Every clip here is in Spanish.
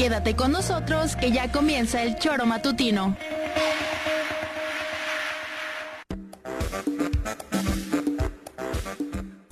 Quédate con nosotros que ya comienza el choro matutino.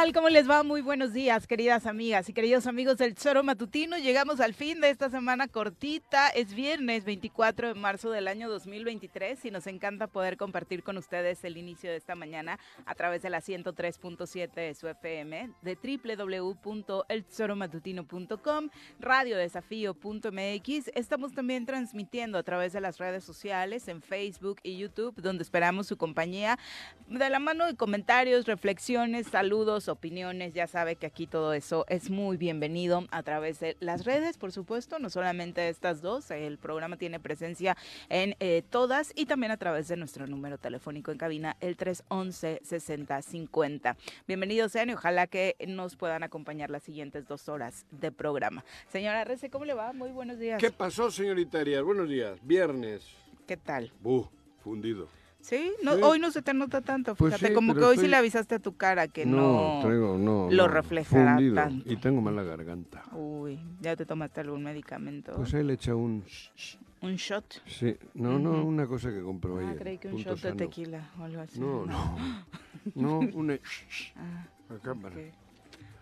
Tal? ¿Cómo les va? Muy buenos días, queridas amigas y queridos amigos del Choro Matutino. Llegamos al fin de esta semana cortita. Es viernes 24 de marzo del año 2023 y nos encanta poder compartir con ustedes el inicio de esta mañana a través de la 103.7 de su FM, de www.elchoromatutino.com, radiodesafío.mx. Estamos también transmitiendo a través de las redes sociales, en Facebook y YouTube, donde esperamos su compañía de la mano de comentarios, reflexiones, saludos, opiniones. Ya sabe que aquí todo eso es muy bienvenido a través de las redes, por supuesto, no solamente estas dos. El programa tiene presencia en eh, todas y también a través de nuestro número telefónico en cabina, el 311-6050. Bienvenidos sean y ojalá que nos puedan acompañar las siguientes dos horas de programa. Señora Rece, ¿cómo le va? Muy buenos días. ¿Qué pasó, señorita Arias? Buenos días. Viernes. ¿Qué tal? Buh, fundido. Sí, no, Sí. hoy no se te nota tanto, Pues fíjate, sí, como que hoy estoy- sí le avisaste a tu cara que no, traigo, no. lo reflejará fundido. tanto. Y tengo mala garganta. Uy, ya te tomaste algún medicamento. Pues él echa un... ¿Un shot? Sí, no, no, una cosa que compró Ah, ayer. creí que un shot de tequila o algo así. No, no. No, una... Ah, a cámara. ok.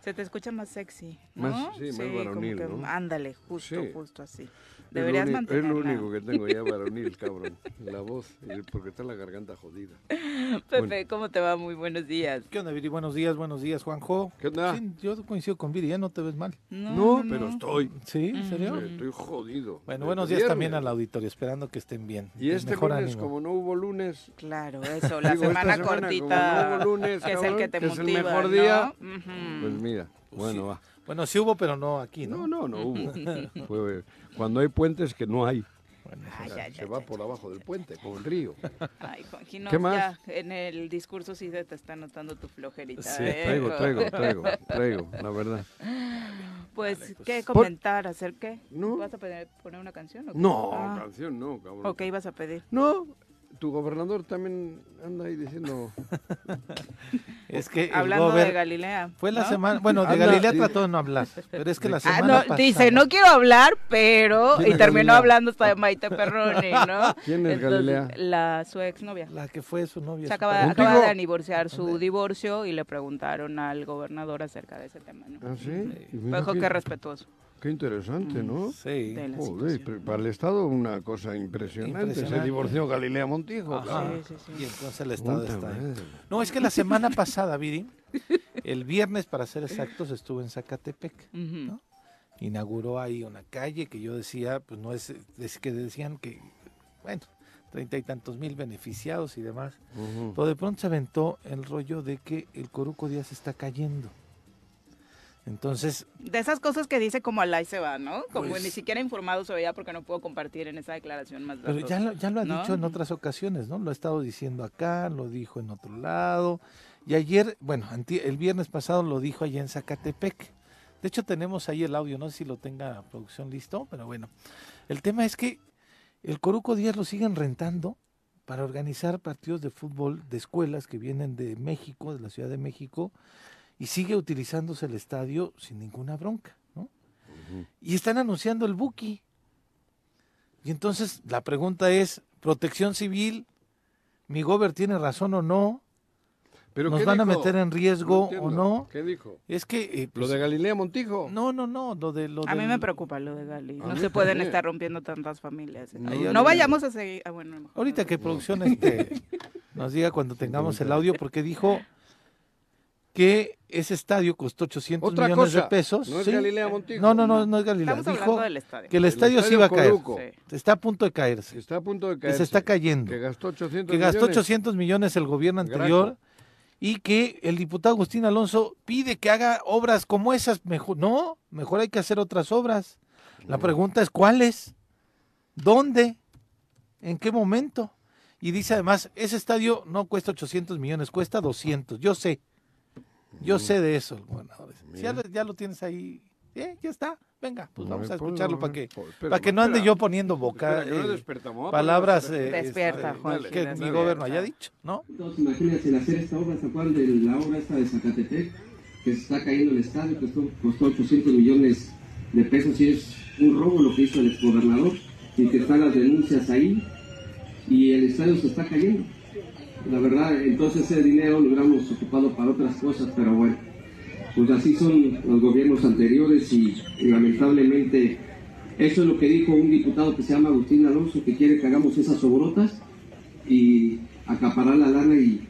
Se te escucha más sexy, ¿no? Más- sí, más como varonil, que- ¿no? Ándale, justo, Sí. justo así. Es Deberías lo, uni- es lo único que tengo ya varonil, cabrón. La voz, porque está la garganta jodida. Pepe, Bueno. ¿cómo te va? Muy buenos días. ¿Qué onda, Viri? Buenos días, buenos días, Juanjo. ¿Qué onda? Sí, yo coincido con Viri, ya no te ves mal. No, pero estoy. ¿Sí? ¿En serio? Estoy jodido. Bueno, buenos días también al auditorio, esperando que estén bien. Y este Mejor lunes, ánimo. como no hubo lunes, Claro, eso, la Digo, semana, semana, cortita, como no hubo lunes, que es el que te que es el motiva, mejor ¿no? día, pues mira, bueno, va. Bueno, sí hubo, pero no aquí, ¿no? No, no, no hubo. Fue cuando hay puentes que no hay. Bueno, Ay, se va por abajo del puente, como el río. Ay, ¿Qué más? ya en el discurso sí se te está notando tu flojerita. Sí, ¿eh? Traigo, traigo, traigo, traigo, la verdad. Pues, Vale, pues. ¿qué Por- comentar? ¿Hacer qué? No. ¿Vas a poner una canción? o qué? No, Ah, canción no, cabrón. ¿O qué ibas a pedir? No, tu gobernador también anda ahí diciendo... es que Hablando gober- de Galilea. Fue la ¿no? semana, bueno, de Anda, Galilea trató de no hablar, pero es que la Ah, semana no, pasada... dice, no quiero hablar, pero... ¿Quién Y terminó Galilea? hablando hasta de Maite Perroni, ¿no? ¿Quién es Galilea? La, su exnovia. La que fue su novia. Se su acaba, acaba de anivorciar su ¿Dónde? divorcio y le preguntaron al gobernador acerca de ese tema, ¿no? ¿Ah, sí? Qué- que respetuoso. Qué interesante, ¿no? Sí. de la Joder, para el Estado una cosa impresionante. Se divorció Galilea Montijo. Sí, sí, sí. Y entonces el Estado está ahí. No, es que la semana pasada, Viri, el viernes, para ser exactos, estuve en Zacatepec. Inauguró ahí una calle que yo decía, pues no es, es que decían que, bueno, treinta y tantos mil beneficiados y demás. Ujú. Pero de pronto se aventó el rollo de que el Coruco Díaz está cayendo. Entonces, De esas cosas que dice como al se va, ¿no? Como Pues- ni siquiera informado se veía porque no puedo compartir en esa declaración más pero ya lo, ya lo ha ¿no? dicho en otras ocasiones, ¿no? Lo ha estado diciendo acá, lo dijo en otro lado. Y ayer, bueno, el viernes pasado lo dijo allá en Zacatepec. De hecho, tenemos ahí el audio, no sé si lo tenga la producción listo, pero bueno. El tema es que el Coruco Díaz lo siguen rentando para organizar partidos de fútbol de escuelas que vienen de México, de la Ciudad de México, y sigue utilizándose el estadio sin ninguna bronca, ¿no? Y están anunciando el Buki. Y entonces la pregunta es, ¿protección civil? ¿Mi gober tiene razón o no? ¿Pero ¿Nos van a meter en riesgo o no? ¿Qué dijo? Es que... eh, ¿Lo pues, de Galilea Montijo? No, no, no, lo de... Lo A mí del- me preocupa lo de Gali. A No mí se pueden estar rompiendo tantas familias. No, No, yo- no vayamos a seguir. Ah, bueno, mejor Ahorita no. que producción este, nos diga cuando tengamos el audio, porque dijo que ese estadio costó 800 Otra millones cosa, de pesos. no es ¿sí? Galilea Montijo. No, no, no, no es Galilea. Estamos Dijo hablando del estadio. que el estadio, sí estadio iba a caer. Sí. Está a punto de caerse. Está a punto de Que caer. se está cayendo. Que gastó 800 que gastó millones. 800 millones el gobierno anterior y que el diputado Agustín Alonso pide que haga obras como esas. Mejor, no, mejor hay que hacer otras obras. La pregunta es cuáles, dónde, en qué momento. Y dice además, ese estadio no cuesta 800 millones, cuesta 200. Yo sé, yo sé de eso, gobernador. Si ya, lo, ya lo tienes ahí, eh, ya está. Venga, pues vamos a escucharlo para que, para que no ande yo poniendo boca, eh, palabras eh, Despierta, este, Juanji, que mi gobierno haya dicho, ¿no? Entonces, imagínense, el hacer esta obra, ¿se acuerdan de la obra esta de Zacatepec? Que se está cayendo el estadio, que costó, costó 800 millones de pesos y es un robo lo que hizo el exgobernador y que están las denuncias ahí y el estadio se está cayendo. La verdad, entonces ese dinero lo hubiéramos ocupado para otras cosas, pero bueno, pues así son los gobiernos anteriores y, lamentablemente eso es lo que dijo un diputado que se llama Agustín Alonso, que quiere que hagamos esas obrotas y acaparar la lana y,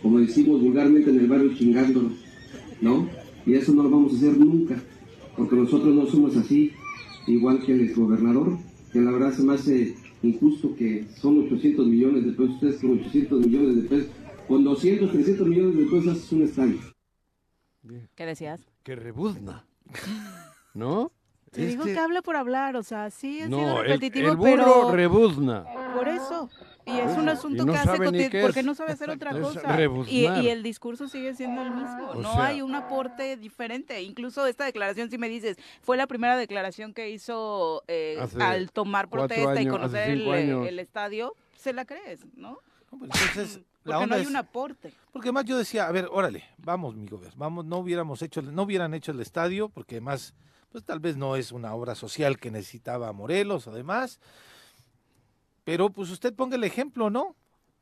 como decimos vulgarmente en el barrio, chingándonos, ¿no? Y eso no lo vamos a hacer nunca, porque nosotros no somos así, igual que el exgobernador, que la verdad se me hace injusto que son 800 millones de pesos, ustedes con 800 millones de pesos, con 200, 300 millones de pesos haces un estadio. ¿Qué decías? Que rebuzna. ¿No? Te digo Este- que habla por hablar, o sea, sí es No, el, repetitivo, el burro pero rebuzna. Por eso. Y es un asunto no que hace porque no sabe hacer otra cosa. Y, y el discurso sigue siendo el mismo. O no sea- hay un aporte diferente. Incluso esta declaración, si me dices, fue la primera declaración que hizo eh, al tomar protesta y conocer el, estadio, se la crees, ¿no? No, pues entonces, la Porque no hay es- un aporte. Porque además yo decía, a ver, órale, vamos, mi gobierno, vamos, no hubiéramos hecho, el- no hubieran hecho el estadio, porque además, pues tal vez no es una obra social que necesitaba Morelos o demás, pero pues usted ponga el ejemplo, ¿no?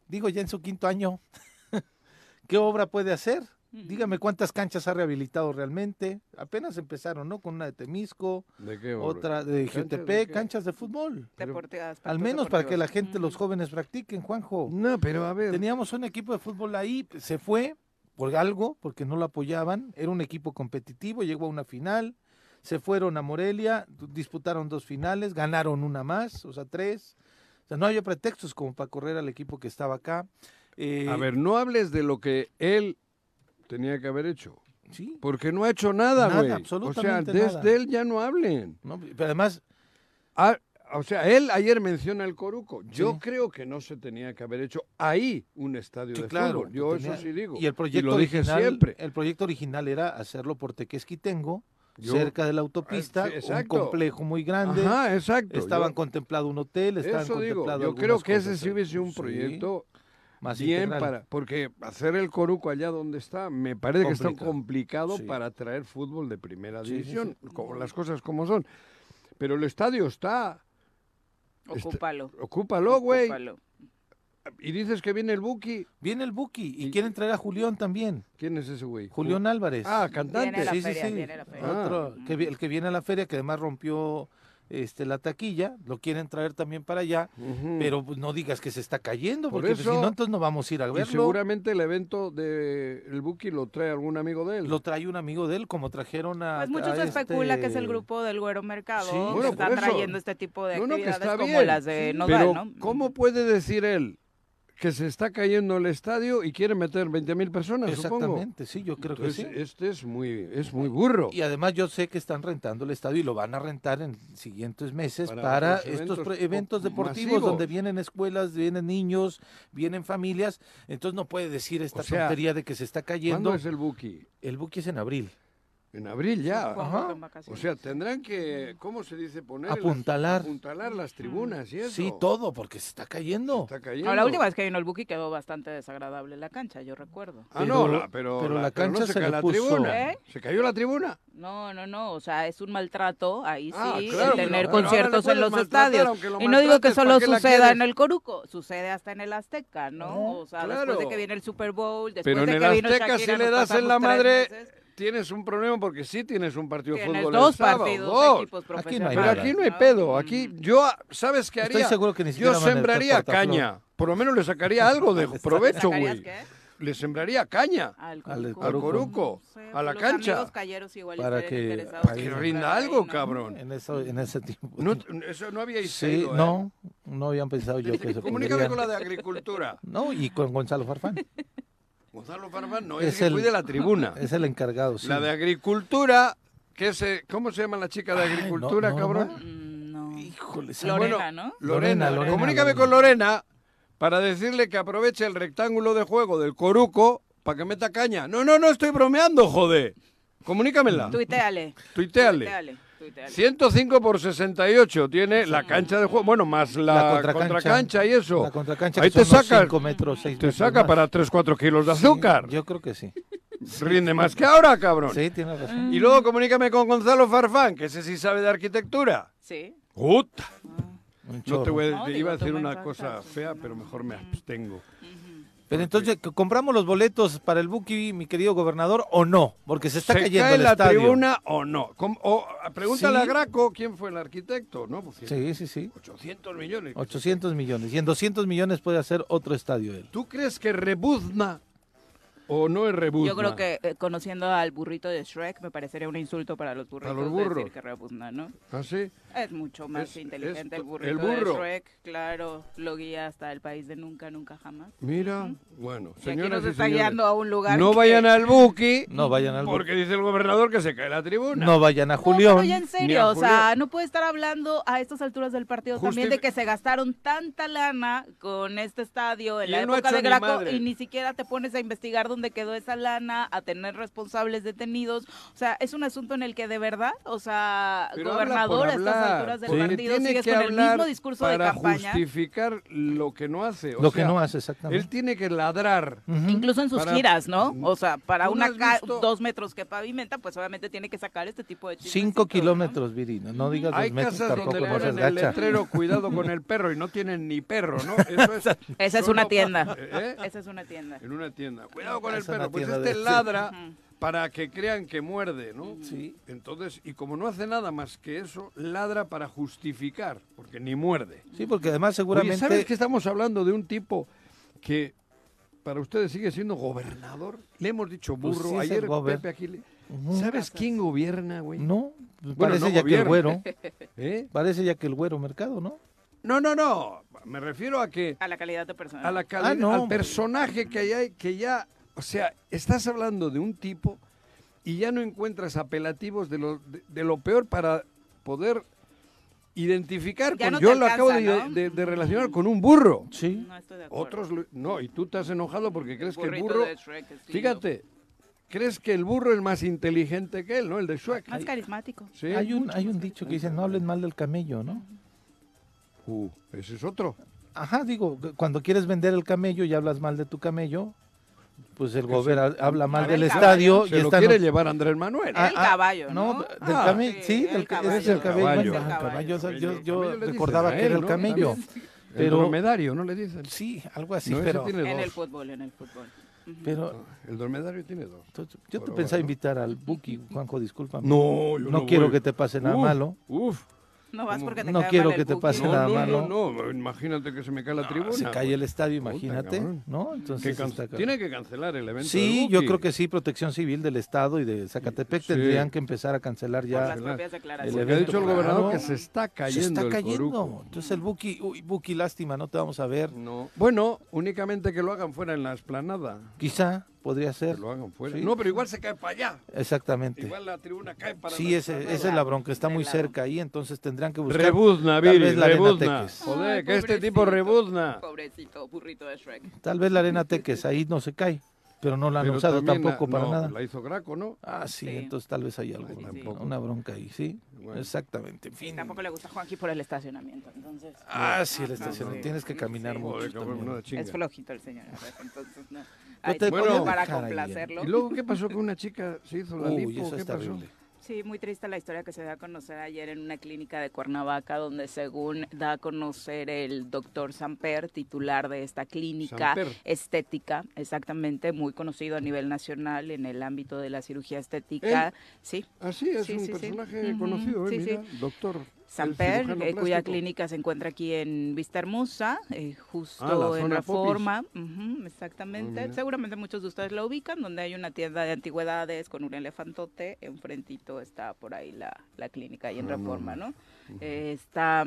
Digo, ya en su quinto año, ¿qué obra puede hacer? Dígame cuántas canchas ha rehabilitado realmente. Apenas empezaron, ¿no? Con una de Temisco, ¿De qué obra? otra de ¿Canchas de Jutepec, qué? canchas de fútbol. Deporte- Al menos para que la gente, los jóvenes practiquen, Juanjo. No, pero a ver. Teníamos un equipo de fútbol ahí, se fue por algo, porque no lo apoyaban, era un equipo competitivo, llegó a una final, se fueron a Morelia, disputaron dos finales, ganaron una más, o sea, tres. Sea, no había pretextos como para correr al equipo que estaba acá. Eh, A ver, no hables de lo que él tenía que haber hecho. sí, Porque no ha hecho nada, güey. absolutamente O sea, desde nada. él ya no hablen. ¿no? pero además, Ah, o sea, él ayer menciona el Coruco. Yo Sí. creo que no se tenía que haber hecho ahí un estadio sí, de claro, fútbol. Yo tenía- eso sí digo. Y el proyecto lo dije original, siempre. el proyecto original era hacerlo por Tequesquitengo, Yo- cerca de la autopista, Ah, sí, un complejo muy grande. Ajá, exacto. Estaban Yo- contemplado un hotel, estaban Eso digo, contemplado yo creo que ese sí hubiese un Sí, proyecto más bien integral. para, porque hacer el Coruco allá donde está, me parece que está Complicado. complicado Sí. para traer fútbol de primera Sí, sí, división, sí. como las cosas como son. Pero el estadio está, Ocúpalo. ocúpalo, güey. ocúpalo. Y dices que viene el Buki. Viene el Buki y, Y- quieren traer a Julián también. ¿Quién es ese güey? Julián Álvarez. Ah, Viene cantante. la sí, sí, feria, sí. viene la feria. Ah. Otro, que el que viene a la feria, que además rompió este la taquilla, lo quieren traer también para allá, pero no digas que se está cayendo, Por porque pues, si no, entonces no vamos a ir a Y verlo. seguramente el evento de el Buki lo trae algún amigo de él. Lo trae un amigo de él, como trajeron a. Pues mucho a se especula que es el este- grupo del Güero Mercado Sí, que Bueno, está trayendo este tipo de No, no, que actividades está como bien, las de sí. Nodal, Pero ¿no? ¿cómo puede decir él que se está cayendo el estadio y quiere meter 20.000 personas, supongo. Exactamente, sí, yo creo Entonces, que sí. este es muy, es muy burro. Y además yo sé que están rentando el estadio y lo van a rentar en siguientes meses Para estos eventos eventos po- deportivos masivos. donde vienen escuelas, vienen niños, vienen familias. Entonces no puede decir esta O sea, tontería de que se está cayendo. ¿Cuándo es el Buki? El buque es en abril. En abril ya. Ajá. en O sea, tendrán que, ¿cómo se dice? Poner las- Apuntalar. apuntalar las tribunas y eso. Sí, todo, porque se está cayendo. Está cayendo. No, la última vez que vino el Buki quedó bastante desagradable la cancha, yo recuerdo. Ah, no, Pero- la- pero, pero la no cancha se se le la puso- tribuna. ¿Eh? ¿Se cayó la tribuna? No, no, no, o sea, es un maltrato, ahí sí, Ah, el claro, pero tener conciertos en los estadios. lo Y no digo que solo ¿para qué la suceda en el Coruco, sucede hasta en el Azteca, ¿no? No, o sea, claro. después de que viene el Super Bowl, después Pero en de el que vino Azteca Shakira, si le das en la madre, meses. Tienes un problema porque sí tienes un partido de fútbol dos el sábado, partidos, dos. equipos no hay profesionales. Pero nada. aquí no hay ¿no? pedo. Mm. Aquí yo, ¿sabes qué haría? Estoy seguro que ni Yo sembraría caña. Por lo menos le sacaría algo de ¿Le provecho, ¿Sacarías güey. qué? Le sembraría caña Al Al Coruco. al Coruco. Coruco, No sé, a la los cancha. igual Para que- para rinda ahí, algo, ¿no? cabrón. En, eso, en ese tiempo. No, eso no habíais sí, ido, ¿eh? no, no habían pensado yo que se Comunícame con la de Agricultura. No, y con Gonzalo Farfán. Gonzalo Farfán no es, Es el que cuide la tribuna. Es el encargado, sí. La de Agricultura, que es, eh, ¿cómo se llama la chica de Ay, no, Agricultura, no, cabrón? no. Mm, no. Híjole, Lorena, Bueno, ¿no? Lorena, Lorena, Lorena, Comunícame Lorena. con Lorena para decirle que aproveche el rectángulo de juego del Coruco para que meta caña. No, no, no estoy bromeando, joder. Comunícamela. Tuiteale. Tuiteale, tuiteale. 105 por 68 tiene la cancha de juego, bueno, más la, contracancha, y eso. La contracancha Ahí que te saca, cinco metros, seis te metros saca más. para 3-4 kilos de azúcar. Yo creo que sí. Rinde más que ahora, cabrón. Sí, tiene razón. Y luego comunícame con Gonzalo Farfán, que ese sí sabe de arquitectura. Sí. Puta. Un No te voy a, No, iba a decir una cosa sí. fea, pero mejor me abstengo. Pero entonces, ¿c- ¿compramos los boletos para el Buki, mi querido gobernador, o no? Porque se está ¿Se cayendo cae el la estadio. tribuna o no? O, pregúntale Sí. a Graco quién fue el arquitecto, ¿no? Porque Sí, sí, sí. 800 millones. 800 millones. Y en 200 millones puede hacer otro estadio él. ¿Tú crees que rebuzna o no es rebuzna? Yo creo que eh, conociendo al burrito de Shrek me parecería un insulto para los burritos los burros. decir que rebuzna, ¿no? ¿Ah, sí? Es mucho más Es- inteligente es- el burrito el burro. de Shrek, claro, lo guía hasta el país de nunca, nunca jamás. Mira, bueno, Y aquí señoras nos y está señores, guiando a un lugar no que- vayan al Buki No vayan al porque dice el gobernador que se cae la tribuna. No vayan a No, Julián. pero ya en serio, o sea, no puede estar hablando a estas alturas del partido también Justifi- de que se gastaron tanta lana con este estadio en Y la no época hecho de ni Graco y ni siquiera te pones a investigar dónde quedó esa lana, a tener responsables detenidos. O sea, es un asunto en el que de verdad, o sea, Pero habla gobernador por a estas alturas del porque partido tiene sigues que con el hablar mismo discurso de para campaña. justificar lo que no hace. o Lo que sea, no hace, exactamente. Él tiene que ladrar. Ujú. Incluso en sus Para- giras, ¿no? O sea, para ¿Tú no una visto? dos metros que pavimenta, pues obviamente tiene que sacar este tipo de Cinco chismecitos, ¿no? kilómetros, Virino. No digas Hay dos metros, casas tampoco donde le no el letrero cuidado con el perro y no tienen ni perro, ¿no? Eso es, Esa es una tienda. ¿Eh? Esa es una tienda. En una tienda. Cuidado con el perro. Pues este de- ladra. Para que crean que muerde, ¿no? Sí. Entonces, y como no hace nada más que eso, ladra para justificar, porque ni muerde. Sí, porque además Oye, seguramente... ¿sabes que estamos hablando de un tipo que para ustedes sigue siendo gobernador? Le hemos dicho Pues burro. sí Ayer. Pepe aquí le-. ¿Sabes quién gobierna, güey? No, Bueno, parece no ya que el güero. ¿Eh? Parece ya que el güero mercado, ¿no? No, no, no. Me refiero a que A la calidad de persona. a la calidad, Ah, no. al personaje que hay, que ya, o sea, estás hablando de un tipo y ya no encuentras apelativos de lo, de, de lo peor para poder identificar con, no yo lo alcanza, acabo de, ¿no? de- de relacionar con un burro. Sí. No estoy de acuerdo. Otros, lo- no, y tú te has enojado porque crees que el burro, fíjate, crees que el burro es más inteligente que él, ¿no? El de Shrek. Más carismático. Sí. Hay un, hay un dicho que dice, no hablen mal del camello, ¿no? Uh, ese es otro. Ajá, digo, cuando quieres vender el camello y hablas mal de tu camello, pues el gobierno habla mal del el estadio caballo. y Se lo quiere llevar Andrés Manuel. El caballo, ¿no? del Ah, camello, sí, sí, el del es el camello. Caballo. bueno, El caballo, caballo. yo, recordaba que era el ¿no? camello, También. El pero dromedario, ¿no le dicen? sí, algo así, No, pero, En el fútbol, en el fútbol. pero El dromedario tiene dos. yo te pensaba invitar al Buki, Juanjo, discúlpame. No, yo No quiero voy. que te pase nada Uf, malo. Uf. No vas porque te No cae quiero mal el que te pase No, nada no, malo. no, no, imagínate que se me cae la tribuna. Se cae güey. el estadio, Puta, imagínate, cabrón. ¿no? Entonces está. Tiene que cancelar el evento. Sí, yo creo que sí, Protección Civil del Estado y de Zacatepec Sí. tendrían que empezar a cancelar Por ya las propias declaraciones. el ha evento, dicho el gobernador claro. que se está Se cayendo está el cayendo. Entonces el Buki, uy, Buki, lástima, no te vamos a ver. No. Bueno, únicamente que lo hagan fuera en la esplanada. Quizá podría Que ser. lo hagan fuera. Sí. No, pero igual se cae para allá. Exactamente. Igual la tribuna cae para Sí, la ese, esa es la bronca, está muy cerca ahí, entonces tendrán que buscar. Rebuzna, tal Viri, vez la arena rebuzna. Teques. Joder, que este tipo rebuzna. Pobrecito, burrito de Shrek. Tal vez la arena Teques, ahí no se cae, pero no la han Pero usado tampoco la- para no, nada. La hizo Graco, ¿no? Ah, sí, Sí. entonces tal vez hay algo, Sí, sí. una- bronca ahí, sí. Bueno. Exactamente, en Sí, fin. tampoco le gusta a Juanji por el estacionamiento, entonces Ah, sí, el estacionamiento, tienes que caminar Sí. mucho cabrón, es flojito el señor, entonces no. No Ahí te como para complacerlo. ¿Y luego qué pasó con una chica? ¿Se hizo la Uy, lipo? eso ¿Qué pasó? terrible. Sí, muy triste la historia que se da a conocer ayer en una clínica de Cuernavaca, donde según da a conocer el doctor Samper, titular de esta clínica Samper. estética, exactamente, muy conocido a nivel nacional en el ámbito de la cirugía estética. Sí, Ah, sí, es Sí, un sí, sí. personaje Ujú, conocido, ¿eh? sí, Mira, sí. doctor. Samper, eh, cuya plástico. clínica se encuentra aquí en Vista Hermosa, eh, justo Ah, en Reforma. Exactamente. Ah. Seguramente muchos de ustedes la ubican, donde hay una tienda de antigüedades con un elefantote. Enfrentito está por ahí la, la clínica ahí en Ah, Reforma, no. Eh, esta,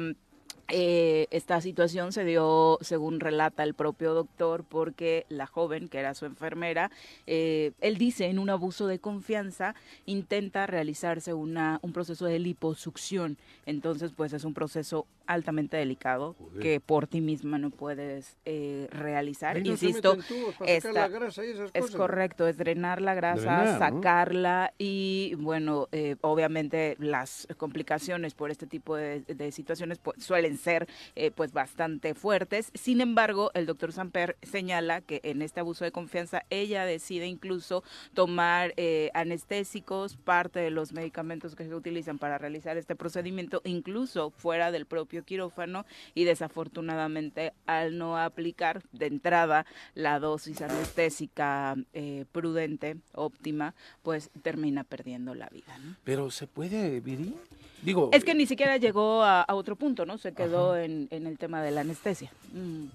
eh, esta situación se dio, según relata el propio doctor, porque la joven, que era su enfermera, eh, él dice en un abuso de confianza, intenta realizarse una, un proceso de liposucción. Entonces, pues es un proceso altamente delicado Joder. que por ti misma no puedes eh, realizar. No Insisto, esta- la grasa y esas es cosas. correcto, es drenar la grasa, Drenar, ¿no? sacarla y bueno, eh, obviamente las complicaciones por este tipo de, de situaciones pues, suelen ser eh, pues bastante fuertes. Sin embargo, el doctor Samper señala que en este abuso de confianza ella decide incluso tomar eh, anestésicos, parte de los medicamentos que se utilizan para realizar este procedimiento, incluso fuera del propio quirófano y desafortunadamente al no aplicar de entrada la dosis anestésica eh, prudente, óptima, pues termina perdiendo la vida. ¿no? Pero ¿se puede, Viri? Digo, Es que ni siquiera llegó a, a otro punto, ¿no? Se quedó en, en el tema de la anestesia. Mm.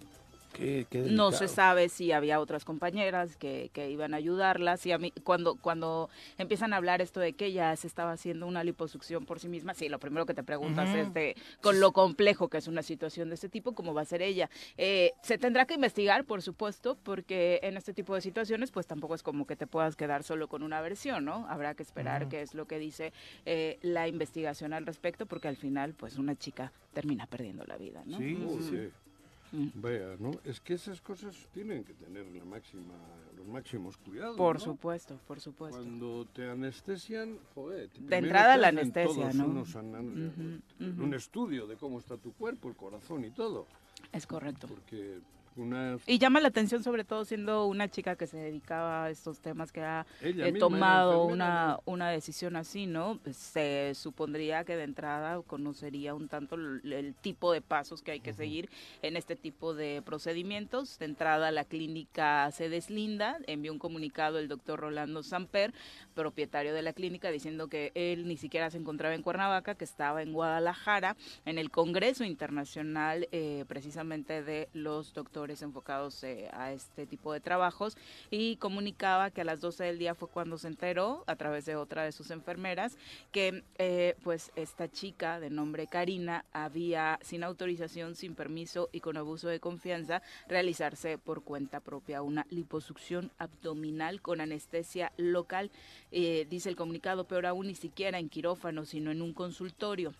Qué- qué No se sabe si había otras compañeras que, que iban a ayudarla. Si a mí, cuando, cuando empiezan a hablar esto de que ella se estaba haciendo una liposucción por sí misma, sí, lo primero que te preguntas es de, con lo complejo que es una situación de este tipo, ¿cómo va a ser ella? Eh, se tendrá que investigar, por supuesto, porque en este tipo de situaciones, pues tampoco es como que te puedas quedar solo con una versión, ¿no? Habrá que esperar qué es lo que dice eh, la investigación al respecto, porque al final, pues una chica termina perdiendo la vida, ¿no? Sí. Sí. Vea, ¿no? Es que esas cosas tienen que tener la máxima, los máximos cuidados. Por ¿no? supuesto, por supuesto. Cuando te anestesian, joder, te- De entrada la anestesia, ¿no? unos. Un estudio de cómo está tu cuerpo, el corazón y todo. Es correcto. Porque una... Y llama la atención sobre todo siendo una chica que se dedicaba a estos temas que ha eh, tomado una, una decisión así, ¿no? Se supondría que de entrada conocería un tanto el, el tipo de pasos que hay que seguir en este tipo de procedimientos. De entrada la clínica se deslinda, envió un comunicado el doctor Rolando Samper, propietario de la clínica, diciendo que él ni siquiera se encontraba en Cuernavaca, que estaba en Guadalajara, en el Congreso Internacional eh, precisamente de los doctores enfocados eh, a este tipo de trabajos y comunicaba que a las 12 del día fue cuando se enteró a través de otra de sus enfermeras que eh, pues esta chica de nombre Karina había sin autorización, sin permiso y con abuso de confianza realizarse por cuenta propia una liposucción abdominal con anestesia local, eh, dice el comunicado, peor aún ni siquiera en quirófano, sino en un consultorio.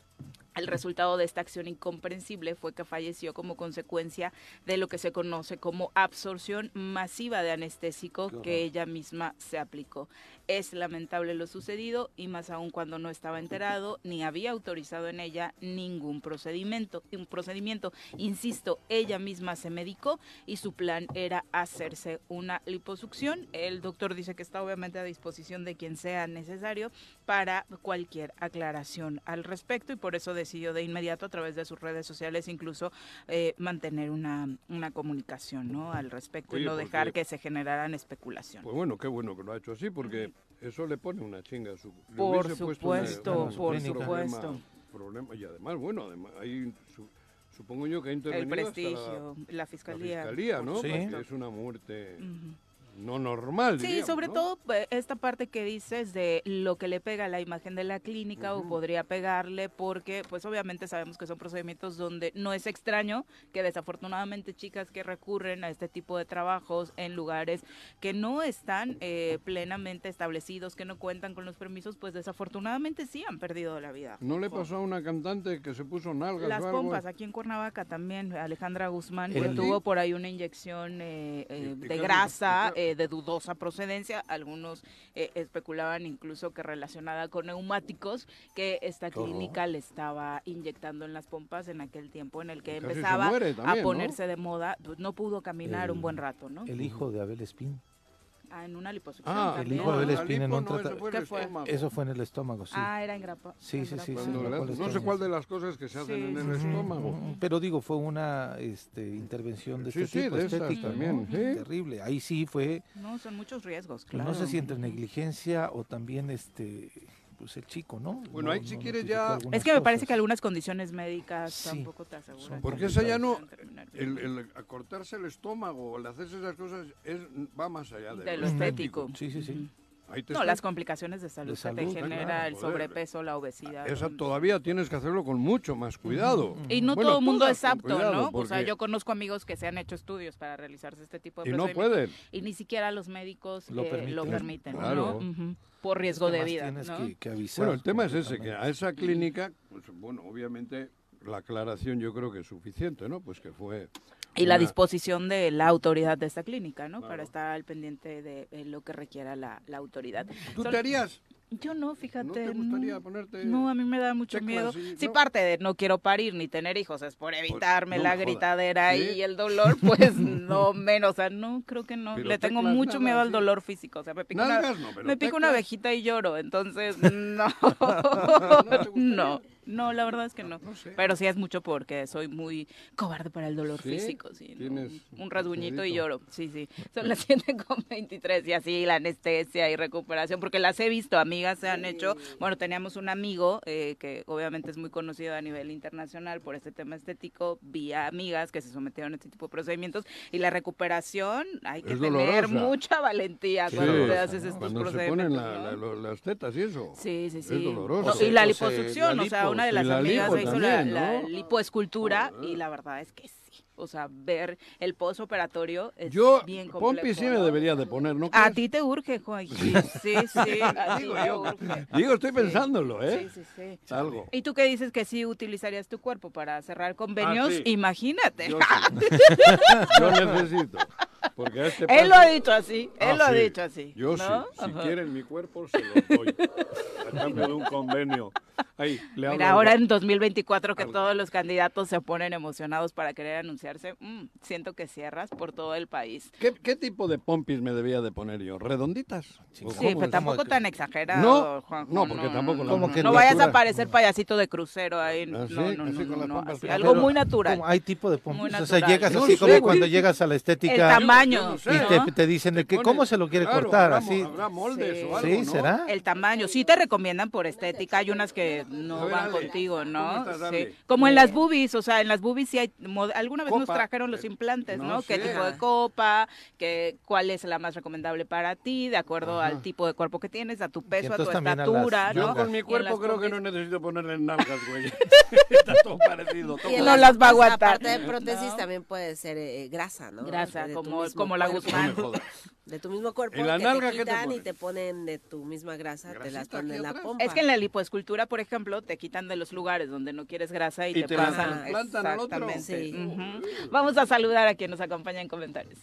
El resultado de esta acción incomprensible fue que falleció como consecuencia de lo que se conoce como absorción masiva de anestésico que ella misma se aplicó. Es lamentable lo sucedido y más aún cuando no estaba enterado ni había autorizado en ella ningún procedimiento. Un procedimiento, insisto, ella misma se medicó y su plan era hacerse una liposucción. El doctor dice que está obviamente a disposición de quien sea necesario para cualquier aclaración al respecto y por eso decidió de inmediato a través de sus redes sociales incluso eh, mantener una, una comunicación ¿no? al respecto y no porque- dejar que se generaran especulaciones. Pues bueno, qué bueno que lo ha hecho así, porque eso le pone una chinga a su... Por supuesto, una- por supuesto. problema problemas. Y además, bueno, además, hay, su- supongo yo que ha El intervenido hasta prestigio, la, la, fiscalía. fiscalía, ¿no? Sí. Porque es una muerte Ujú. No normal, Sí, diríamos, sobre ¿no? todo eh, esta parte que dices de lo que le pega a la imagen de la clínica o podría pegarle porque pues obviamente sabemos que son procedimientos donde no es extraño que desafortunadamente chicas que recurren a este tipo de trabajos en lugares que no están eh, plenamente establecidos, que no cuentan con los permisos, pues desafortunadamente sí han perdido la vida. ¿No le pasó a una cantante que se puso nalgas Las o algo? pompas, aquí en Cuernavaca también, Alejandra Guzmán, que tuvo por ahí una inyección eh, eh, ¿Y- y de grasa? ¿Y eh, de dudosa procedencia. Algunos eh, especulaban incluso que relacionada con neumáticos, que esta clínica le estaba inyectando en las pompas en aquel tiempo en el que casi empezaba a ponerse de moda. Pues no pudo caminar un buen rato, ¿no? El hijo de Abel Espín. Ah, en una liposucción. Ah, El también. hijo de Abel Espín en un no, fue el. Eso fue en el estómago, sí. Ah, era en grapa. Sí, sí, sí, sí, no sé cuál de las cosas que se hacen Sí. en el estómago. Pero digo, fue una este, intervención de Sí, este sí, tipo, de estética, también, ¿no? sí. Terrible. Ahí sí fue, No, son muchos riesgos, pues, claro. no sé si entre negligencia o también este pues el chico, ¿no? Bueno, No- ahí si no quieres ya- Es que me parece cosas. que algunas condiciones médicas Sí, tampoco te aseguran. Porque que esa ya no, el, el acortarse el estómago o el hacerse esas cosas es, va más allá de, de lo lo estético. Sí, sí, sí. Ahí te No, las complicaciones de salud, De que te genera claro, el joder. sobrepeso, la obesidad. Esa todavía tienes que hacerlo con mucho más cuidado. Y no Bueno, todo el mundo es apto, cuidado, ¿no? O sea, yo conozco amigos que se han hecho estudios para realizarse este tipo de Y no pueden. y ni siquiera los médicos Lo eh, lo permiten. Claro. ¿no? Por riesgo de vida, Tienes ¿no? que, que avisar. Bueno, el tema es ese, que a esa clínica, pues, bueno, obviamente la aclaración yo creo que es suficiente, ¿no? Pues que fue... Y la disposición de la autoridad de esta clínica, ¿no? Para estar al pendiente de eh, lo que requiera la, la autoridad. ¿Tú te harías? Yo no, fíjate. ¿No te gustaría ponerte No, a mí me da mucho miedo. y- Si no? parte de no quiero parir ni tener hijos es por evitarme no la gritadera ¿Sí? y el dolor, pues no menos. O sea, no, creo que no. Pero Le tengo mucho nada, miedo al dolor físico. O sea, me pico, una, me pico una abejita y lloro. Entonces, no. no. No, la verdad es que no. No sé. Pero sí es mucho porque soy muy cobarde para el dolor ¿Sí? físico. Sí, ¿no? Tienes Un rasguñito y lloro. Sí, sí. Son las 7 con 23 y así la anestesia y recuperación. Porque las he visto, amigas se han hecho. Bueno, teníamos un amigo eh, que obviamente es muy conocido a nivel internacional por este tema estético. Vi a amigas que se sometieron a este tipo de procedimientos y la recuperación hay que Es tener dolorosa. mucha valentía cuando te haces estos Cuando se procedimientos. ponen la- la- las tetas y eso. Sí, sí, sí. Es doloroso. Y la liposucción, o sea, una de sí, las la amigas se hizo la, también, la ¿no? lipoescultura y Joder. la verdad es que sí. O sea, ver el postoperatorio es Yo, bien complejo. Pompi sí me debería de poner, ¿no A ti te urge, Juan. Sí, sí, sí. a ti Digo te yo. urge. Digo, estoy Sí. pensándolo, ¿eh? Sí, sí, sí. Algo. ¿Y tú qué dices que sí utilizarías tu cuerpo para cerrar convenios? Ah, sí. Imagínate. Yo, sí. Yo necesito. Porque este Él lo ha dicho así, él Ah, lo ha dicho así. Yo ¿no? sí. Si Ajá. quieren mi cuerpo, se lo doy. A cambio de un convenio. Ahí, le hablo Mira, ahora en 2024 que todos los candidatos se ponen emocionados para querer anunciarse, mm, siento que cierras por todo el país. ¿Qué, qué tipo de pompis me debía de poner yo? ¿Redonditas? ¿O Sí, pero es? tampoco que- tan exagerado, No, Juanjo, no, porque tampoco la- Como que no vayas a parecer payasito de crucero ahí. No, Así, no, no, así no, con las no, pompas así, pegadas. algo muy natural. hay tipo de Muy pompas. O sea, llegas así no como cuando llegas a la El estética tamaño, Yo no sé. y ¿no? te, te dicen de que cómo se lo quiere claro, cortar, habrá así. Habrá moldes Sí. o algo, Sí, ¿no? ¿será? El tamaño, sí te recomiendan por estética, hay unas que no ver, van contigo, ¿no? Como en las boobies, o sea, en las boobies sí hay, mod- alguna vez nos trajeron los implantes, ¿no? no ¿Qué tipo de copa? ¿Qué, ¿Cuál es la más recomendable para ti? De acuerdo Ajá. al tipo de cuerpo que tienes, a tu peso, a tu a las estatura, Yo ¿no? con mi cuerpo creo que no necesito ponerle nalgas, güey. Está todo parecido. todo No las va a aguantar. Aparte de prótesis también puede ser eh, grasa, ¿no? Grasa, tu como, mismo como la. Guzmán. De tu mismo cuerpo. ¿En la que nalga te quitan y te ponen de tu misma grasa, te las ¿Grasita ponen aquí en la atrás? pompa. Es que en la lipoescultura, por ejemplo, te quitan de los lugares donde no quieres grasa y, Y te, te pasan. al otro. Exactamente. Sí. Vamos a saludar a quien nos acompaña en comentarios.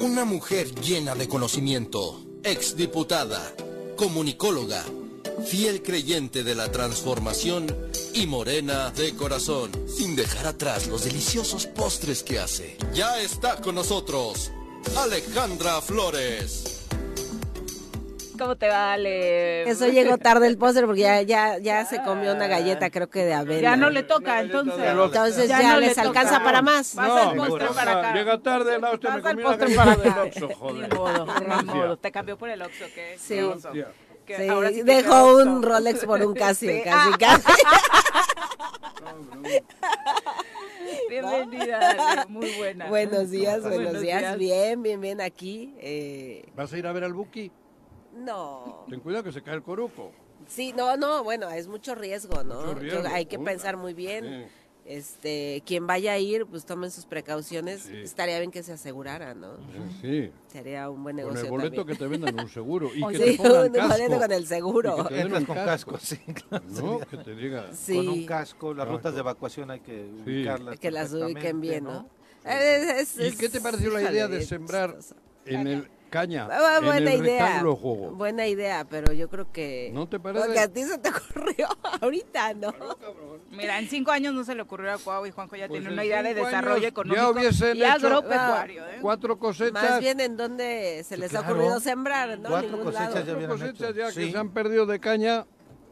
Una mujer llena de conocimiento, exdiputada, comunicóloga, fiel creyente de la transformación y morena de corazón, sin dejar atrás los deliciosos postres que hace. Ya está con nosotros, Alejandra Flores. ¿Cómo te va, Ale? Eso llegó tarde el póster porque ya, ya, ya se comió una galleta, creo que de avena. Ya no le toca, entonces. Entonces ya, no les le alcanza toca. para más. Pasa el No, postre no, para acá. Llega tarde, la hostia, me comí una postre galleta para acá. del Oxxo, joder. Ni modo, ni modo. Te cambió por el Oxxo, ¿qué? Sí. Qué. Que Sí, ahora sí que dejó un. Rolex por un Casio, Sí. casi, Ah. casi. Bienvenida, muy buena. Buenos días, buenos, Buenos días. días. Bien, bien, bien aquí. eh, ¿Vas a ir a ver al Buki? no. Ten cuidado que se cae el coruco. Sí, no, no, bueno, es mucho riesgo, ¿no? Mucho Yo- riesgo, hay que pensar muy bien. Este, quien vaya a ir, pues tomen sus precauciones. Sí. Estaría bien que se asegurara, ¿no? Sí. Sería un buen Con negocio el boleto también. que te vendan un seguro y que Sí, te pongan un casco. boleto con el seguro. Y que te den Entras un con casco, sí, claro. No, que te diga. Sí. Con un casco, las Casco. rutas de evacuación hay que Sí. ubicarlas. que las ubiquen bien, ¿no? Es- ¿Y es- qué te pareció la idea de sembrar chistoso. en el caña, Ah, en buena el idea. rectángulo de juego? Buena idea, pero yo creo que. ¿No te parece? Porque a ti se te ocurrió ahorita, ¿no? Mira, en cinco años no se le ocurrió a Cuau y Juanjo ya Pues tiene en una idea de desarrollo económico ya hubiesen y hecho- agropecuario. ¿eh? Cuatro cosechas. Más bien en donde se les ha claro. ocurrido sembrar, ¿no? Cuatro Ningún cosechas lado. ya cuatro cosechas ya que Sí. se han perdido de caña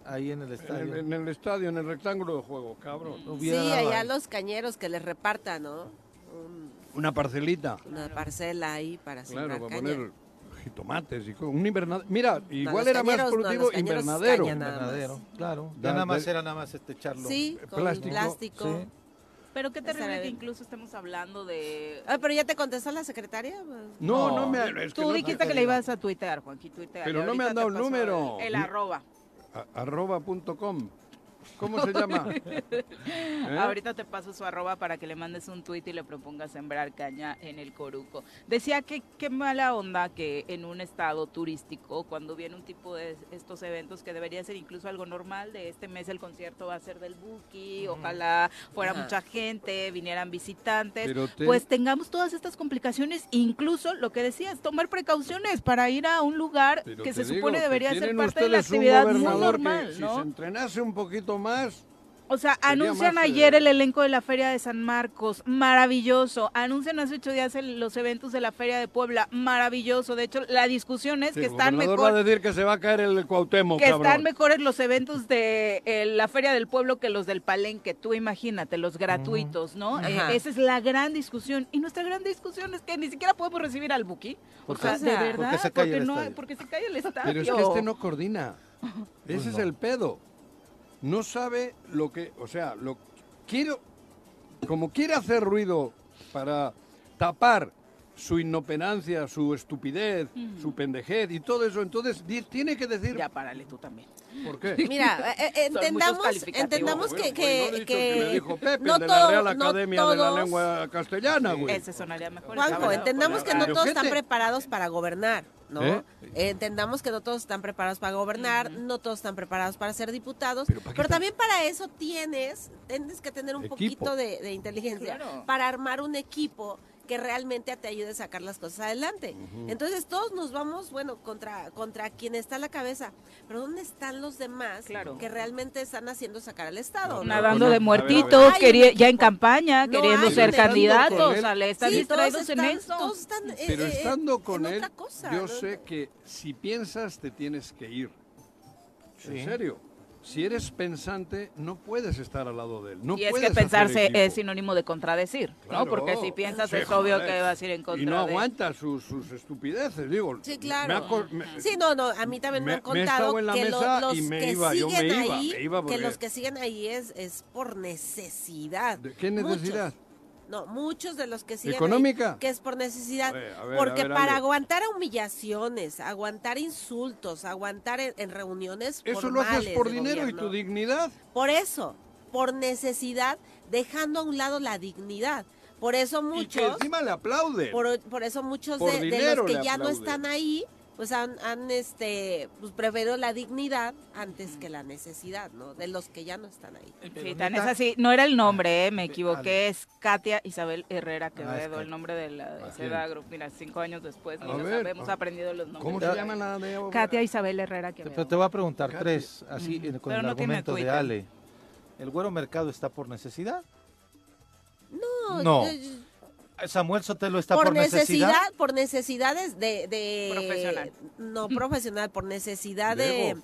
Ahí en el en estadio. el, en el estadio, en el rectángulo de juego, cabrón. Hubiera Sí, allá ahí. los cañeros que les repartan, ¿no? Un- Una parcelita. una parcela ahí para Claro, sembrar para caña. poner jitomates y co- un invernadero. Mira, igual era más cañeros no, productivo los cañeros invernadero. caña nada más. Invernadero, claro. Da- Ya nada más de- era nada más este echarlo. Sí, con plástico, plástico. sí. Pero qué terrible que incluso estemos hablando de... Ah, pero ya te contestó la secretaria. No, no, me es que Tú no- dijiste que le ibas a tuitear, Juanqui, tuitea. Pero no me han dado el número. El arroba. a- arroba punto com. ¿Cómo se llama? ¿Eh? Ahorita te paso su arroba para que le mandes un tuit y le propongas sembrar caña en el Coruco. Decía que qué mala onda que en un estado turístico, cuando viene un tipo de estos eventos que debería ser incluso algo normal, de este mes el concierto va a ser del Buki, ojalá fuera mucha gente, vinieran visitantes, te- pues tengamos todas estas complicaciones, incluso lo que decías, tomar precauciones para ir a un lugar Pero que se digo supone debería ser parte de la actividad muy normal, Si ¿no? se entrenase un poquito más, O sea, Sería anuncian más, eh, ayer el elenco de la Feria de San Marcos, maravilloso. Anuncian hace ocho días el- los eventos de la Feria de Puebla, maravilloso. De hecho, la discusión es sí, que están mejor, va a decir que se va a caer el Cuauhtémoc, que cabrón. están mejores los eventos de eh, la Feria del Pueblo que los del Palenque. Tú imagínate, los gratuitos, ¿no? Eh, esa es la gran discusión. Y nuestra gran discusión es que ni siquiera podemos recibir al Buki. O Porque- sea, de porque verdad, se cae porque, el no, estadio. porque se cae el estadio. Pero es que este no coordina. Ese Pues es el pedo. No sabe lo que, o sea, lo quiero como quiere hacer ruido para tapar su inoperancia, su estupidez, su pendejez y todo eso, entonces tiene que decir Ya párale tú también. por qué. Mira, eh, eh, entendamos, entendamos Bueno, que, pues no que, dicho que me dijo Pepe, no el de la todo- Real no Academia de la Lengua Castellana, güey. Ese sonaría mejor. Juanjo, entendamos que no todos ¿qué están preparados para gobernar, ¿no? ¿Eh? Entendamos que no todos están preparados para gobernar, no todos están preparados para ser diputados, Pero pero, ¿para qué también para eso tienes, tienes que tener un Equipo. poquito de, de inteligencia Claro. para armar un equipo que realmente te ayude a sacar las cosas adelante. Entonces todos nos vamos, bueno, contra, contra quien está a la cabeza, pero ¿dónde están los demás Claro. que realmente están haciendo sacar al Estado? No, no? nadando no, de a ver, a ver. muertitos, ya en campaña, No queriendo ser candidatos, Con o él. sea, le están Sí, distraídos todos en están- eso. todos están, eh, Pero eh, estando con en él, cosa, yo ¿no? sé que si piensas te tienes que ir. Sí. En serio. Si eres pensante, no puedes estar al lado de él. No y es puedes que pensarse es sinónimo de contradecir, Claro. ¿no? Porque si piensas Sí, es obvio joder. que vas a ir en contra Y no de... aguanta sus, sus estupideces, digo. Sí, Me claro. ha me- Sí, no, no, a mí también me, Me- han me contado en la que mesa los y me que iba, yo me siguen iba, ahí, me iba que porque- los que siguen ahí es, es por necesidad. ¿De qué Muchos. No, muchos de los que siguen ¿Económica? ahí, que es por necesidad. Oye, a ver, porque a ver, para aguantar humillaciones, aguantar insultos, aguantar en, en reuniones Eso lo haces por dinero y tu dignidad. Por eso, por necesidad, dejando a un lado la dignidad. Por eso Y que muchos... encima le aplauden. Por, por eso muchos Por de, los que ya no están ahí, pues han, han este, pues preferido la dignidad antes que la necesidad, ¿no? De los que ya no están ahí. Sí, tan es así. No era el nombre, eh, me equivoqué. Ale. Es Katia Isabel Herrera Ah, Quevedo, Katia. el nombre de la de ¿A quién? Sedagro. Mira, cinco años después, ni ver, ah. aprendido los nombres. ¿Cómo se llama la de? Katia Isabel Herrera Quevedo. Pero te voy a preguntar tres, así eh, con Pero el no argumento de. Ale. ¿El güero mercado está por necesidad? No, No. yo- ¿Samuel Sotelo está por por, necesidad, necesidad? por necesidades de, de Profesional. no profesional, por necesidad De.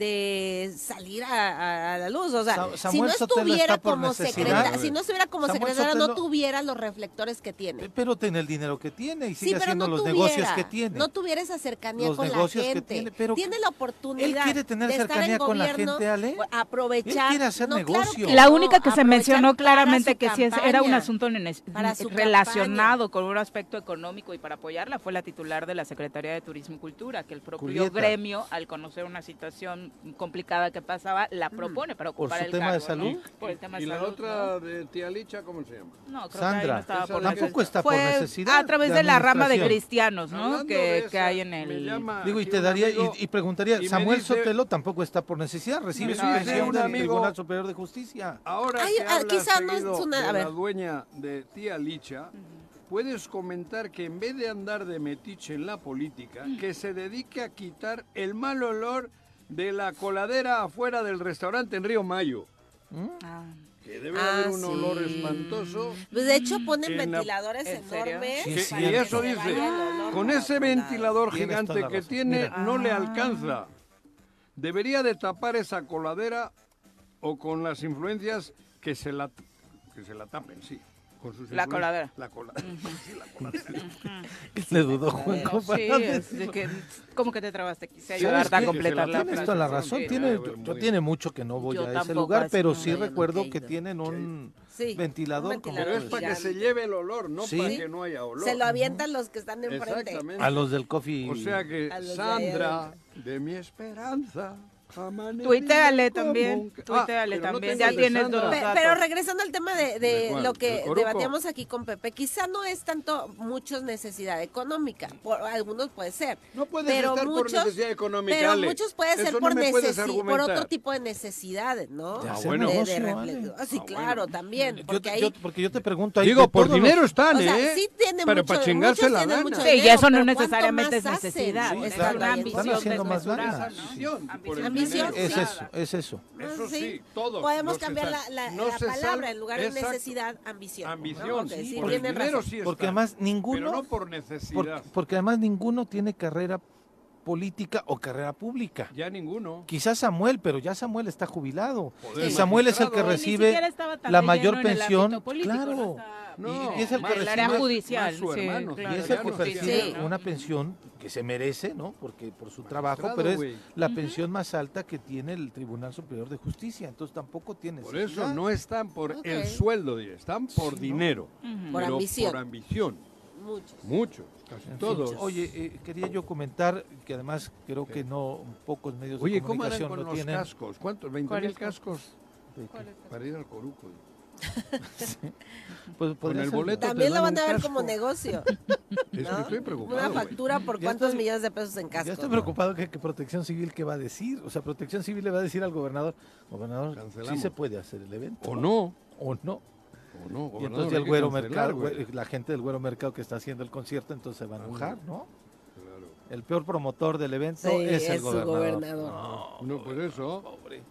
De salir a, a- a la luz. O sea, Sa- si no estuviera como secretaria, si no estuviera como Samuel secretaria, no tuviera los reflectores que tiene. Pero tiene el dinero que tiene y Sí, sigue pero haciendo no los tuviera, negocios que tiene. no tuviera esa cercanía Los con la gente. tiene, pero la oportunidad él quiere tener cercanía con la gente, Ale. aprovechar. Él quiere hacer no, negocio. La única que se mencionó claramente que sí es- era un asunto nenes- Para su relacionado con un aspecto económico y para apoyarla fue la titular de la Secretaría de Turismo y Cultura, que el propio Julieta. gremio, al conocer una situación complicada que pasaba, la propone para ¿Por ocupar su el tema de salud? ¿no? Por el tema de ¿Y la otra de tía Licha, cómo se llama? No, creo que ahí Sandra, no estaba Esa por tampoco está por Fue necesidad a través de de, la rama de cristianos, ¿no? Que, de que hay en el... llama Digo, y te daría, y, amigo- y preguntaría, y Samuel dice- Sotelo tampoco está por necesidad, recibe su pensión un del amigo- Tribunal Superior de Justicia. Ahora ah, hablas quizá no es una- a de ver. la dueña de tía Licha, puedes comentar que en vez de andar de metiche en la política, que se dedique a quitar el mal olor de la coladera afuera del restaurante en Río Mayo. Ah. Que debe Ah, haber un sí. olor espantoso. Pues de hecho ponen En la- ventiladores enormes. Sí, y eso dice, con ese ventilador gigante que tiene, Mira. no le Ah. alcanza. Debería de tapar esa coladera o con las influencias que se la, que se la tapen, sí. Con sus La coladera. La coladera. Sí, la coladera. Le dudó Juan Sí, es de que, como que te trabaste, quise ¿Sabes ayudarte a completar la la Tienes toda la razón. Tiene, no, yo, tiene mucho que no voy Yo a ese lugar, pero sí recuerdo que tienen un Sí, ventilador, un como Pero es ventilador para que se lleve el olor, no Sí. para que no haya olor. Se lo avientan los que están enfrente. A los del coffee. O sea que Sandra, de mi esperanza, Tuiteale también, tuiteale Ah, no también, tengo ya tienes dos datos. Pero regresando al tema de, de lo que debatíamos aquí con Pepe, quizá no es tanto muchos necesidad económica, por algunos puede ser. No estar muchos, por necesidad económica, Pero Ale. muchos puede ser Eso por, no necesi- por otro tipo de necesidades, ¿no? De Ah, bueno. De- de. Ah, sí, Ah, claro, bueno. también, Yo porque ahí... yo- porque yo te pregunto ahí. Digo, por todos los- dinero están, o sea, ¿eh? sí tiene Pero mucho, para chingarse muchos la lana. mucho Sí, y dinero, eso no pero ¿cuánto necesariamente es necesidad, es una están ambición haciendo más desmesurada, Es eso, es eso. Eso sí, todos. Podemos cambiar la, no la se sal- palabra, en lugar de Exacto. necesidad, ambición. Ambición, sí, por el tienen dinero razón. sí está. Porque además ninguno- Pero no por Por- necesidad. porque además ninguno tiene carrera política o carrera pública. Ya ninguno. Quizás Samuel, pero ya Samuel está jubilado. Y Samuel es el que recibe la mayor pensión. político, claro. ¿no? Y es el que más- el área recibe- judicial, más su sí, hermano, claro, y es el que ¿no? una pensión que se merece, ¿no? Porque por su trabajo, pero es la pensión más alta que tiene el Tribunal Superior de Justicia. Entonces tampoco tiene. Por eso no están por el sueldo, están por dinero. Por pero ambición. Por ambición. Muchos. Muchos, casi En fin, todos. Oye, eh, quería yo comentar que además creo que no pocos medios de Oye, ¿cómo harán comunicación con lo los tienen. cascos? ¿Cuántos? ¿20 ¿Cuáles mil cascos? Para ir al Coruco. Pues, podría el boleto También lo van a ver como negocio. Es ¿no? que estoy preocupado. Una factura por Ya cuántos estoy- millones de pesos en Ya casco. estoy ¿no? preocupado que, que Protección Civil qué va a decir. O sea, Protección Civil le va a decir al gobernador, gobernador, sí Cancelamos. se puede hacer el evento. O no. O no. O no. Y entonces el güero mercado, güey. la gente del güero mercado que está haciendo el concierto, entonces se va a enojar, ¿no? Claro. El peor promotor del evento Sí, es el es gobernador. gobernador. No, por eso. Pobre.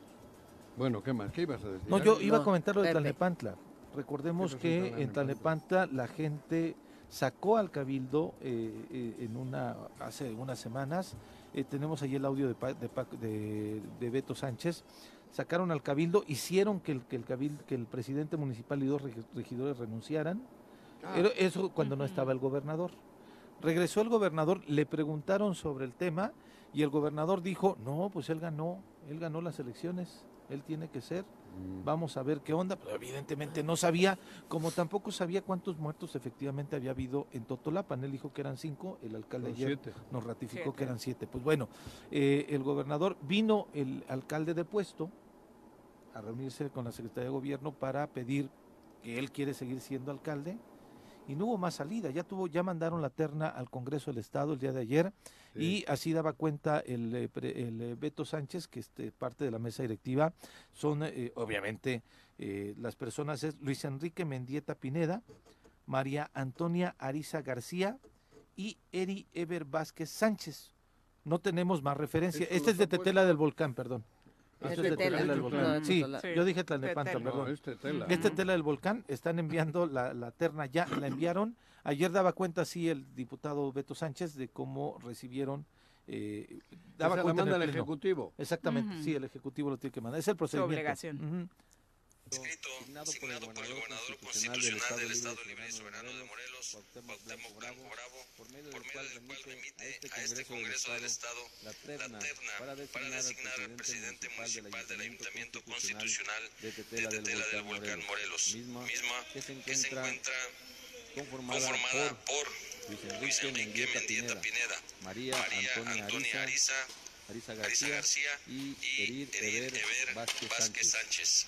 Bueno, ¿qué más? ¿Qué ibas a decir? No, yo iba a No, comentar lo de. Tlalnepantla. Recordemos ¿Qué pasó en que en Tlalnepantla? La gente sacó al cabildo eh, eh, en una hace unas semanas. eh, tenemos ahí el audio de, Pa- de, Pa- de- de Beto Sánchez. Sacaron al cabildo, hicieron que el, que el cabildo, que el presidente municipal y dos regi- regidores renunciaran. Ah, Pero eso cuando no estaba el gobernador. Regresó el gobernador, le preguntaron sobre el tema y el gobernador dijo, no, pues él ganó, él ganó las elecciones, él tiene que ser, vamos a ver qué onda. Pero evidentemente no sabía, como tampoco sabía cuántos muertos efectivamente había habido en Totolapan. Él dijo que eran cinco, el alcalde ayer siete. nos ratificó Siete. que eran siete. Pues bueno, eh, el gobernador vino el alcalde de puesto a reunirse con la Secretaría de Gobierno para pedir que él quiere seguir siendo alcalde y no hubo más salida. Ya tuvo, ya mandaron la terna al Congreso del Estado el día de ayer Sí. y así daba cuenta el, eh, el, eh, Beto Sánchez, que es parte de la mesa directiva. Son eh, obviamente eh, las personas es Luis Enrique Mendieta Pineda, María Antonia Ariza García y Eri Ever Vázquez Sánchez. No tenemos más referencia. Este es de Tetela del Volcán, perdón. Ah, sí, es de Tetela Volcán. Sí, yo dije Tlalnepantla, Tetela. perdón. No, este tela. Este tela del volcán están enviando la, la terna ya, la enviaron. Ayer daba cuenta sí el diputado Beto Sánchez de cómo recibieron eh, daba Esa la cuenta en manda el. Ejecutivo. Exactamente, sí, el Ejecutivo lo tiene que mandar. Es el procedimiento. obligación. Ujú. Escrito Signado por el gobernador constitucional del Estado Libre y Soberano de Morelos, Cuauhtémoc Blanco Bravo, por medio por del cual remite remite a este Congreso del Estado la terna para designar al presidente municipal del Ayuntamiento Constitucional de de Tetela del Volcán Morelos, misma que se encuentra conformada conformada por por Luis Enrique Mendieta Pineda, Pineda, María María Antonia Antonia Ariza, Ariza, Arisa Arisa García García y y Edir Eber Vázquez Vázquez Sánchez.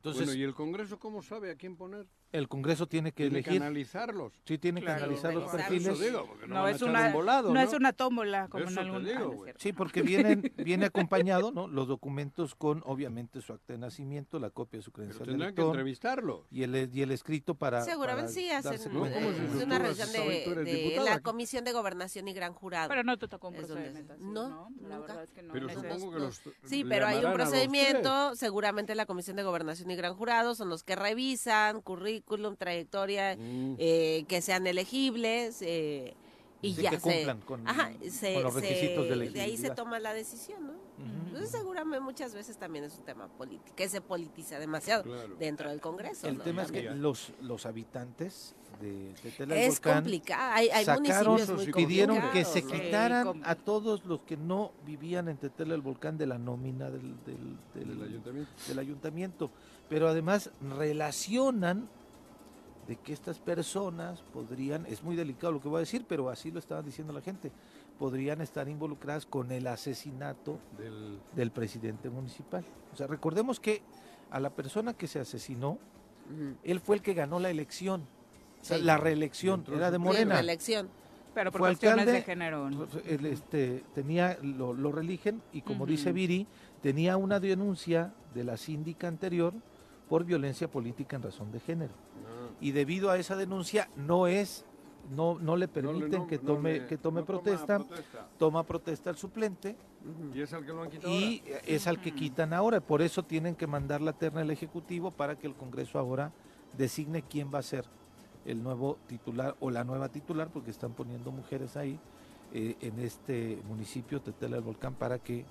Entonces, bueno, ¿y el Congreso cómo sabe a quién poner? El Congreso tiene que Tiene que elegir. analizarlos. Sí, tiene Claro, que analizar los perfiles. Digo, no, es una un volado, no ¿no? es una tómbola como Eso en te algún digo, ah. Sí, porque vienen, viene acompañado, ¿no? Los documentos con, obviamente, su acta de nacimiento, la copia de su Pero credencial de tendrán que elector entrevistarlos. y el, y el escrito para. Seguramente sí hacen ¿no? cuenta. ¿Cómo eh, se es una Saben, de, la Comisión de Gobernación y Gran Jurado. Pero no te tocó un procedimiento así, no. La nunca. verdad es que no. Pero supongo que los Sí, pero hay un procedimiento, seguramente la Comisión de Gobernación y Gran Jurado son los que revisan currículum, trayectoria. Mm. eh, que sean elegibles eh, y Sí, ya que se, cumplan con- ajá, se- con los requisitos se- de de ahí se toma la decisión, ¿no? Entonces seguramente muchas veces también es un tema político, que se politiza demasiado Claro. dentro del Congreso. El ¿no? tema es que los, los habitantes de Tetela del es Volcán complicado, hay, hay sacaron, municipios muy pidieron que se quitaran a todos los que no vivían en Tetela del Volcán de la nómina del, del, del- Del ayuntamiento. del ayuntamiento. Pero además relacionan de que estas personas podrían, es muy delicado lo que voy a decir, pero así lo estaban diciendo la gente, podrían estar involucradas con el asesinato Del, del presidente municipal. O sea, recordemos que a la persona que se asesinó, él fue el que ganó la elección. O sea, la reelección era de Sí, Morena. reelección. Pero por fue cuestiones alcalde, de género. ¿no? Él, este, tenía, lo, lo religen y como dice Viri, tenía una denuncia de la síndica anterior por violencia política en razón de género. Y debido a esa denuncia no es, no, no le no permiten que tome, le- que tome no toma protesta, protesta. toma protesta al suplente. Y es el que lo han quitado y es al que quitan ahora. Por eso tienen que mandar la terna al Ejecutivo para que el Congreso ahora designe quién va a ser el nuevo titular o la nueva titular, porque están poniendo mujeres ahí eh, en este municipio, Tetela del Volcán, para que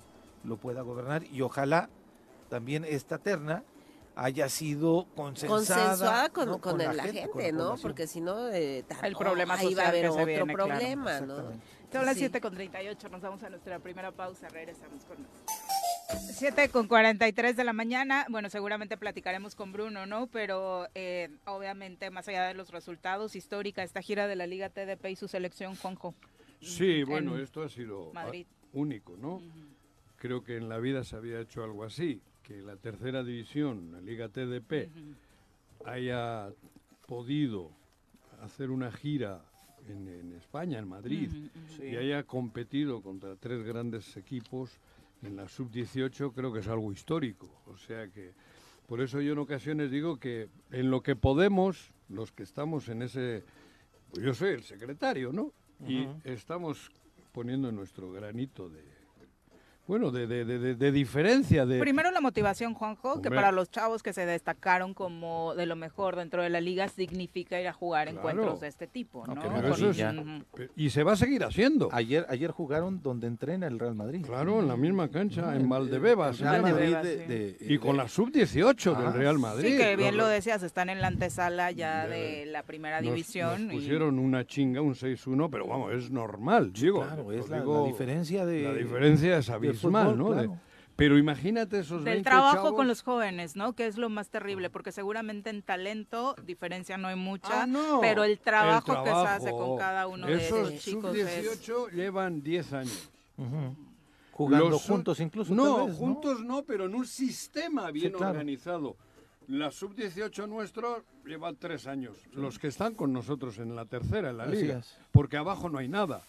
lo pueda gobernar. Y ojalá también esta terna haya sido consensuada con, ¿no? con, la la gente, con la ¿no? población. Porque si no, eh, El problema ahí va a haber otro viene, claro. problema, ¿no? Son las Sí. 7 con 38, nos vamos a nuestra primera pausa, regresamos con más. 7 con 43 de la mañana, bueno, seguramente platicaremos con Bruno, ¿no? Pero eh, obviamente, más allá de los resultados, histórica esta gira de la Liga TDP y su selección, Juanjo. Sí, bueno, en esto ha sido Madrid. único, ¿no? Creo que en la vida se había hecho algo así, que la tercera división, la Liga TDP, haya podido hacer una gira en, en España, en Madrid, y haya competido contra tres grandes equipos en la sub-18, creo que es algo histórico. O sea que, por eso yo en ocasiones digo que en lo que podemos, los que estamos en ese, pues yo soy el secretario, ¿no? Y estamos poniendo nuestro granito de, bueno, de, de, de, de- diferencia de... Primero la motivación, Juanjo, que Hombre. para los chavos que se destacaron como de lo mejor dentro de la liga significa ir a jugar Claro. encuentros de este tipo, No, que eso es- y se va a seguir haciendo. Ayer, ayer jugaron donde entrena el Real Madrid. Claro, en la misma cancha, en Valdebebas. el Real Madrid Valdebebas, de- sí. de- Y con la sub-18 Ah, del Real Madrid. Sí, que bien lo decías, están en la antesala ya de la primera nos- división. Nos y- pusieron una chinga, un 6-1, pero vamos, es normal, digo. Claro, es la, la digo, diferencia de. la diferencia es del abismal, fútbol, ¿no? Claro. pero imagínate esos Del 20 trabajo chavos. con los jóvenes, ¿no? Que es lo más terrible, porque seguramente en talento diferencia no hay mucha, Ah, no, pero el trabajo, que se hace con cada uno de Esos esos chicos es... sub-18 llevan 10 años. Jugando Los sub- juntos incluso. No, juntos no, pero en un sistema bien claro. organizado. La sub-18 nuestro lleva tres años. Los que están con nosotros en la tercera, en la Así liga. es. Porque abajo no hay nada.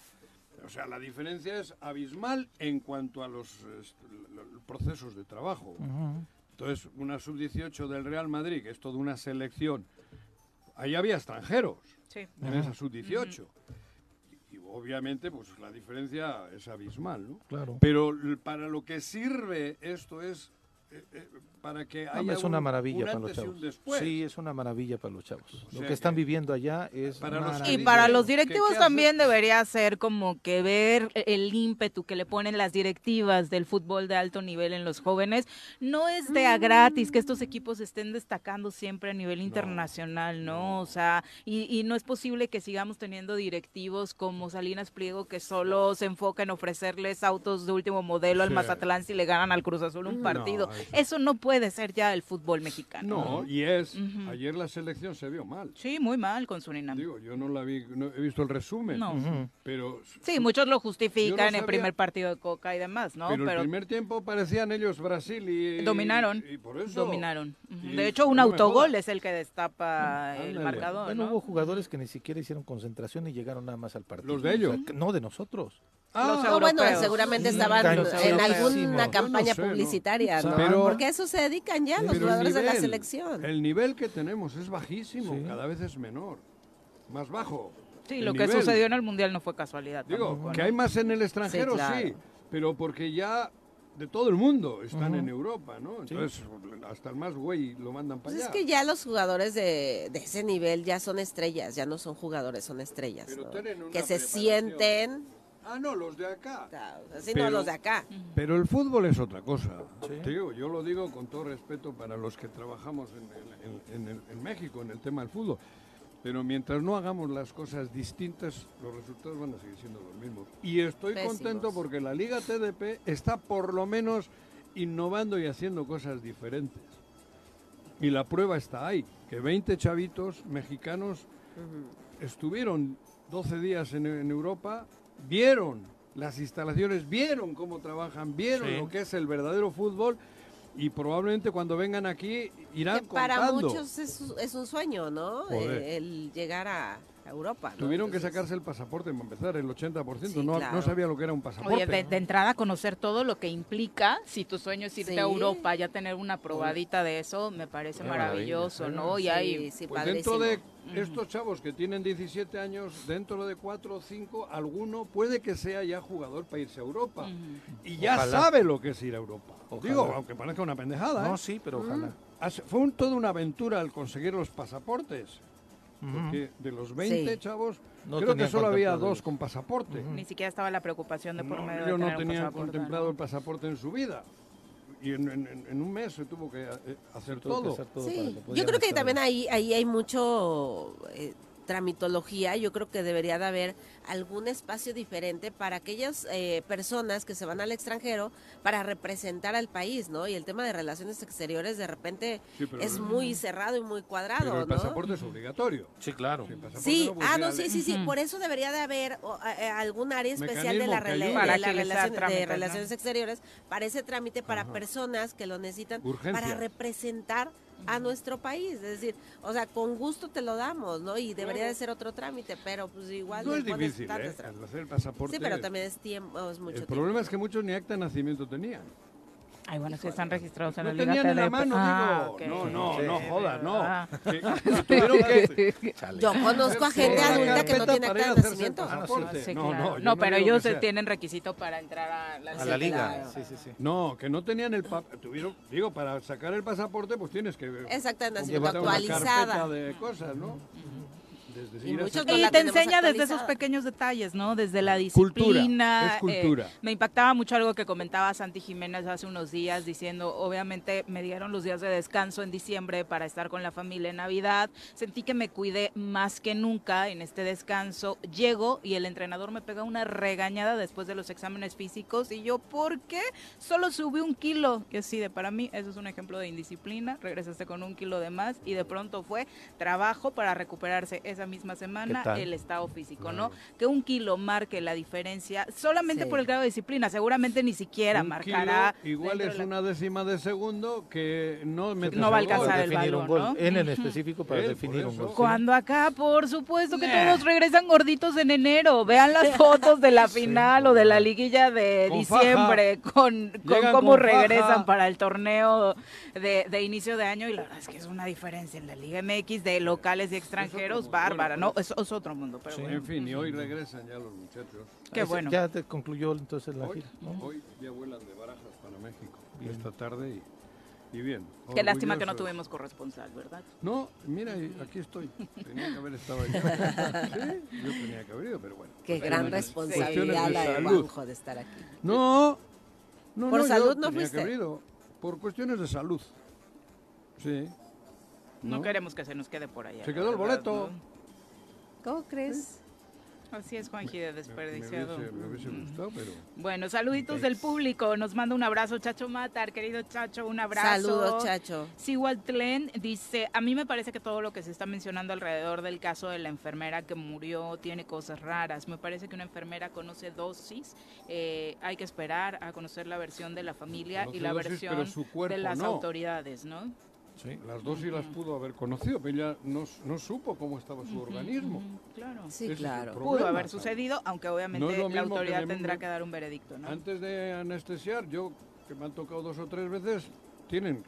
O sea, la diferencia es abismal en cuanto a los procesos de trabajo. Entonces, una sub-18 del Real Madrid, que es toda una selección, ahí había extranjeros Sí. en esa sub-18. Y, y obviamente, pues la diferencia es abismal, ¿no? Claro. Pero para lo que sirve esto es eh, eh, para que No, haya es una un- maravilla un para los chavos. después. Sí, es una maravilla para los chavos. Lo sea que están que- viviendo allá es Para los- Y para los ¿Qué- directivos también debería ser como que ver el ímpetu que le ponen las directivas del fútbol de alto nivel en los jóvenes. No es de a gratis que estos equipos estén destacando siempre a nivel internacional, ¿no? O sea, y, y no es posible que sigamos teniendo directivos como Salinas Pliego que solo se enfoca en ofrecerles autos de último modelo al. Mazatlán si le ganan al Cruz Azul un No, partido. eso- Eso no puede ser ya el fútbol mexicano. No, y es, ayer la selección se vio mal. Sí, muy mal con Surinam. Digo, yo no la vi, no he visto el resumen. No. Pero, Sí, muchos lo justifican no en el primer partido de Coca y demás, ¿no? pero, el primer tiempo parecían ellos Brasil y... Dominaron. Y por eso... Dominaron. De hecho, un no autogol es el que destapa el Ándale. marcador, Bueno, ¿no? hubo jugadores que ni siquiera hicieron concentración y llegaron nada más al partido. ¿Los de ellos? O sea, que- no, de nosotros. Los No, bueno, seguramente Sí, estaban en alguna no campaña publicitaria, ¿no? Pero- Porque eso se dedican ya los jugadores de la nivel, selección. El nivel que tenemos es bajísimo, Sí. cada vez es menor, más bajo. Sí, el lo que sucedió en el Mundial no fue casualidad. Digo, tampoco, que ¿no? hay más en el extranjero, sí, claro. pero porque ya de todo el mundo están en Europa, ¿no? Entonces, hasta el más güey lo mandan para Pues es allá. que ya los jugadores de, de ese nivel ya son estrellas, ya no son jugadores, son estrellas. Pero ¿no? tienen una Que se sienten, Ah, no, los de acá. así Pero- no los de acá. Pero el fútbol es otra cosa. Sí. Te digo, yo lo digo con todo respeto para los que trabajamos en, el- en- en el- en México en el tema del fútbol. Pero mientras no hagamos las cosas distintas, los resultados van a seguir siendo los mismos. Y estoy Pésimos. contento porque la Liga TDP está por lo menos innovando y haciendo cosas diferentes. Y la prueba está ahí, que 20 chavitos mexicanos estuvieron 12 días en, en Europa, vieron las instalaciones, vieron cómo trabajan, vieron Sí. lo que es el verdadero fútbol y probablemente cuando vengan aquí irán Que para contando. muchos es, es un sueño, ¿no? Eh, el llegar a Europa. ¿no? Tuvieron que sacarse el pasaporte para empezar, el 80%. Sí, no, claro. no sabía lo que era un pasaporte. Oye, de, de entrada conocer todo lo que implica, si tu sueño es irte Sí. a Europa, ya tener una probadita de eso, me parece maravilloso, maravilla, ¿no? Y Sí, hay sí, Pues dentro de estos chavos que tienen 17 años, dentro de 4 o 5, alguno puede que sea ya jugador para irse a Europa. Y ya Ojalá. sabe lo que es ir a Europa. Ojalá. Digo, aunque parezca una pendejada. No, ¿eh? sí, pero ojalá. Fue un- toda una aventura el conseguir los pasaportes. Porque de los 20 Sí. chavos, No creo que solo había dos con pasaporte. ni siquiera estaba la preocupación de por No, medio de ellos no pasaporte, contemplado ¿no? el pasaporte en su vida. Y en, en- en un mes se tuvo que eh, hacer Tuvo que todo. hacer todo para Sí, que yo creo que estar también ahí. ahí, ahí hay mucho eh, tramitología. Yo creo que debería de haber algún espacio diferente para aquellas eh, personas que se van al extranjero para representar al país, ¿no? Y el tema de relaciones exteriores de repente Sí, es el- muy cerrado y muy cuadrado, Pero el ¿no? pasaporte es obligatorio. Sí, claro. Si el pasaporte Sí, no, ah, no, sí, sí, sí. Por eso debería de haber o, eh, algún área especial de, la rela- de la relación- de relaciones exteriores, para ese trámite para personas que lo necesitan Urgencias. para representar a nuestro país. Es decir, o sea, con gusto te lo damos, ¿no? Y debería de ser otro trámite, pero pues igual No es difícil, ¿eh? hacer el pasaporte. Sí, pero también es tiempo, es mucho el tiempo. problema es que muchos ni acta de nacimiento tenían. Ay, bueno, si están registrados en la Liga tenían en la mano, Ah, digo. No, no, Sí. no jodas, no. Ah. Que- Yo conozco a gente adulta que no tiene acta de nacimiento. Sí, no, claro. no, No, pero ellos tienen requisito para entrar a la, A la liga. Sí, sí, sí. No, que no tenían el papel. Tuvieron, digo, para sacar el pasaporte, pues tienes que. Esa acta de nacimiento actualizada. de cosas, ¿no? Desde Y muchos te enseña desde esos pequeños detalles, ¿no? Desde la Cultura, disciplina. es cultura. eh, me impactaba mucho algo que comentaba Santi Jiménez hace unos días, diciendo, obviamente me dieron los días de descanso en diciembre para estar con la familia en Navidad. Sentí que me cuidé más que nunca en este descanso. Llego y el entrenador me pega una regañada después de los exámenes físicos y yo, ¿por qué? Solo subí un kilo. Y así de, para mí, eso es un ejemplo de indisciplina. Regresaste con un kilo de más y de pronto fue trabajo para recuperarse esa misma semana el estado físico, ¿no? Que un kilo marque la diferencia solamente Sí. por el grado de disciplina, seguramente ni siquiera Un marcará. kilo igual es una décima de segundo que no No va a el alcanzar el balón, un gol. ¿no? En específico para definir un gol. Cuando acá, por supuesto que todos regresan gorditos en enero. Vean las fotos de la final o de la liguilla de Con diciembre con, cómo con regresan faja. para el torneo de, de inicio de año. Y la verdad es que es una diferencia en la Liga MX de locales y extranjeros mundo. Bárbara, Bueno, ¿no? Es, es otro mundo, pero Sí. bueno. En fin, y hoy regresan ya los muchachos. Qué bueno. Ya te concluyó entonces la Hoy, gira, ¿no? hoy ya vuelan de Barajas para México. Y esta tarde y y bien. Qué lástima que no tuvimos corresponsal, ¿verdad? No, mira, aquí estoy. Tenía que haber estado allá. Sí, yo tenía que haber ido, pero bueno. Qué Cuestiones- gran responsabilidad la de. Juanjo de estar aquí. No, no, ¿Por no, salud no que fuiste? haber ido. Por cuestiones de salud. Sí. No, queremos que se nos quede por allá. Se quedó el verdad, boleto. ¿no? ¿Cómo crees? Así es, Juanji, de Me, me desperdiciado. hubiese, me hubiese gustado, pero... Bueno, saluditos del público. Nos manda un abrazo Chacho Matar, querido Chacho, un abrazo. Saludos, Chacho. Tlen dice, a mí me parece que todo lo que se está mencionando alrededor del caso de la enfermera que murió tiene cosas raras. Me parece que una enfermera conoce dosis. Eh, hay que esperar a conocer la versión de la familia y la dosis, versión cuerpo de las no. autoridades, ¿no? Sí, las dosis las pudo haber conocido, pero ella no, no supo cómo estaba su organismo. Claro. Sí, Ese claro. Pudo haber sucedido, aunque obviamente No la que autoridad tendrá que dar un veredicto, ¿no? Antes de anestesiar, yo que me han tocado dos o tres veces, tienen.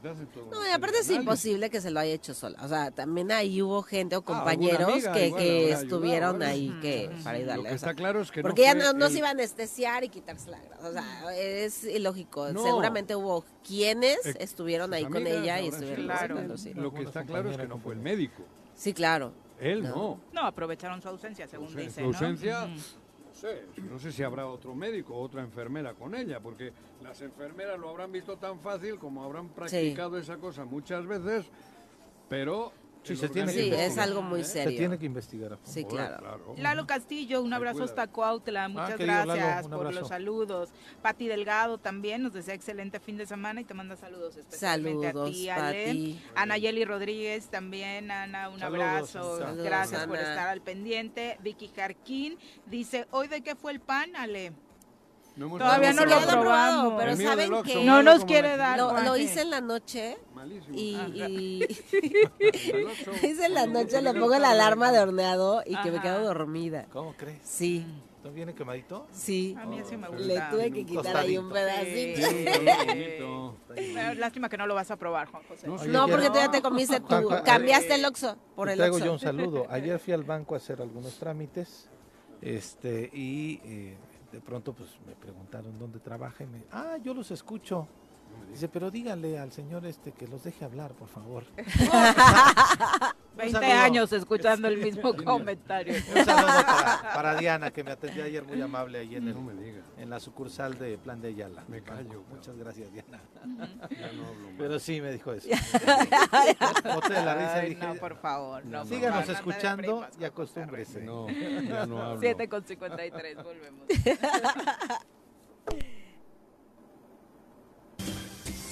No, y aparte es imposible que se lo haya hecho sola. O sea, también ahí hubo gente o alguna compañeros amiga que, igual que estuvieron ayudado, ahí ¿eh? que para Lo ayudarle. que o sea, está claro es que porque ya no no, no se iba a anestesiar y quitarse la grasa. O sea, es ilógico. No. Seguramente hubo quienes Eh, estuvieron ahí con ella y estuvieron Claro. sí. Lo que está claro es que no fue el médico. Sí, claro. Él No. no. No, aprovecharon su ausencia, según dice, su ¿no? ausencia, no sé, no sé si habrá otro médico o otra enfermera con ella, porque las enfermeras lo habrán visto tan fácil como habrán practicado esa cosa muchas veces, pero... Sí, se tiene que Sí, es algo muy ¿eh? Se serio. tiene que investigar a fondo. Sí, claro. Lalo Castillo, un abrazo hasta Cuautla, muchas querido Lalo, gracias un por abrazo. los saludos. Pati Delgado también nos desea excelente fin de semana y te manda saludos especialmente Saludos, a ti, Ale. Pati. Anayeli Rodríguez también, Ana, un Saludos, abrazo, gracias por Ana. estar al pendiente. Vicky Jarquín dice, ¿hoy de qué fue el pan, Ale? No hemos Todavía no lo he probado, probamos. pero ¿saben malo No nos quiere dar, Lo, hice en la noche Malísimo. y, Ah, y hice en la noche, le pongo la alarma de horneado y que me quedo dormida. ¿Cómo crees? Sí, ¿No viene quemadito? sí. A mí así me gusta. Le tuve que quitar ahí un pedacito. Sí. Pero lástima que no lo vas a probar, Juan José. No, sí, porque tú ya te comiste tú. Juanjo, Cambiaste eh, el Oxxo por Te el Oxxo. yo un saludo. Ayer fui al banco a hacer algunos trámites este y eh, de pronto pues me preguntaron dónde trabaja y me ah yo los escucho dice pero dígale al señor este que los deje hablar por favor 20 saludo. años escuchando el mismo comentario. un saludo para, para Diana que me atendió ayer muy amable ahí en, el- No me digas, en la sucursal de Plan de Ayala Me callo, muchas gracias Diana ya no hablo más. pero sí me dijo eso boté de la risa y Ay, dije no, por favor. No, por síganos no escuchando y acostúmbrese No, ya no hablo. 7 con 53, volvemos.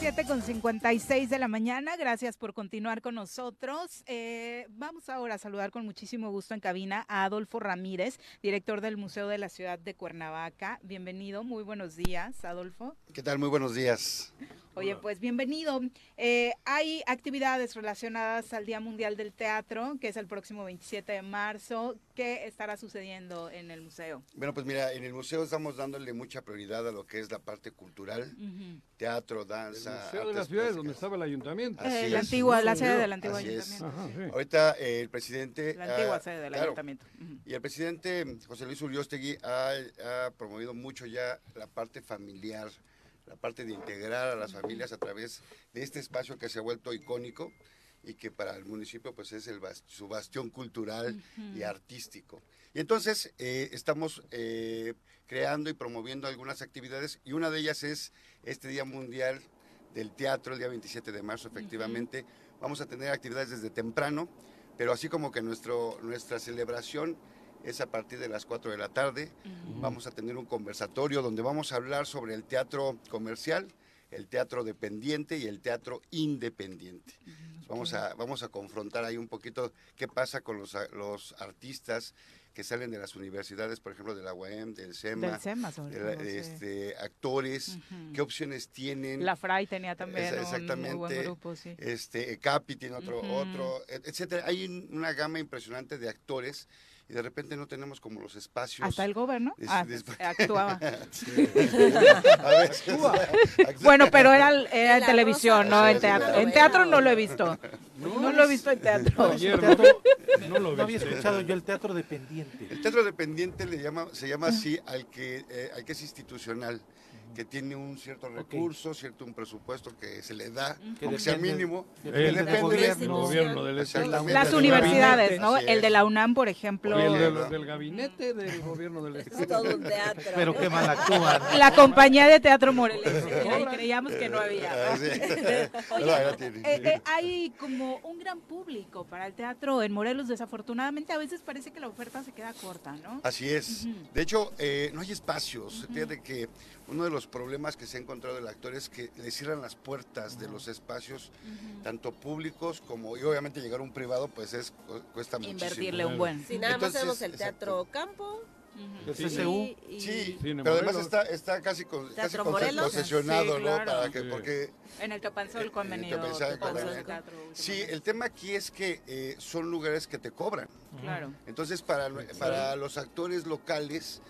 7 con 56 de la mañana, gracias por continuar con nosotros. Eh, vamos ahora a saludar con muchísimo gusto en cabina a Adolfo Ramírez, director del Museo de la Ciudad de Cuernavaca. Bienvenido, muy buenos días, Adolfo. ¿Qué tal? Muy buenos días. Oye, pues bienvenido. Eh, hay actividades relacionadas al Día Mundial del Teatro, que es el próximo 27 de marzo. ¿Qué estará sucediendo en el museo? Bueno, pues mira, en el museo estamos dándole mucha prioridad a lo que es la parte cultural, teatro, El danza. Museo de las Ciudades, plásticas. donde estaba el ayuntamiento. Así Eh, la es. antigua, la sede del antiguo así es. ayuntamiento. Ajá, sí. Ahorita eh, el presidente... La antigua sede del claro, ayuntamiento. Y el presidente José Luis Uriostegui ha, ha promovido mucho ya la parte familiar, la parte de integrar a las familias a través de este espacio que se ha vuelto icónico y que para el municipio pues es el su bastión cultural y artístico. Y entonces eh, estamos eh, creando y promoviendo algunas actividades y una de ellas es este Día Mundial del Teatro, el día 27 de marzo efectivamente. Vamos a tener actividades desde temprano, pero así como que nuestro, nuestra celebración es a partir de las 4 de la tarde. Vamos a tener un conversatorio donde vamos a hablar sobre el teatro comercial, el teatro dependiente y el teatro independiente. Vamos a, vamos a confrontar ahí un poquito qué pasa con los, los artistas que salen de las universidades, por ejemplo, de la UAM, del SEMA, Del SEMA, sobre de la- todo, sí. este, actores, qué opciones tienen. La Fray tenía también Esa- un muy buen exactamente. grupo, sí. Este, Capi tiene otro, otro, et- etcétera. Hay un- una gama impresionante de actores y de repente no tenemos como los espacios. Hasta el gobierno ah, actuaba. A veces. Bueno, pero era, era en televisión, no en teatro. En teatro no lo he visto. No lo he visto en teatro. Ayer Teatro- no, no lo no había escuchado yo el teatro dependiente El teatro dependiente le llama, se llama así al que, eh, al que es institucional. Que tiene un cierto recurso, cierto un presupuesto que se le da, Que aunque sea depende- mínimo, depende del depende gobierno. gobierno del Exactamente. Las universidades. ¿no? El de la UNAM, por ejemplo. El de Claro. los del gabinete del gobierno del Es Estado. todo un teatro. Pero qué mal actúan. La compañía de teatro morelense. Y creíamos que no había. ¿no? Ah, sí. Oye, No, ya tiene. eh, eh, hay como un gran público para el teatro en Morelos. Desafortunadamente, a veces parece que la oferta se queda corta, ¿no? Así es. De hecho, eh, no hay espacios. Fíjate que uno de los problemas que se ha encontrado el actor es que le cierran las puertas de los espacios, tanto públicos como, y obviamente llegar a un privado, pues es cu- cuesta muchísimo. Invertirle un buen. Si nada más tenemos el exacto. teatro campo. El Sí. CCU. y- y- Sí, pero además está, está casi, con, casi concesionado, Sí, ¿no? Para que, Sí. porque En el Topanzol En el Topanzol, Topanzol correcto. Teatro sí, el tema aquí es que eh, son lugares que te cobran. Claro, Entonces, para, para los actores locales,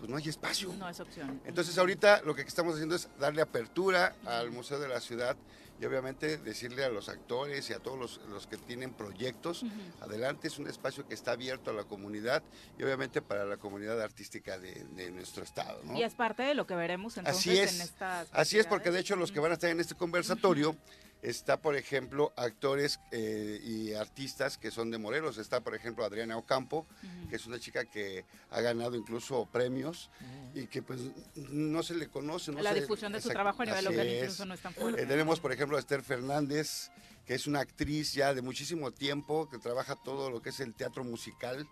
pues no hay espacio. no es opción. Entonces ahorita lo que estamos haciendo es darle apertura al Museo de la Ciudad y obviamente decirle a los actores y a todos los, los que tienen proyectos, adelante es un espacio que está abierto a la comunidad y obviamente para la comunidad artística de, de nuestro estado. ¿no? Y es parte de lo que veremos entonces Así es, en estas así es porque de hecho los que van a estar en este conversatorio está por ejemplo actores eh, y artistas que son de Morelos, está por ejemplo Adriana Ocampo, que es una chica que ha ganado incluso premios y que pues no se le conoce. No la se- difusión de su trabajo a nivel local incluso no es tan fuerte. Eh, tenemos, por ejemplo, a Esther Fernández, que es una actriz ya de muchísimo tiempo, que trabaja todo lo que es el teatro musical.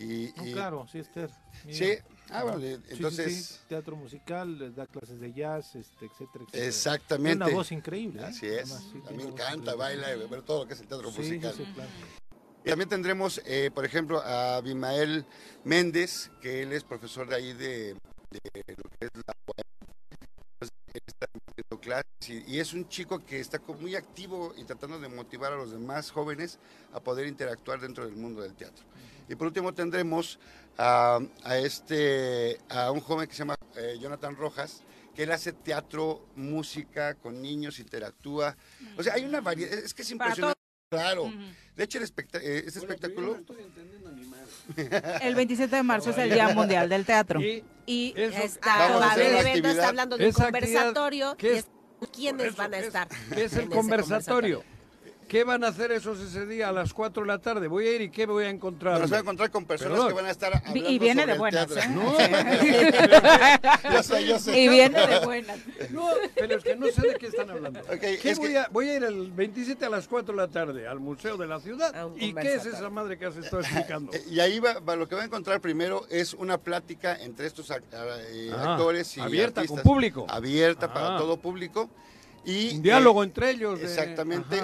Y, No, y- claro, sí, Esther. Mira. Sí, ah, bueno, Sí, sí, entonces, sí, teatro musical, da clases de jazz, este, etcétera, etcétera. exactamente. Tiene una voz increíble. ¿eh? Así es. Además, a mí me encanta, increíble. baila, ver todo lo que es el teatro musical. claro. Y también tendremos, eh, por ejemplo, a Abimael Méndez, que él es profesor de ahí de, de lo que es la clases y, y es un chico que está muy activo y tratando de motivar a los demás jóvenes a poder interactuar dentro del mundo del teatro. Y por último tendremos a, a este, a un joven que se llama eh, Jonathan Rojas, que él hace teatro, música con niños, interactúa. O sea, hay una variedad, es que es impresionante. Claro. De hecho, el especta- eh, este espectáculo... El 27 de marzo es el Día Mundial del Teatro. Y Y eso- Está, Vamos a hacer el una evento actividad. está hablando de un conversatorio ¿qué y es? es quiénes eso, van a ¿qué es- estar. ¿Qué es el conversatorio? ¿Qué van a hacer esos ese día a las 4 de la tarde? Voy a ir y ¿qué voy a encontrar? Nos va a encontrar con personas Perdón. que van a estar hablando y viene sobre de buenas. ¿eh? No, Yo sé, yo sé. Y viene de buenas. no, pero es que no sé de qué están hablando. ¿Qué es voy, que- a, voy a ir el 27 a las 4 de la tarde al Museo de la Ciudad. ¿Y qué es esa madre que has estado explicando? Y ahí va, va- lo que va a encontrar primero es una plática entre estos ac- a- eh, Ah, actores y abierta, artistas. con público. Abierta para Ah. todo público. Y, Un diálogo eh, entre ellos. de- Exactamente,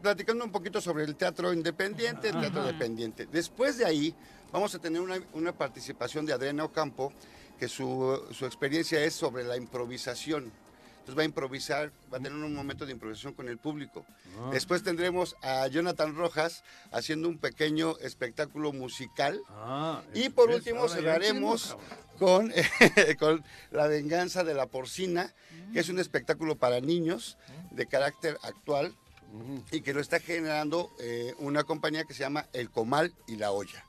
platicando un poquito sobre el teatro independiente, el teatro dependiente. Después de ahí vamos a tener una, una participación de Adriana Ocampo, que su, su experiencia es sobre la improvisación. Entonces va a improvisar, va a tener un momento de improvisación con el público. Ah. Después tendremos a Jonathan Rojas haciendo un pequeño espectáculo musical. Ah, Y por último cerraremos con, con La venganza de la porcina, que es un espectáculo para niños de carácter actual y que lo está generando eh, una compañía que se llama El Comal y la Olla.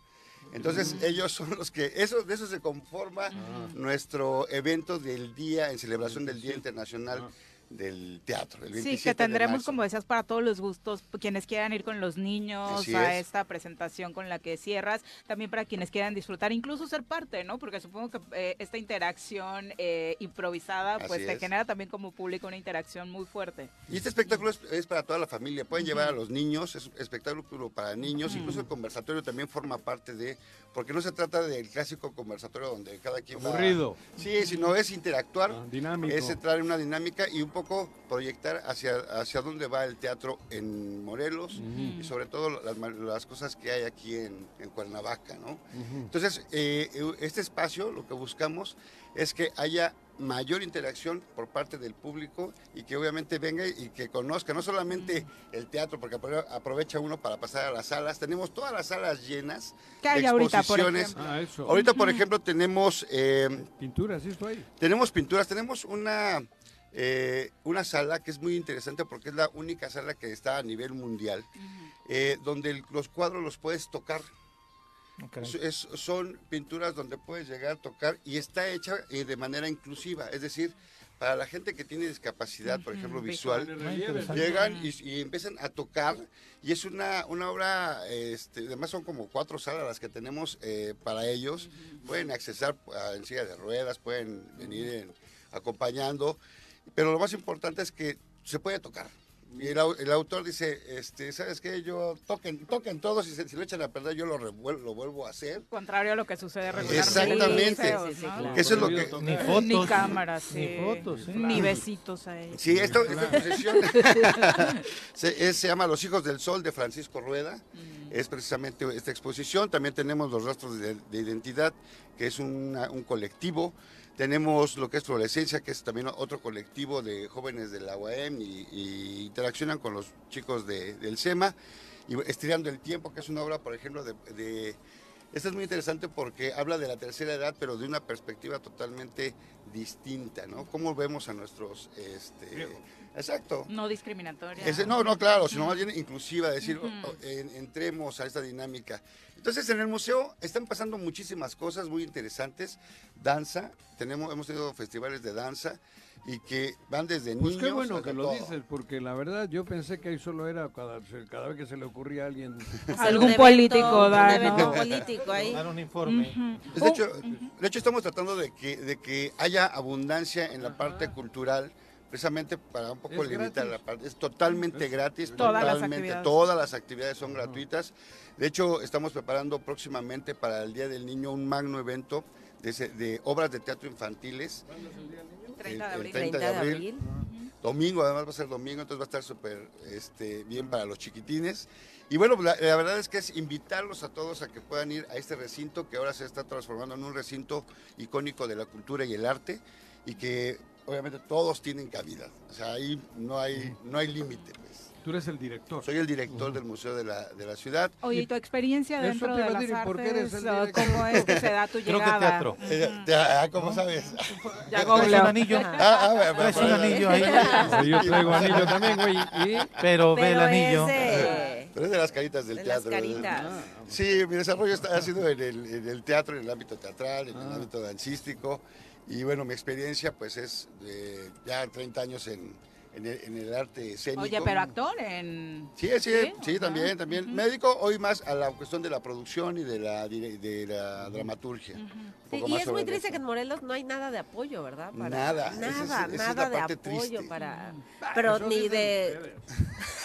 Entonces ellos son los que, eso, de eso se conforma nuestro evento del día, en celebración del Día Internacional del Teatro. El 27 Sí, que de tendremos, marzo. como decías, para todos los gustos, quienes quieran ir con los niños Así a es. esta presentación con la que cierras, también para quienes quieran disfrutar, incluso ser parte, ¿no? Porque supongo que eh, esta interacción eh, improvisada, pues Así te es. genera también como público una interacción muy fuerte. Y este espectáculo es, es para toda la familia. Pueden llevar a los niños, es un espectáculo para niños. Incluso el conversatorio también forma parte de. Porque no se trata del clásico conversatorio donde cada quien va- Aburrido. Sí, sino es interactuar, Ah, dinámico. es entrar en una dinámica y un poco proyectar hacia, hacia dónde va el teatro en Morelos y sobre todo las, las cosas que hay aquí en, en Cuernavaca, ¿no? Entonces, eh, este espacio lo que buscamos es que haya mayor interacción por parte del público y que obviamente venga y que conozca no solamente el teatro, porque apro- aprovecha uno para pasar a las salas. Tenemos todas las salas llenas ¿Qué de hay ahorita, por exposiciones. ejemplo? Ah. Ahorita, por ejemplo, tenemos eh, Pinturas, ¿esto ahí? tenemos pinturas, tenemos una, eh, una sala que es muy interesante porque es la única sala que está a nivel mundial, eh, donde el- los cuadros los puedes tocar. Ok. Es- es- son pinturas donde puedes llegar a tocar y está hecha eh, de manera inclusiva, es decir, para la gente que tiene discapacidad, por ejemplo, visual, interesante. llegan y, y empiezan a tocar y es una, una obra, este, además son como cuatro salas las que tenemos eh, para ellos, pueden accesar a- en silla de ruedas, pueden venir en- acompañando, pero lo más importante es que se puede tocar. Y el, el autor dice, este, ¿sabes qué? Yo toquen, toquen todos y se- si lo echan a perder yo lo, revuel- lo vuelvo a hacer. Contrario a lo que sucede regularmente. Exactamente. Sí, sí, sí, claro. Eso es lo que... Ni Ni fotos. cámaras, Ni fotos, sí. Ni besitos a ellos. Sí, esta, esta exposición se, es- se llama Los Hijos del Sol de Francisco Rueda. Es precisamente esta exposición. También tenemos los rastros de, de identidad, que es una- un colectivo. Tenemos lo que es Fluorescencia, que es también otro colectivo de jóvenes de la UAM y, interaccionan con los chicos de- del SEMA. Y Estirando el Tiempo, que es una obra, por ejemplo, de, de- esta es muy interesante porque habla de la tercera edad, pero de una perspectiva totalmente distinta, ¿no? ¿Cómo vemos a nuestros... Este, exacto. No discriminatoria. Ese- no, no, claro, sino más bien inclusiva, decir, Ujú. o- o, en- entremos a esta dinámica. Entonces, en el museo están pasando muchísimas cosas muy interesantes. Danza, tenemos, hemos tenido festivales de danza y que van desde Pues niños qué bueno hasta que lo todo. dices, porque la verdad yo pensé que ahí solo era cada, cada vez que se le ocurría a alguien. Algún político da, Un político ahí. Dar un informe. Ujú. De hecho, de hecho, estamos tratando de que, de que haya abundancia en la parte cultural, precisamente para un poco Es limitar gratis. la parte. Es totalmente gratis, Todas las totalmente. actividades. Todas las actividades son gratuitas. De hecho, estamos preparando próximamente para el Día del Niño un magno evento de, obras de teatro infantiles. 30 de el- el abril. 30 de 30 de abril. abril. Domingo, además va a ser domingo, entonces va a estar súper este, bien para los chiquitines. Y bueno, la, la verdad es que es invitarlos a todos a que puedan ir a este recinto que ahora se está transformando en un recinto icónico de la cultura y el arte y que obviamente todos tienen cabida. O sea, ahí no hay, no hay límite. Pues. Tú eres el director. Soy el director del Museo de la, de la Ciudad. Oye, ¿y tu experiencia dentro de las ¿y por qué eres artes? el director? ¿Cómo es que se da tu Creo que llegada? teatro. Eh, te- ah, ¿Cómo sabes? Ya un anillo. Ah, ah, bueno, Traes un anillo ahí. Sí, yo traigo anillo también, güey. Y Pero ve el Pero anillo. ese- Pero es de las caritas del De las teatro. caritas. Sí, mi desarrollo está, ha sido en el, en el teatro, en el ámbito teatral, en Ah. el ámbito dancístico. Y bueno, mi experiencia pues es de ya 30 años en, en el, en el arte escénico. Oye, pero actor en... Sí, sí, sí, Ajá. también, también. Me dedico hoy más a la cuestión de la producción y de la, de la dramaturgia. Un Sí, y es muy triste eso. que en Morelos no hay nada de apoyo, ¿verdad? Nada, es- nada, es nada la de apoyo triste. para, pero eso ni de,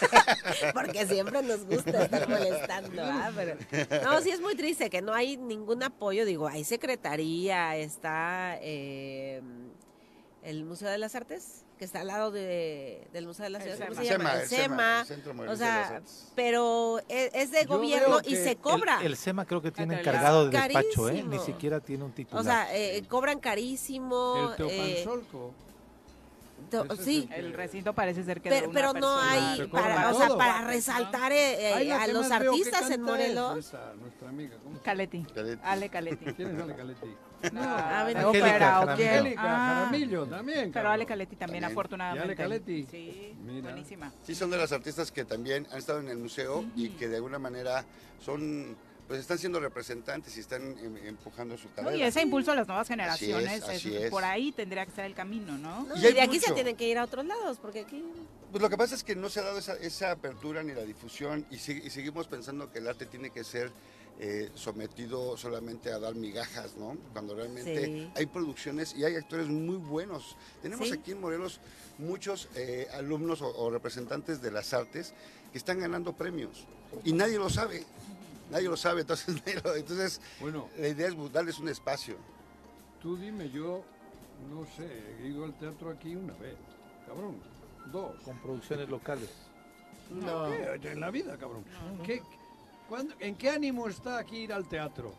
porque siempre nos gusta estar molestando, ¿ah? Pero, no, sí es muy triste que no hay ningún apoyo, digo, hay secretaría, está eh, el Museo de las Artes, que está al lado de, del Museo de la El Ciudad, ¿cómo SEMA. se llama? SEMA, El el SEMA, el Centro o sea, pero es, es de Yo gobierno y se el- cobra. El, el SEMA creo que tiene encargado de despacho, ¿eh? Ni siquiera tiene un titular. O sea, eh, cobran carísimo. El eh, Teopanzolco. es sí, El recinto parece ser que de pero, pero no hay para, o sea, para resaltar eh, eh, Ay, la a los artistas en Morelos. esta, nuestra amiga. ¿cómo Caletti. Caletti. Ale Caletti. ¿Quién es Ale Caletti? Ah, ven de aquí. ópera, ¿o Angélica Ah, Jaramillo también. Pero. Ale Caletti también, También. afortunadamente. ¿Y Ale Caletti? Sí, Mira. buenísima. Sí, son de las artistas que también han estado en el museo y que de alguna manera son, pues están siendo representantes y están em- empujando su No, carrera. y ese impulso a las nuevas Así es, generaciones, así es- es. por ahí tendría que ser el camino, ¿no? ¿no? Y de aquí se tienen que ir a otros lados, porque aquí Pues lo que pasa es que no se ha dado esa, esa apertura ni la difusión y seguimos pensando que el arte tiene que ser eh, sometido solamente a dar migajas, ¿no? Cuando realmente Sí. hay producciones y hay actores muy buenos. Tenemos Sí. aquí en Morelos muchos eh, alumnos o, o representantes de las artes que están ganando premios y nadie lo sabe. Nadie lo sabe, entonces, nadie lo- entonces Bueno, la idea es darles un espacio. tú dime, yo no sé, he ido al teatro aquí una vez. Cabrón, dos. Con producciones locales. No. ¿Qué? En la vida, cabrón. ¿Qué- ¿En qué ánimo está aquí ir al teatro?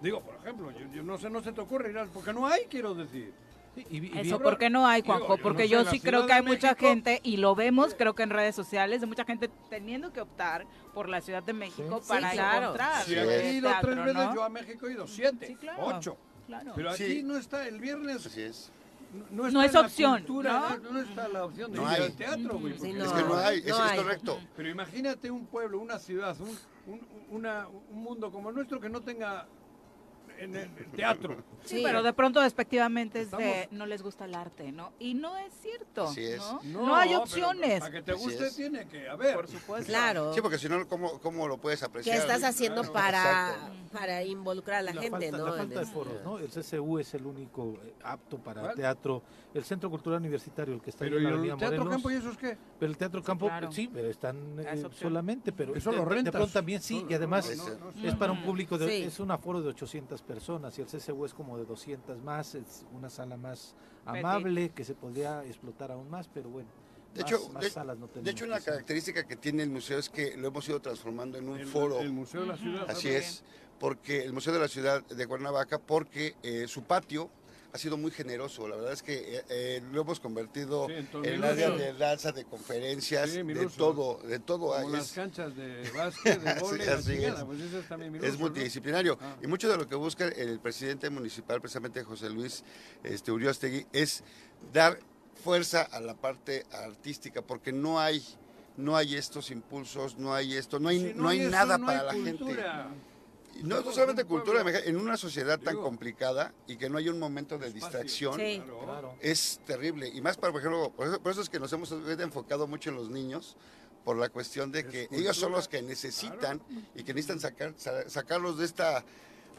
Digo, por ejemplo, yo, yo no sé, no se te ocurre ir al... Porque no hay, quiero decir. Sí, y y Eso, ¿por qué no hay, Digo, Juanjo? yo Porque no sé, yo sí creo que hay mucha gente, y lo vemos, creo que en redes sociales, de mucha gente teniendo que optar por la Ciudad de México Sí. para Sí, claro. encontrar Si Sí, he ido teatro, tres veces, ¿no? yo a México he ido siete, Sí, claro. ocho. Claro. Pero aquí Sí. no está, el viernes Así es. no, es opción, cultura, ¿no? no está la opción de No ir hay. al teatro, güey. Sí, porque- no. es que no hay, es, no es hay. correcto. Pero imagínate un pueblo, una ciudad, un, un- una- un mundo como el nuestro que no tenga en el teatro. Sí, pero de pronto despectivamente es de no les gusta el arte, ¿no? Y no es cierto, Así es. ¿no? No, No hay pero opciones. Para que te guste tiene que haber. Por supuesto. Claro. Sí, porque si no, ¿cómo, cómo lo puedes ¿Qué apreciar? estás haciendo Claro. para, Exacto. para involucrar a la, La gente, falta, no? la falta de este- foros, ¿no? El CCU es el único eh, apto para ¿Cuál? teatro. El Centro Cultural Universitario, el que está Pero ahí ¿y en la el Avenida Teatro Morelos. Campo y eso es qué? Pero el Teatro Campo, claro. sí, pero están eh, solamente, pero Eso de, lo de rentas. pronto también sí, No, y además no, no, no, es para un público, de, Sí. es un aforo de 800 personas, y el CCU es como de 200 más, es una sala más amable que se podría explotar aún más, pero bueno, De más, hecho, más de, salas no tenemos. de hecho, una característica que tiene el museo es que lo hemos ido transformando en un El, foro. el Museo de la Ciudad. Así es, porque el Museo de la Ciudad de Cuernavaca, porque eh, su patio ha sido muy generoso. La verdad es que eh, eh, lo hemos convertido Sí, en todo en área de danza, de conferencias, Sí, de todo, de todo. Como hay. las Es- canchas de básquet, de Sí, así chingada, es. pues eso es también es minúsculo, ¿no? multidisciplinario. Ah. Y mucho de lo que busca el presidente municipal, precisamente José Luis este, Uriostegui, es dar fuerza a la parte artística, porque no hay, no hay estos impulsos, no hay esto, no hay, no hay eso, nada no para la gente. No, no solamente cultura, en una sociedad tan Digo. complicada y que no hay un momento de distracción, Sí. Es terrible. Y más, por ejemplo, por eso, por eso es que nos hemos enfocado mucho en los niños, por la cuestión de que cultura. ellos son los que necesitan y que necesitan sacar, sa- sacarlos de esta,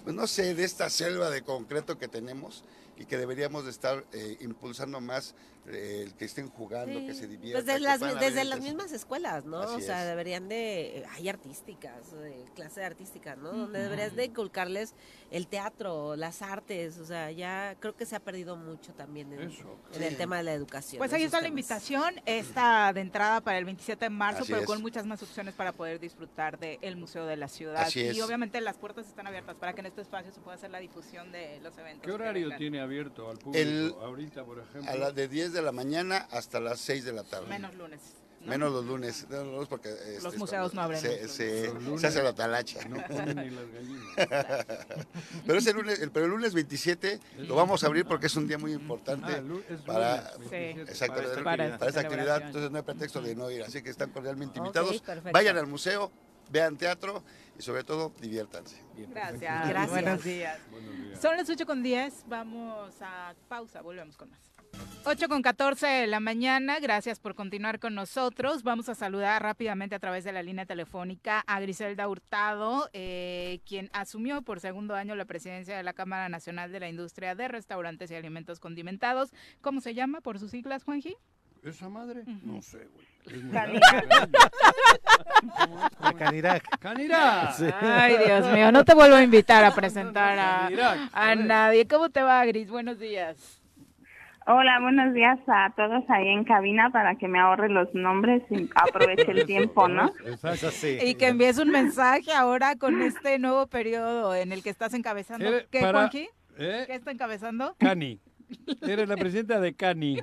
pues no sé, de esta selva de concreto que tenemos y que deberíamos de estar eh, impulsando más eh, el que estén jugando, Sí. que se diviertan. Desde que las, desde las mismas escuelas, ¿no? Así o sea, es. deberían de... Hay artísticas, eh, clase de artística, ¿no? Donde deberías de inculcarles el teatro, las artes, o sea, ya creo que se ha perdido mucho también en, Eso. en el tema de la educación. Pues ahí está la invitación, está de entrada para el 27 de marzo, Así pero es. con muchas más opciones para poder disfrutar del Museo de la Ciudad. Así Y es. obviamente las puertas están abiertas para que en este espacio se pueda hacer la difusión de los eventos. ¿Qué horario tiene abierto al público El- ahorita, por ejemplo? A las de 10 de la mañana hasta las 6 de la tarde. Menos lunes. ¿no? Menos los lunes, no, no, porque este, Los museos cuando no abren Se, los se- Los lunes. se hace la talacha. No ponen ni las gallinas. pero, es el lunes, el, pero el lunes 27 lo vamos a abrir porque es un día muy Ah, importante para, Sí. 27, exactamente, esta para esta actividad. Entonces no hay pretexto de no ir. Así que están cordialmente invitados. Vayan al museo, vean teatro y sobre todo diviértanse. Gracias. Gracias. Buenos días. Buenos días. Son las 8 con 10, vamos a pausa, volvemos con más. 8 con 14 de la mañana, gracias por continuar con nosotros. Vamos a saludar rápidamente a través de la línea telefónica a Griselda Hurtado, eh, quien asumió por segundo año la presidencia de la Cámara Nacional de la Industria de Restaurantes y Alimentos Condimentados. ¿Cómo se llama por sus siglas, Juanji? ¿Esa madre? No sé, güey. Canirac. Sí. Ay, Dios mío, no te vuelvo a invitar a presentar a, a nadie. ¿Cómo te va, Gris? Buenos días. Hola, buenos días a todos ahí en cabina para que me ahorre los nombres y aproveche el tiempo, ¿no? Exacto. Y que envíes un mensaje ahora con este nuevo periodo en el que estás encabezando. ¿Qué, para- Juanji? ¿Eh? ¿Qué está encabezando? Cani. Eres la presidenta de Cani,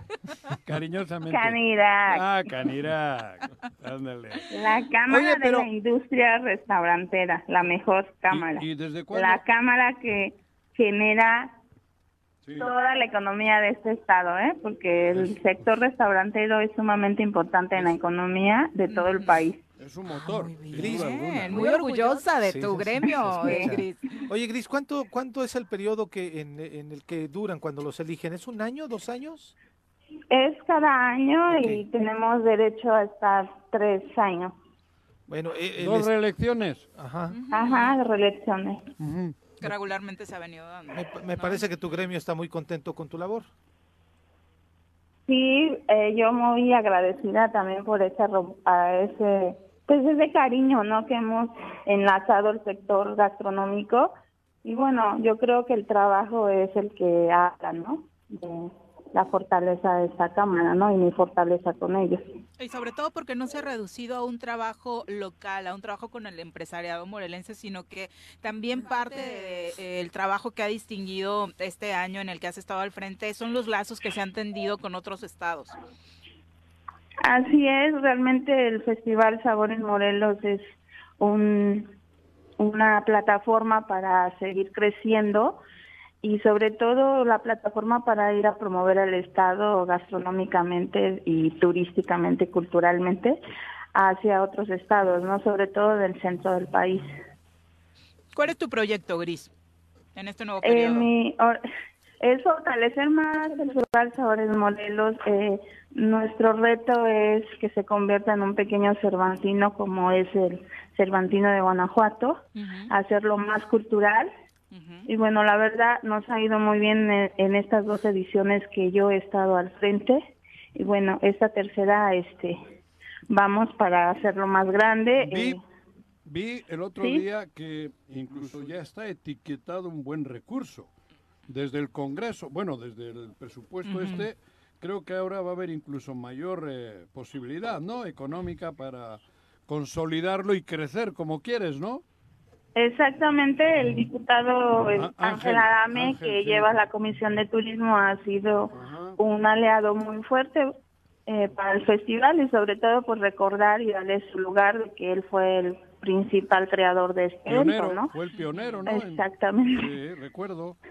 cariñosamente. Canirac, Ah, Canirac. Ándale. la Cámara Oye, pero- de la Industria Restaurantera, la mejor cámara. ¿Y, y desde cuándo? La cámara que genera Sí. toda la economía de este estado, ¿eh? Porque el sector restaurantero es sumamente importante en la economía de todo el país. Es un motor. sin Gris. Bien, muy orgullosa de Sí, tu sí, gremio, eh. Gris. Oye, Gris, ¿cuánto, ¿cuánto es el periodo que en, en el que duran cuando los eligen? ¿Es un año, dos años? Es cada año y tenemos derecho a estar tres años. Bueno, eh, el Dos es- reelecciones. Ajá. Ajá, reelecciones. Ujú. Que regularmente se ha venido dando. Me, me ¿no? parece que tu gremio está muy contento con tu labor. Sí, eh, yo muy agradecida también por ese, a ese, pues ese cariño, ¿no? Que hemos enlazado el sector gastronómico. Y bueno, yo creo que el trabajo es el que habla, ¿no? De la fortaleza de esta cámara, ¿no? Y mi fortaleza con ellos. Y sobre todo porque no se ha reducido a un trabajo local, a un trabajo con el empresariado morelense, sino que también parte del trabajo que ha distinguido este año en el que has estado al frente son los lazos que se han tendido con otros estados. Así es, realmente el Festival Sabor en Morelos es un, una plataforma para seguir creciendo y sobre todo la plataforma para ir a promover el Estado gastronómicamente y turísticamente, culturalmente, hacia otros estados, no sobre todo del centro del país. ¿Cuál es tu proyecto, Gris? en este nuevo Eh, periodo? mi or- es fortalecer más el Festival Sabores Morelos. Eh, nuestro reto es que se convierta en un pequeño Cervantino como es el Cervantino de Guanajuato, hacerlo más cultural. Y bueno, la verdad nos ha ido muy bien en, en estas dos ediciones que yo he estado al frente. Y bueno, esta tercera, este, vamos para hacerlo más grande. Vi, eh, vi el otro ¿Sí? día que incluso ya está etiquetado un buen recurso. Desde el Congreso, bueno, desde el presupuesto Ujú. este, creo que ahora va a haber incluso mayor eh, posibilidad, ¿no? Económica para consolidarlo y crecer como quieres, ¿no? Exactamente, el diputado Ah, Ángel Ángel, que sí. lleva la Comisión de Turismo, ha sido un aliado muy fuerte eh, para el festival y sobre todo por recordar y darle su lugar de que él fue el principal creador de este Pionero, evento, ¿no? fue el pionero, ¿no? En- Exactamente. Sí, recuerdo.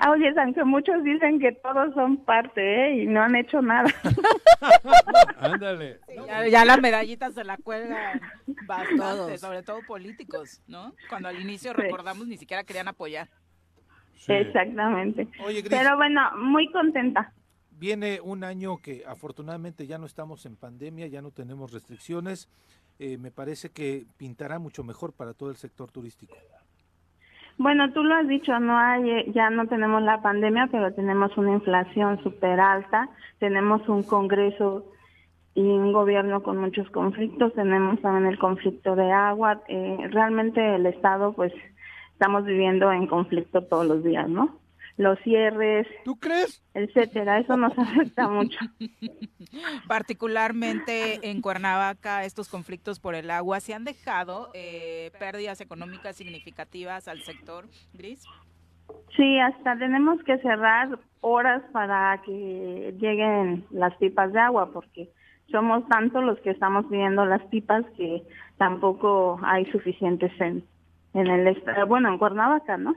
Ah, oye, aunque muchos dicen que todos son parte ¿eh? y no han hecho nada. Ándale. Ya, ya la medallita se la cuelgan bastante, Todos. sobre todo políticos, ¿no? Cuando al inicio Sí. recordamos ni siquiera querían apoyar. Exactamente. Oye, Gris. Pero bueno, muy contenta. Viene un año que afortunadamente ya no estamos en pandemia, ya no tenemos restricciones. Eh, me parece que pintará mucho mejor para todo el sector turístico. Bueno, tú lo has dicho, no hay, eh, ya no tenemos la pandemia, pero tenemos una inflación súper alta, tenemos un Congreso y un gobierno con muchos conflictos, tenemos también el conflicto de agua, eh, realmente el Estado, pues, estamos viviendo en conflicto todos los días, ¿no? Los cierres. ¿Tú crees? Etcétera, eso nos afecta mucho. Particularmente en Cuernavaca, estos conflictos por el agua, ¿se han dejado eh, pérdidas económicas significativas al sector, Gris? Sí, hasta tenemos que cerrar horas para que lleguen las pipas de agua, porque somos tantos los que estamos pidiendo las pipas que tampoco hay suficientes en, en el estado, bueno, en Cuernavaca, ¿no?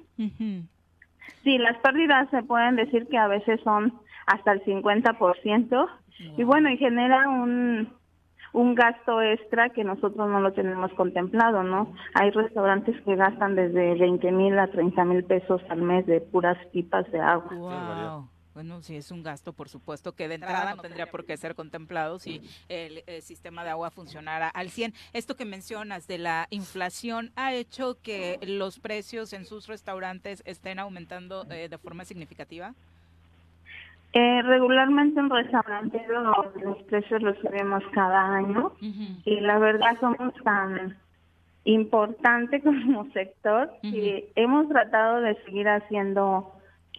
Sí, las pérdidas se pueden decir que a veces son hasta el 50%, y bueno, y genera un, un gasto extra que nosotros no lo tenemos contemplado, ¿no? Hay restaurantes que gastan desde 20 mil a 30 mil pesos al mes de puras pipas de agua. Wow. Bueno, sí, es un gasto, por supuesto, que de entrada no tendría por qué ser contemplado si el, eh, sistema de agua funcionara al 100. Esto que mencionas de la inflación ha hecho que los precios en sus restaurantes estén aumentando eh, de forma significativa. Eh, regularmente en restaurantes los, los precios los subimos cada año y la verdad somos tan importante como sector que hemos tratado de seguir haciendo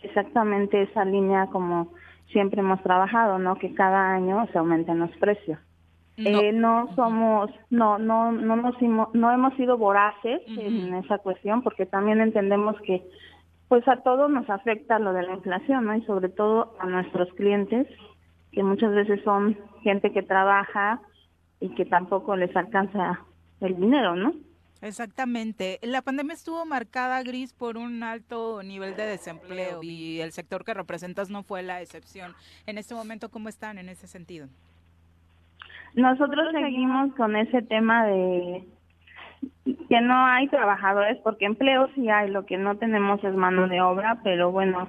exactamente esa línea como siempre hemos trabajado, ¿no? Que cada año se aumenten los precios. No. Eh, no somos, no, no, no nos no hemos sido voraces en esa cuestión porque también entendemos que pues a todos nos afecta lo de la inflación, ¿no? Y sobre todo a nuestros clientes, que muchas veces son gente que trabaja y que tampoco les alcanza el dinero, ¿no? Exactamente. La pandemia estuvo marcada, Gris, por un alto nivel de desempleo y el sector que representas no fue la excepción. En este momento, ¿cómo están en ese sentido? Nosotros seguimos con ese tema de que no hay trabajadores, porque empleo sí hay, lo que no tenemos es mano de obra, pero bueno,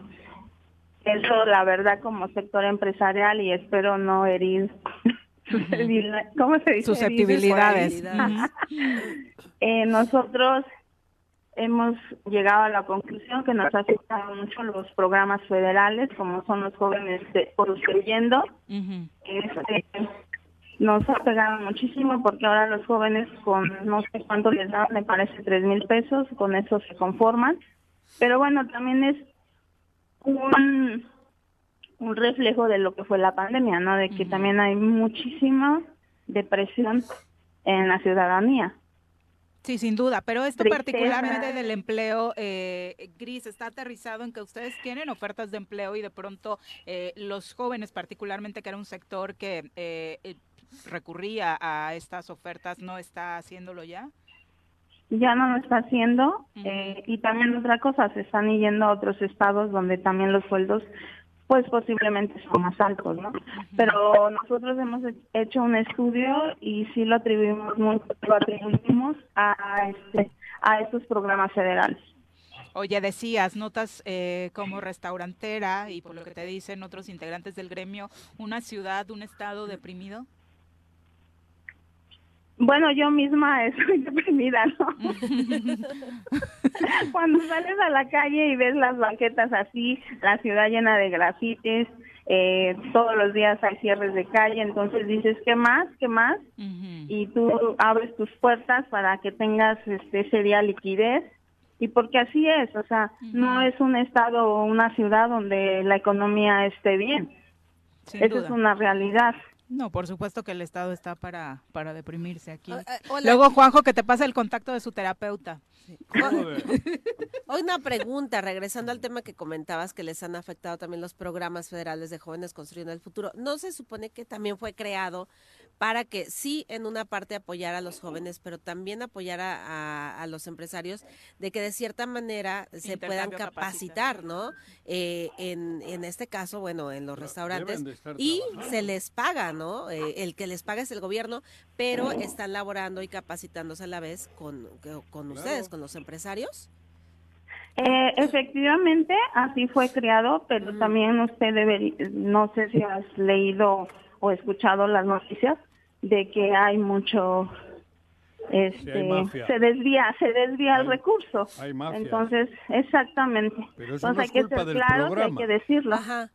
eso la verdad como sector empresarial y espero no herir ¿cómo se dice? Susceptibilidades. Eh, nosotros hemos llegado a la conclusión que nos afectan mucho los programas federales, como son los jóvenes de- construyendo. Este, nos ha pegado muchísimo porque ahora los jóvenes con no sé cuánto les dan, me parece tres mil pesos, con eso se conforman. Pero bueno, también es un, un reflejo de lo que fue la pandemia, ¿no? De que también hay muchísima depresión en la ciudadanía. Sí, sin duda, pero esto Tristeza. particularmente del empleo, eh, Gris, está aterrizado en que ustedes tienen ofertas de empleo y de pronto eh, los jóvenes, particularmente que era un sector que eh, eh, recurría a estas ofertas, ¿no está haciéndolo ya? ya no lo está haciendo eh, y también otra cosa se están yendo a otros estados donde también los sueldos pues posiblemente son más altos no pero nosotros hemos he- hecho un estudio y sí lo atribuimos lo atribuimos a este a estos programas federales. Oye, decías, notas eh, como restaurantera y por lo que te dicen otros integrantes del gremio, una ciudad, un estado deprimido. Bueno, yo misma estoy deprimida, ¿no? Cuando sales a la calle y ves las banquetas así, la ciudad llena de grafitis, eh, todos los días hay cierres de calle, entonces dices, ¿qué más? ¿Qué más? Y tú abres tus puertas para que tengas este, ese día liquidez. Y porque así es, o sea, no es un estado o una ciudad donde la economía esté bien. Sin Eso duda. es una realidad. No, por supuesto que el Estado está para, para deprimirse aquí. O- eh, hola. Luego, Juanjo, que te pase el contacto de su terapeuta. Hoy una pregunta, regresando al tema que comentabas que les han afectado también los programas federales de jóvenes construyendo el futuro. ¿No se supone que también fue creado para que sí en una parte apoyar a los jóvenes, pero también apoyar a, a- a los empresarios de que de cierta manera se puedan capacitar, ¿no? Eh, en, en este caso, bueno, en los restaurantes y se les paga, ¿no? Eh, el que les paga es el gobierno, pero están laborando y capacitándose a la vez con, con ustedes, con los empresarios. Eh, efectivamente, así fue creado, pero también usted debería, no sé si has leído o escuchado las noticias de que hay mucho, este, mafia. se desvía, se desvía el recurso. hay mafia. Entonces, exactamente. Pero eso Entonces no hay es que culpa ser claros, y hay que decirlo. Ajá.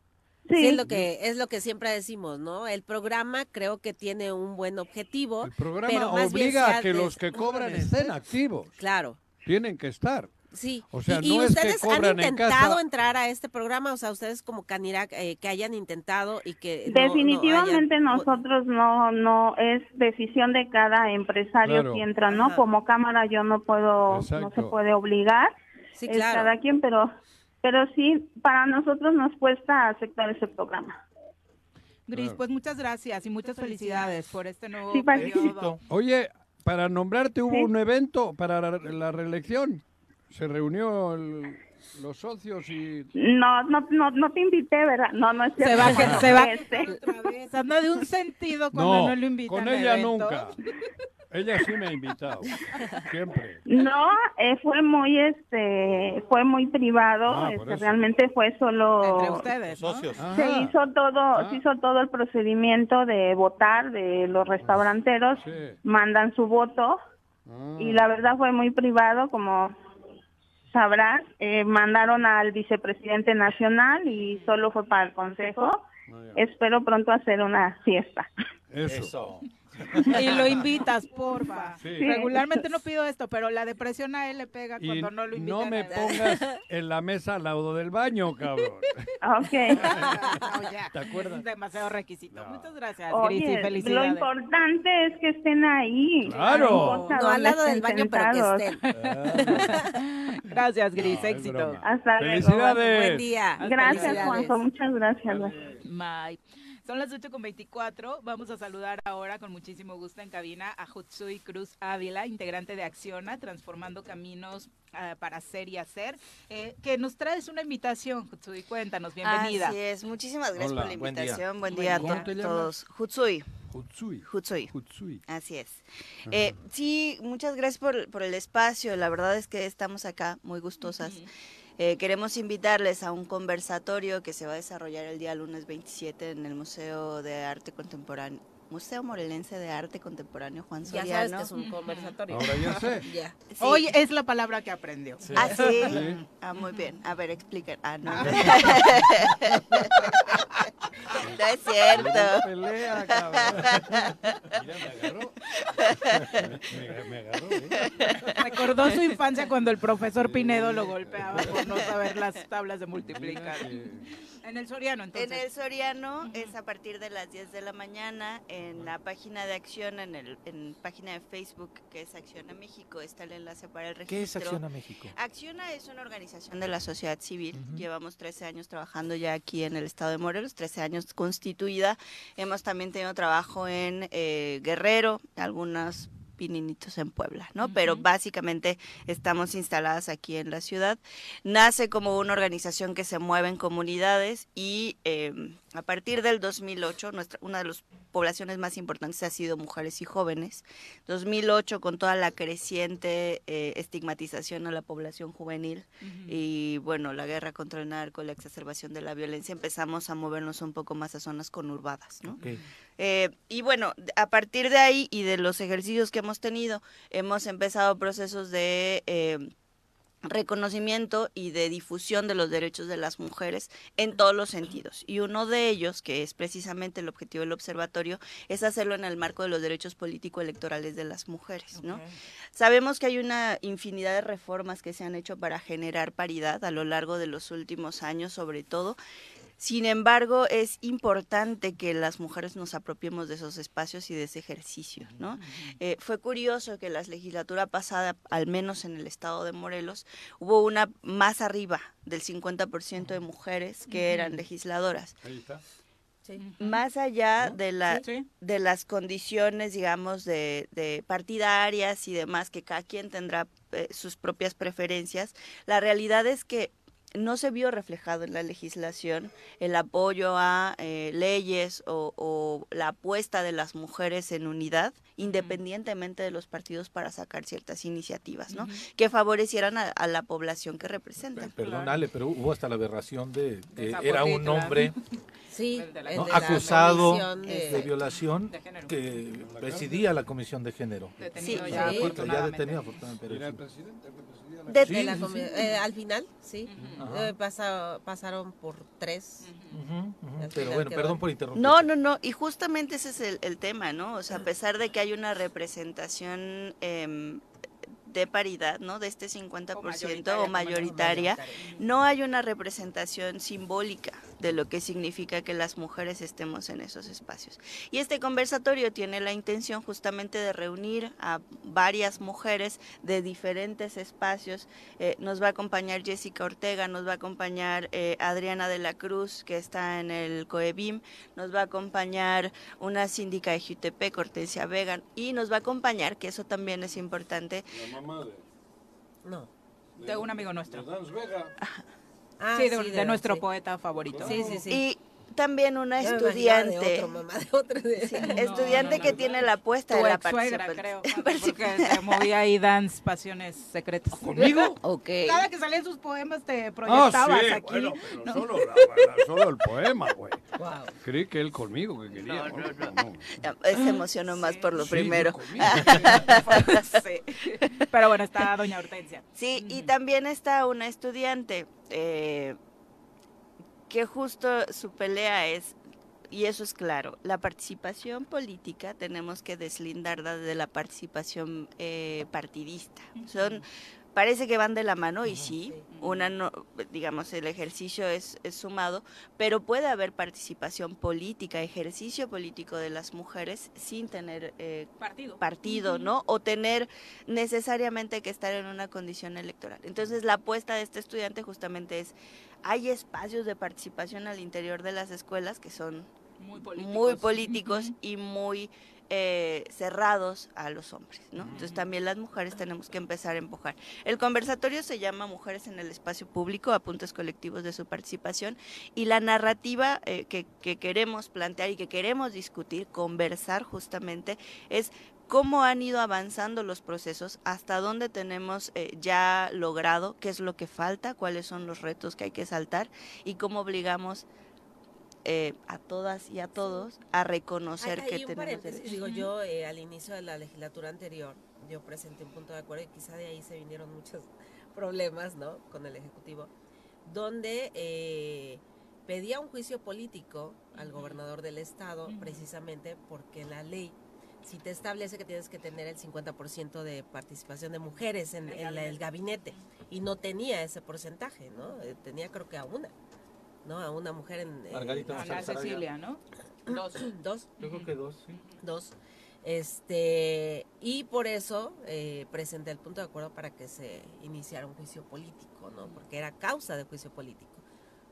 Sí. Sí, es lo que es lo que siempre decimos, ¿no? El programa creo que tiene un buen objetivo. El programa pero más bien obliga se a que los que cobran estén activos. Claro. Tienen que estar. Sí. O sea, y, y no es que ustedes han cobran en intentado entrar a este programa, o sea, ustedes como Canirac eh, que hayan intentado y que no- no Definitivamente hayan- nosotros no no es decisión de cada empresario Claro. si entra, ¿no? Ajá. Como cámara yo no puedo, no se puede obligar. Sí, es claro. cada quien, pero pero sí para nosotros nos cuesta aceptar ese programa. Gris, pues muchas gracias y muchas felicidades por este nuevo Sí, periodo. Oye, para nombrarte hubo Sí. un evento para la, la reelección. Se reunió el- los socios y... No, no, no, no te invité, ¿verdad? No, no es Se cierto. va, que- se va Este, otra vez. Anda de un sentido cuando no, No, lo invitan. con ella eventos. nunca. Ella sí me ha invitado. Siempre. No, eh, fue muy este fue muy privado, Ah, este, realmente fue solo Entre ustedes, ¿no? Se Ajá. hizo todo, se hizo todo el procedimiento de votar de los restauranteros, Sí. mandan su voto Ah. y la verdad fue muy privado, como sabrás, eh, mandaron al vicepresidente nacional y solo fue para el consejo. Espero pronto hacer una fiesta. Eso. Y lo invitas, porfa. Sí. Regularmente no pido esto, pero la depresión a él le pega Y cuando no lo invitan. no me pongas en la mesa al lado del baño, cabrón. Ok. No, ya. ¿Te acuerdas? Demasiado requisito. Muchas gracias, Oye, Gris, y lo felicidades. importante es que estén ahí. Claro. No al lado del baño, pero que sentados. estén. Gracias, Gris, éxito. Hasta luego. Felicidades. Buen día. Gracias, Felicidades. Juanjo. Muchas gracias. Bye. Son las 8.24. Vamos a saludar ahora con muchísimo gusto en cabina a Jutsui Cruz Ávila, integrante de Acciona, Transformando Caminos ah, para Ser y Hacer, eh, que nos traes una invitación, Jutsui. Cuéntanos, bienvenida. Así es, muchísimas gracias Hola, por la buen día. invitación. Buen día, a todos. Hutsui. Hutsui. Hutsui. Hutsui. Así es. Eh, sí, muchas gracias por, por el espacio. La verdad es que estamos acá muy gustosas. Eh, queremos invitarles a un conversatorio que se va a desarrollar el día lunes 27 en el Museo de Arte Contemporáneo. Museo Morelense de Arte Contemporáneo Juan Ya Soriano. sabes que es un conversatorio. Ahora ya sé. Ya. Sí. Hoy es la palabra que aprendió. ¿Ah, sí? Sí. Ah, muy bien. A ver, explica. Ah, no. No, no es cierto. Pelea, cabrón. Mira, me agarró. Me, me agarró, ¿eh? Recordó su infancia cuando el profesor Pinedo lo golpeaba por no saber las tablas de multiplicar. En el Soriano, entonces. En el Soriano es a partir de las 10 de la mañana en la página de Acción, en el en página de Facebook que es Acciona México, está el enlace para el registro. ¿Qué es Acción a México? Acciona es una organización de la sociedad civil. Llevamos 13 años trabajando ya aquí en el estado de Morelos, 13 años constituida. Hemos también tenido trabajo en eh, Guerrero, algunas Pininitos en Puebla, ¿no? Pero básicamente estamos instaladas aquí en la ciudad. Nace como una organización que se mueve en comunidades y eh, a partir del 2008, nuestra, una de las poblaciones más importantes ha sido mujeres y jóvenes. 2008 con toda la creciente eh, estigmatización a la población juvenil y bueno, la guerra contra el narco, la exacerbación de la violencia, empezamos a movernos un poco más a zonas conurbadas. Eh, y bueno, a partir de ahí y de los ejercicios que hemos tenido, hemos empezado procesos de eh, reconocimiento y de difusión de los derechos de las mujeres en todos los sentidos. Y uno de ellos, que es precisamente el objetivo del observatorio, es hacerlo en el marco de los derechos político-electorales de las mujeres, ¿no? Sabemos que hay una infinidad de reformas que se han hecho para generar paridad a lo largo de los últimos años, sobre todo. Sin embargo, es importante que las mujeres nos apropiemos de esos espacios y de ese ejercicio, ¿no? Eh, fue curioso que la legislatura pasada, al menos en el estado de Morelos, hubo una más arriba del 50% de mujeres que eran legisladoras. Ahí está. más allá de la de las condiciones digamos de, de partidarias y demás que cada quien tendrá eh, sus propias preferencias la realidad es que no se vio reflejado en la legislación el apoyo a eh, leyes o, o la apuesta de las mujeres en unidad, independientemente de los partidos para sacar ciertas iniciativas, ¿no? Que favorecieran a, a la población que representan. Perdón, Ale, pero hubo hasta la aberración de que Zapotitla. era un hombre Sí, de acusado de, de- violación de género. que presidía la comisión de género. Detenido Sí, ya, sí. ya detenido afortunadamente. pero Era el presidente el la De- de eh, al final, sí. Eh, pasa- pasaron por tres. Pero bueno, quedó- perdón por interrumpir. No, no, no, y justamente ese es el, el tema, ¿no? O sea, a pesar de que hay una representación em, de paridad, ¿no? De este 50% mayoritaria, o mayoritaria, mayoritaria. no hay una representación simbólica de lo que significa que las mujeres estemos en esos espacios. Y este conversatorio tiene la intención justamente de reunir a varias mujeres de diferentes espacios. Eh, nos va a acompañar Jessica Ortega, nos va a acompañar eh, Adriana de la Cruz, que está en el COEBIM, nos va a acompañar una síndica de Jutepec, Hortensia Vega, y nos va a acompañar, que eso también es importante, La mamá de, No. De un amigo nuestro. de Dance Vega. Ah, sí, de, sí, de nuestro sí. poeta favorito. Sí, sí, sí. y también una Yo de estudiante. otro, mamá, de otro, de- Sí, estudiante no, que no. tiene la apuesta Tu de la suegra, participación. creo, porque se movía ahí dance pasiones secretas. ¿Conmigo? Ok. Cada que salían sus poemas te Ah, proyectabas sí, aquí. bueno, pero ¿no? solo, la- la- solo el poema, güey. Wow. Creí que él conmigo que quería. No, No, no, no. Se emocionó más por lo Sí, primero. conmigo. Sí. Pero bueno, está doña Hortensia. Sí, y también está una estudiante eh, que justo su pelea es, y eso es claro, la participación política tenemos que deslindarla de la participación eh, partidista. Son parece que van de la mano y sí, una no, digamos el ejercicio es, es sumado, pero puede haber participación política, ejercicio político de las mujeres sin tener eh, Partido. partido. ¿no? O tener necesariamente que estar en una condición electoral. Entonces la apuesta de este estudiante justamente es, hay espacios de participación al interior de las escuelas que son Muy políticos. muy políticos y muy eh, cerrados a los hombres, ¿no? Entonces también las mujeres tenemos que empezar a empujar. El conversatorio se llama Mujeres en el Espacio Público, apuntes colectivos de su participación, y la narrativa eh, que, que queremos plantear y que queremos discutir, conversar justamente, es cómo han ido avanzando los procesos, hasta dónde tenemos eh, ya logrado, qué es lo que falta, cuáles son los retos que hay que saltar y cómo obligamos eh, a todas y a todos a reconocer que tenemos derechos. digo yo eh, al inicio de la legislatura anterior yo presenté un punto de acuerdo y quizá de ahí se vinieron muchos problemas no con el ejecutivo donde eh, pedía un juicio político al gobernador del estado precisamente porque la ley si te establece que tienes que tener el 50% de participación de mujeres en, en la- el gabinete y no tenía ese porcentaje, ¿no? Eh, tenía creo que a una, ¿no? A una mujer en... Margarita A la González Araya. Cecilia, ¿no? Dos. Dos. Yo creo que dos, sí. Dos. Este, y por eso eh, presenté el punto de acuerdo para que se iniciara un juicio político, ¿no? Porque era causa de juicio político.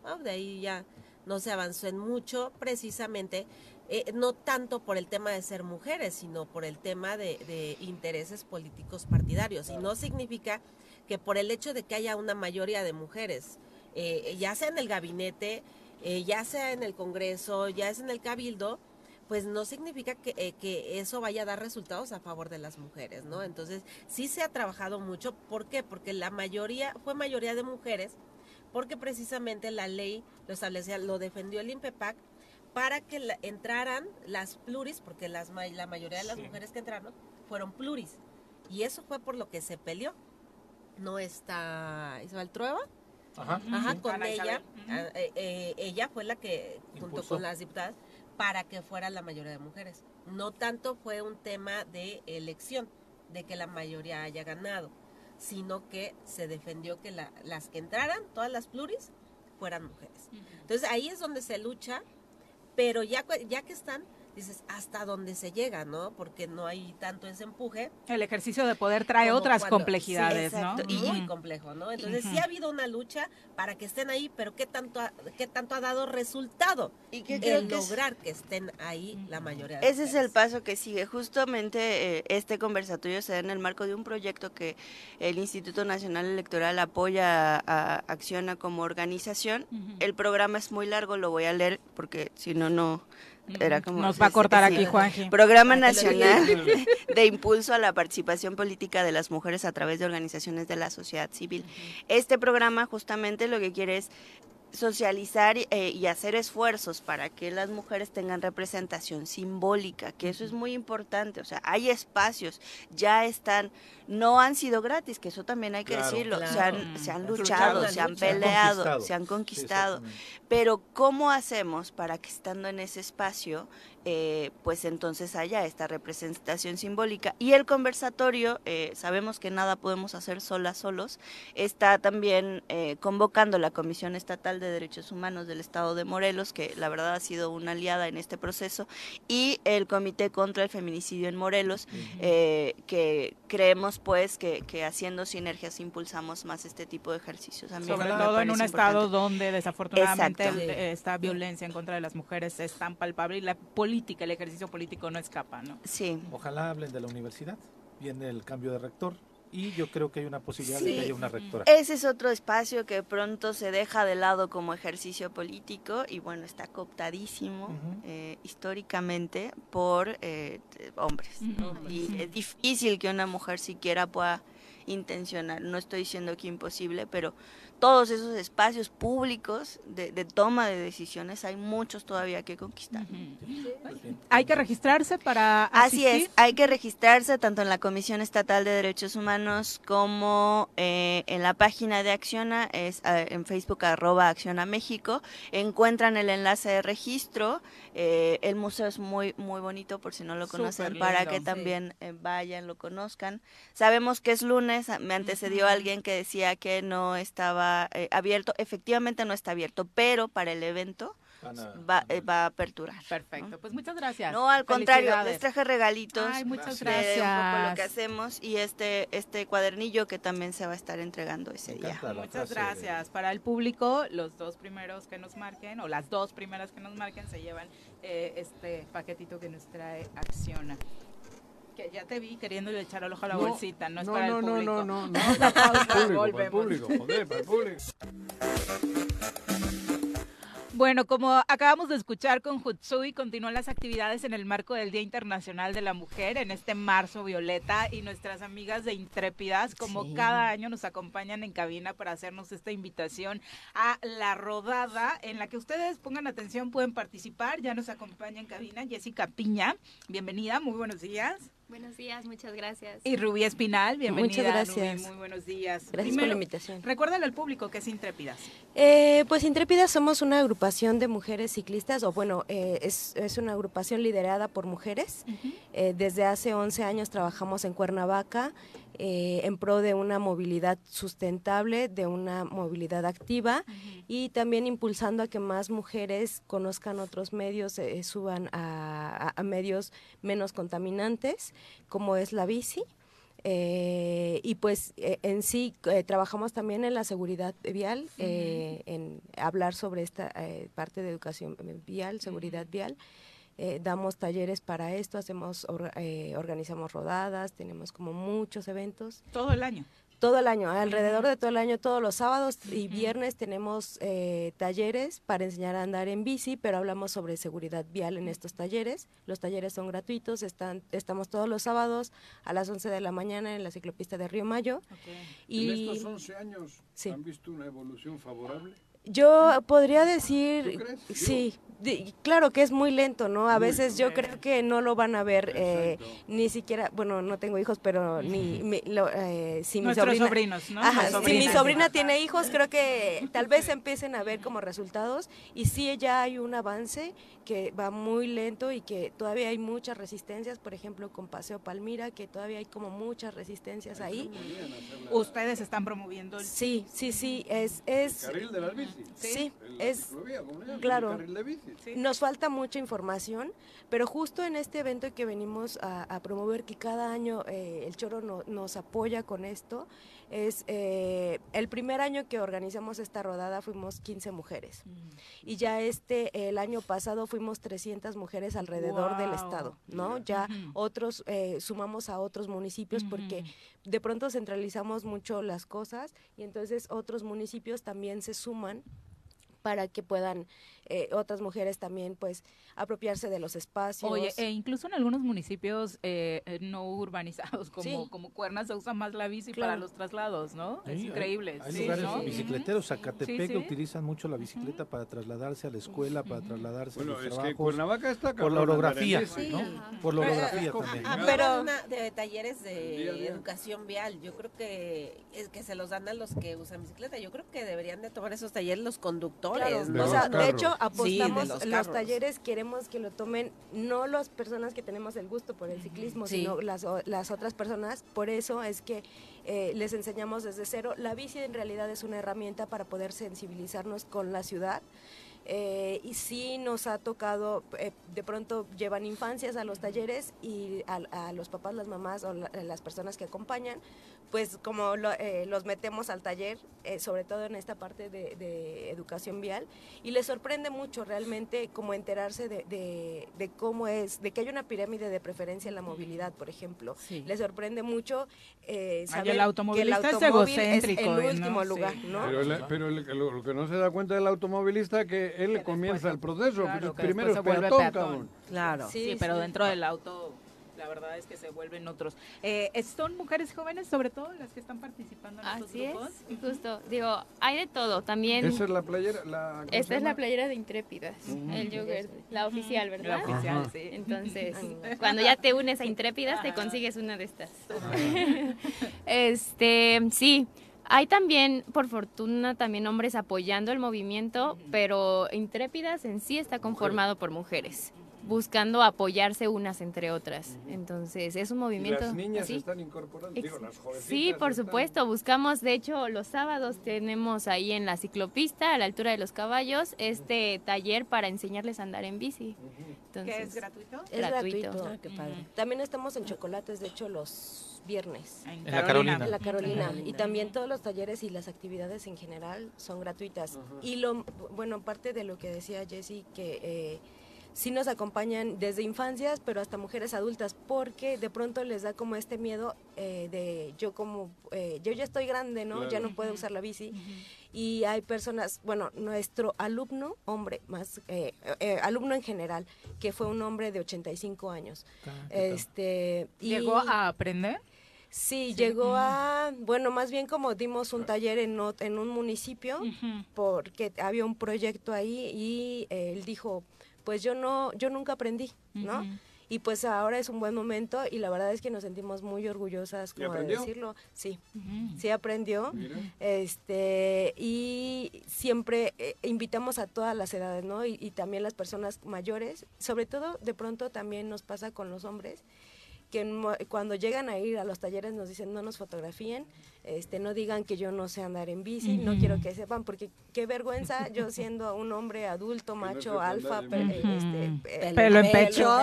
Ah, de ahí ya no se avanzó en mucho, precisamente eh, no tanto por el tema de ser mujeres, sino por el tema de, de intereses políticos partidarios. Y no significa que por el hecho de que haya una mayoría de mujeres, eh, ya sea en el gabinete, eh, ya sea en el Congreso, ya sea en el Cabildo, pues no significa que, eh, que eso vaya a dar resultados a favor de las mujeres, ¿no? Entonces, sí se ha trabajado mucho. ¿Por qué? Porque la mayoría, fue mayoría de mujeres, porque precisamente la ley lo establecía, lo defendió el INPEPAC, para que la- entraran las pluris, porque las, la mayoría de las Sí. mujeres que entraron fueron pluris. Y eso fue por lo que se peleó. No está Isabel Trueba. Ajá. Ajá, Sí. con Ana ella. Ah, eh, eh, ella fue la que, junto Impulsó. con las diputadas, para que fuera la mayoría de mujeres. No tanto fue un tema de elección, de que la mayoría haya ganado, sino que se defendió que la- las que entraran, todas las pluris, fueran mujeres. Entonces ahí es donde se lucha, pero ya, ya que están, dices, hasta dónde se llega, ¿no? Porque no hay tanto ese empuje. El ejercicio de poder trae otras cuando- complejidades, sí, ¿no? y muy complejo, ¿no? Entonces sí ha habido una lucha para que estén ahí, pero ¿qué tanto ha, qué tanto ha dado resultado? Y que creo el que es- lograr que estén ahí la mayoría de Ese es el paso que sigue. Justamente eh, este conversatorio se da en el marco de un proyecto que el Instituto Nacional Electoral apoya a, a Acciona como organización. El programa es muy largo, lo voy a leer porque si no, no... Era como, Nos va a cortar aquí, Juanji. Programa Nacional de Impulso a la Participación Política de las Mujeres a través de organizaciones de la sociedad civil. Este programa justamente lo que quiere es socializar eh, y hacer esfuerzos para que las mujeres tengan representación simbólica, que eso es muy importante, o sea, hay espacios, ya están, no han sido gratis, que eso también hay que Claro. decirlo, se Claro. han, se han luchado, se han lucha. Se han peleado, conquistado. se han conquistado, pero ¿cómo hacemos para que estando en ese espacio, eh, pues entonces haya esta representación simbólica? Y el conversatorio, eh, sabemos que nada podemos hacer solas, solos, está también eh, convocando la Comisión Estatal de Derechos Humanos del Estado de Morelos, que la verdad ha sido una aliada en este proceso, y el Comité contra el Feminicidio en Morelos, eh, que creemos pues que, que haciendo sinergias impulsamos más este tipo de ejercicios. A mí Sobre todo en un estado importante. donde desafortunadamente Exacto. esta violencia en contra de las mujeres es tan palpable y la política, el ejercicio político no escapa, ¿no? Sí. Ojalá hablen de la universidad. Viene el cambio de rector y yo creo que hay una posibilidad de que haya una rectora. Ese es otro espacio que pronto se deja de lado como ejercicio político y bueno, está cooptadísimo eh, históricamente por eh, hombres. Y es difícil que una mujer siquiera pueda intencionar, no estoy diciendo que imposible, pero todos esos espacios públicos de, de toma de decisiones hay muchos todavía que conquistar. Hay que registrarse para Así asistir. es, hay que registrarse tanto en la Comisión Estatal de Derechos Humanos como eh, en la página de Acciona, es eh, en Facebook arroba Acciona México, encuentran el enlace de registro, eh, el museo es muy muy bonito por si no lo conocen, para lindo, que sí. también eh, vayan, lo conozcan. Sabemos que es lunes, me antecedió alguien que decía que no estaba eh, abierto, efectivamente no está abierto, pero para el evento va, eh, va a aperturar. Perfecto, pues muchas gracias. No, al contrario, les traje regalitos. Ay, muchas de un poco lo que gracias. hacemos y este este cuadernillo que también se va a estar entregando ese día. Muchas gracias. Para el público, los dos primeros que nos marquen o las dos primeras que nos marquen se llevan eh, este paquetito que nos trae Acciona. Que ya te vi queriendo echar el ojo a la No, bolsita, no es no, para no, el no, público. no, no, no. Público, para el público, joder, para el público. Bueno, como acabamos de escuchar con Hutsui, continúan las actividades en el marco del Día Internacional de la Mujer en este marzo violeta y nuestras amigas de Intrépidas, como Sí. cada año, nos acompañan en cabina para hacernos esta invitación a la rodada en la que ustedes pongan atención, pueden participar. Ya nos acompaña en cabina Jessica Piña. Bienvenida, muy buenos días. Buenos días, muchas gracias. Y Rubí Espinal, bienvenida. Muchas gracias. Rubí, muy buenos días. Gracias por la invitación. Recuérdale al público que es Intrépidas. Eh, pues Intrépidas somos una agrupación de mujeres ciclistas, o bueno, eh, es, es una agrupación liderada por mujeres. Eh, desde hace 11 años trabajamos en Cuernavaca eh, en pro de una movilidad sustentable, de una movilidad activa y también impulsando a que más mujeres conozcan otros medios, eh, suban a, a- a medios menos contaminantes, como es la bici. Eh, y pues eh, en sí eh, trabajamos también en la seguridad vial, en hablar sobre esta eh, parte de educación vial, seguridad vial. Eh, damos talleres para esto, hacemos, or- eh, organizamos rodadas, tenemos como muchos eventos. Todo el año. Todo el año, alrededor de todo el año, todos los sábados y viernes tenemos eh, talleres para enseñar a andar en bici, pero hablamos sobre seguridad vial en estos talleres. Los talleres son gratuitos, están, estamos todos los sábados a las 11 de la mañana en la ciclopista de Río Mayo. Y En estos 11 años han visto una evolución favorable. Yo podría decir, sí, di- claro que es muy lento, ¿no? A veces yo creo que no lo van a ver eh, ni siquiera, bueno, no tengo hijos, pero ni mi- lo- eh, si mi Nuestros sobrina, sobrinos, ¿no? Ajá, si mi sobrina tiene hijos, creo que tal vez empiecen a ver como resultados y sí ya hay un avance que va muy lento y que todavía hay muchas resistencias, por ejemplo, con Paseo Palmira, que todavía hay como muchas resistencias ahí. Ustedes están promoviendo el... Sí, sí, sí, es... es Carril de las bicis. Sí, es claro. El carril de bici. Nos falta mucha información, pero justo en este evento que venimos a, a promover, que cada año eh, el Choro no- nos apoya con esto, es eh, el primer año que organizamos esta rodada fuimos 15 mujeres. Y ya este, el año pasado fuimos 300 mujeres alrededor del estado, ¿no? Ya otros, eh, sumamos a otros municipios porque de pronto centralizamos mucho las cosas y entonces otros municipios también se suman para que puedan eh, otras mujeres también pues apropiarse de los espacios. Oye, e incluso en algunos municipios eh, eh, no urbanizados como, Sí. como Cuernas se usa más la bici Claro. para los traslados, ¿no? Sí, es increíble. Hay, sí, lugares ¿no? bicicleteros, Zacatepec, Sí, que sí. utilizan mucho la bicicleta para trasladarse a la escuela, para trasladarse Bueno, a los es que. Cuernavaca está Por la orografía. ¿no? Por la Pero, orografía también. ¿no? pero una de talleres de educación vial, yo creo que es que se los dan a los que usan bicicleta. Yo creo que deberían de tomar esos talleres los conductores. Claro, ¿no? o sea, de hecho apostamos los talleres, queremos que lo tomen no las personas que tenemos el gusto por el ciclismo, Sí. sino las, las otras personas. Por eso es que eh, les enseñamos desde cero. La bici en realidad es una herramienta para poder sensibilizarnos con la ciudad. Eh, y sí nos ha tocado, eh, de pronto llevan infancias a los talleres y a, a los papás, las mamás o la- las personas que acompañan, pues como lo- eh, los metemos al taller, eh, sobre todo en esta parte de, de educación vial, y les sorprende mucho realmente como enterarse de, de- de cómo es, de que hay una pirámide de preferencia en la movilidad, por ejemplo. Les sorprende mucho eh, saber el automovilista que el es automóvil egocéntrico, es el ¿no? último Sí. lugar, ¿no? Pero, el- pero el- lo, lo que no se da cuenta del automovilista es que él comienza el proceso. Claro, que primero es después se vuelve peatón, peatón. cabrón. Claro. Sí, pero dentro del auto, la verdad es que se vuelven otros. Eh, ¿Son mujeres jóvenes, sobre todo, las que están participando en estos Así es, grupos? justo. Digo, hay de todo. También. Esa es la playera. La, ¿cómo se Esta es la playera de Intrépidas, el jogger, la oficial, ¿verdad? La oficial, Ajá. sí. Entonces, cuando ya te unes a Intrépidas, te consigues una de estas. este, sí. Hay también, por fortuna, también hombres apoyando el movimiento, pero Intrépidas en sí está conformado por mujeres, buscando apoyarse unas entre otras. Entonces, es un Y movimiento las niñas así. se están incorporando. Digo, las jovencitas Sí, por están- supuesto, buscamos, de hecho, los sábados tenemos ahí en la ciclopista, a la altura de los caballos, este taller para enseñarles a andar en bici. Entonces, ¿Que es gratuito? Es Gratuito. gratuito. Ah, qué padre. También estamos en chocolates, de hecho, los viernes. En la Carolina. En la Carolina. Y también todos los talleres y las actividades en general son gratuitas. Y lo, bueno, parte de lo que decía Jessie, que eh, sí nos acompañan desde infancias, pero hasta mujeres adultas, porque de pronto les da como este miedo eh, de yo como, eh, yo ya estoy grande, ¿no? Ya no puedo usar la bici. Y hay personas, bueno, nuestro alumno, hombre, más, eh, eh, alumno en general, que fue un hombre de 85 años. Ah, Este, y- ¿Llegó a aprender? Sí, llegó a, bueno, más bien como dimos un taller en, en un municipio, porque había un proyecto ahí y eh, él dijo, pues yo no, yo nunca aprendí, ¿no? Y pues ahora es un buen momento y la verdad es que nos sentimos muy orgullosas como de decirlo. Sí, sí aprendió. Mira. Este, y siempre eh, invitamos a todas las edades, ¿no? Y, y también las personas mayores, sobre todo de pronto también nos pasa con los hombres que mo- cuando llegan a ir a los talleres nos dicen no nos fotografíen, este, no digan que yo no sé andar en bici, no Ujú. quiero que sepan, porque qué vergüenza yo siendo un hombre adulto, macho, alfa, pe- en bici. este, Ujú. pe- Pelo en pecho.